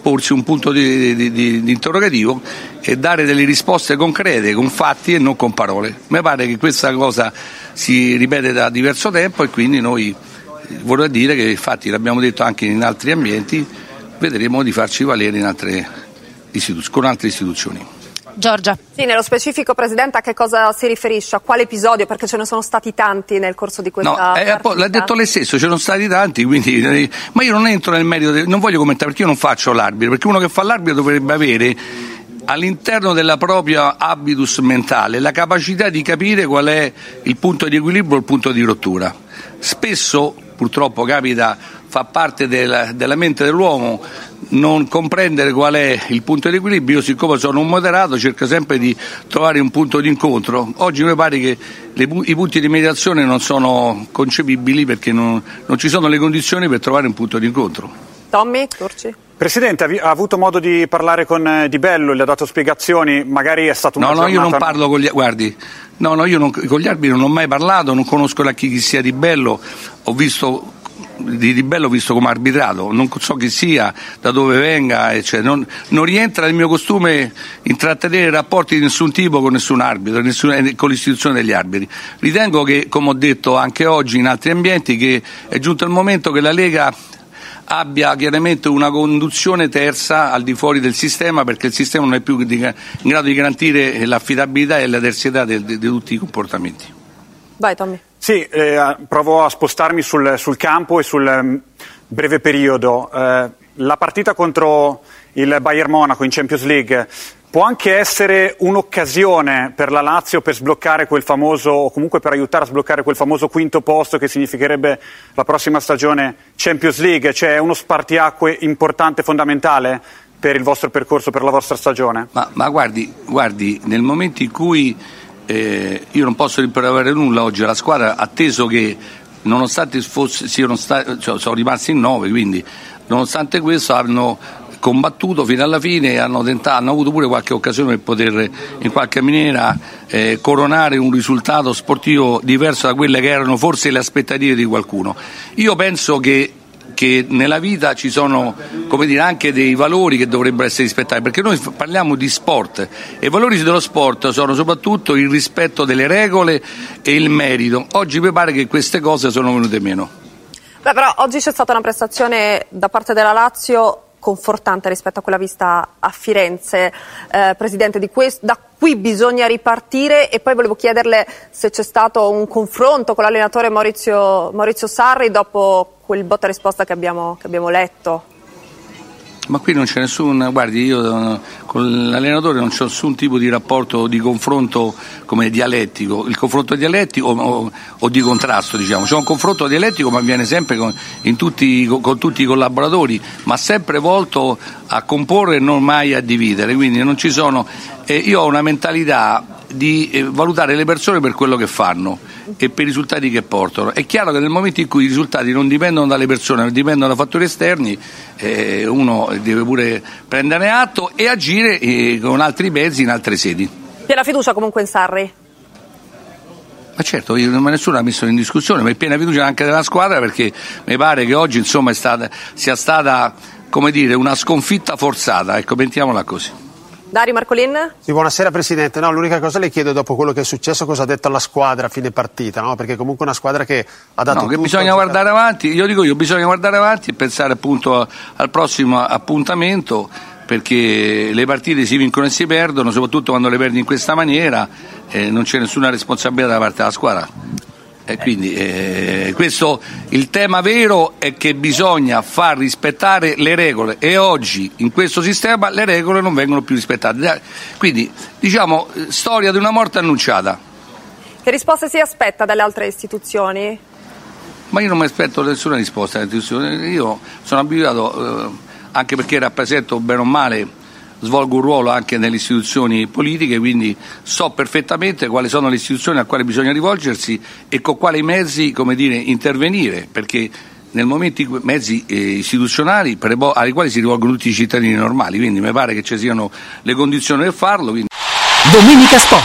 porsi un punto di, di, di, di, interrogativo e dare delle risposte concrete, con fatti e non con parole. Mi pare che questa cosa si ripete da diverso tempo e quindi noi vorrei dire che infatti l'abbiamo detto anche in altri ambienti, vedremo di farci valere altre con altre istituzioni. Giorgia. Sì, nello specifico Presidente a che cosa si riferisce? A quale episodio? Perché ce ne sono stati tanti nel corso di questa no, eh, L'ha detto lei stesso, ce ne sono stati tanti, quindi, eh, ma io non entro nel merito, de, non voglio commentare perché io non faccio l'arbitro, perché uno che fa l'arbitro dovrebbe avere all'interno della propria habitus mentale la capacità di capire qual è il punto di equilibrio o il punto di rottura. Spesso purtroppo capita, fa parte della, della mente dell'uomo, non comprendere qual è il punto di equilibrio, io siccome sono un moderato cerco sempre di trovare un punto di incontro. Oggi mi pare che le, i punti di mediazione non sono concepibili perché non, non ci sono le condizioni per trovare un punto di incontro. Tommy, Turci. Presidente, ha avuto modo di parlare con eh, Di Bello, le ha dato spiegazioni, magari è stato un No, no, io non parlo con gli guardi, no, no, io non, con gli arbitri non ho mai parlato, non conosco la chi, chi sia Di Bello, ho visto di, di Bello visto come arbitrato, non so chi sia, da dove venga, non, non, rientra nel mio costume intrattenere rapporti di nessun tipo con nessun arbitro, nessun, eh, con l'istituzione degli arbitri. Ritengo che, come ho detto anche oggi in altri ambienti, che è giunto il momento che la Lega abbia chiaramente una conduzione terza al di fuori del sistema perché il sistema non è più in grado di garantire l'affidabilità e la terzietà di, di, di tutti i comportamenti. Vai Tommy. Sì, eh, provo a spostarmi sul, sul campo e sul um, breve periodo. Eh, la partita contro il Bayern Monaco in Champions League può anche essere un'occasione per la Lazio per sbloccare quel famoso, o comunque per aiutare a sbloccare quel famoso quinto posto che significherebbe la prossima stagione Champions League, cioè uno spartiacque importante, fondamentale per il vostro percorso, per la vostra stagione? Ma, ma guardi, guardi, nel momento in cui eh, io non posso rimproverare nulla oggi alla squadra, atteso che nonostante fosse, siano stati, cioè, sono rimasti in nove, quindi nonostante questo hanno combattuto fino alla fine e hanno, tentato, hanno avuto pure qualche occasione per poter in qualche maniera eh, coronare un risultato sportivo diverso da quelle che erano forse le aspettative di qualcuno. Io penso che che nella vita ci sono dire, anche dei valori che dovrebbero essere rispettati, perché noi parliamo di sport e i valori dello sport sono soprattutto il rispetto delle regole e il merito. Oggi mi pare che queste cose sono venute meno. Beh, però oggi c'è stata una prestazione da parte della Lazio confortante rispetto a quella vista a Firenze. Eh, Presidente, questo, da qui bisogna ripartire e poi volevo chiederle se c'è stato un confronto con l'allenatore Maurizio, Maurizio Sarri dopo quel botta risposta che abbiamo, che abbiamo letto. Ma qui non c'è nessun, guardi, io con l'allenatore non c'è nessun tipo di rapporto di confronto come dialettico, il confronto dialettico o, o, o di contrasto, diciamo. C'è un confronto dialettico ma avviene sempre con, tutti, con, tutti, i collaboratori, ma sempre volto a comporre e non mai a dividere, quindi non ci sono. Eh, io ho una mentalità di eh, valutare le persone per quello che fanno e per i risultati che portano. È chiaro che nel momento in cui i risultati non dipendono dalle persone, ma dipendono da fattori esterni, eh, uno deve pure prendere atto e agire eh, con altri mezzi in altre sedi. Piena fiducia comunque in Sarri? Ma certo, io, nessuno ha messo in discussione, ma è piena fiducia anche della squadra perché mi pare che oggi insomma, stata, sia stata dire, una sconfitta forzata, ecco, mettiamola così. Dario Marcolin? Sì, buonasera Presidente. No, l'unica cosa le chiedo dopo quello che è successo cosa ha detto alla squadra a fine partita, no? perché comunque è una squadra che ha dato... No, che bisogna guardare avanti, io dico io, bisogna guardare avanti e pensare appunto al prossimo appuntamento perché le partite si vincono e si perdono, soprattutto quando le perdi in questa maniera, eh, non c'è nessuna responsabilità da parte della squadra. E quindi eh, questo, il tema vero è che bisogna far rispettare le regole e oggi in questo sistema le regole non vengono più rispettate. Quindi diciamo storia di una morte annunciata. Che risposte si aspetta dalle altre istituzioni? Ma io non mi aspetto nessuna risposta dalle istituzioni, io sono abituato, eh, anche perché rappresento bene o male svolgo un ruolo anche nelle istituzioni politiche, quindi so perfettamente quali sono le istituzioni a quali bisogna rivolgersi e con quali mezzi dire, intervenire, perché nel momento in cui mezzi eh, istituzionali ai quali si rivolgono tutti i cittadini normali, quindi mi pare che ci siano le condizioni per farlo. Quindi... Domenica Sport.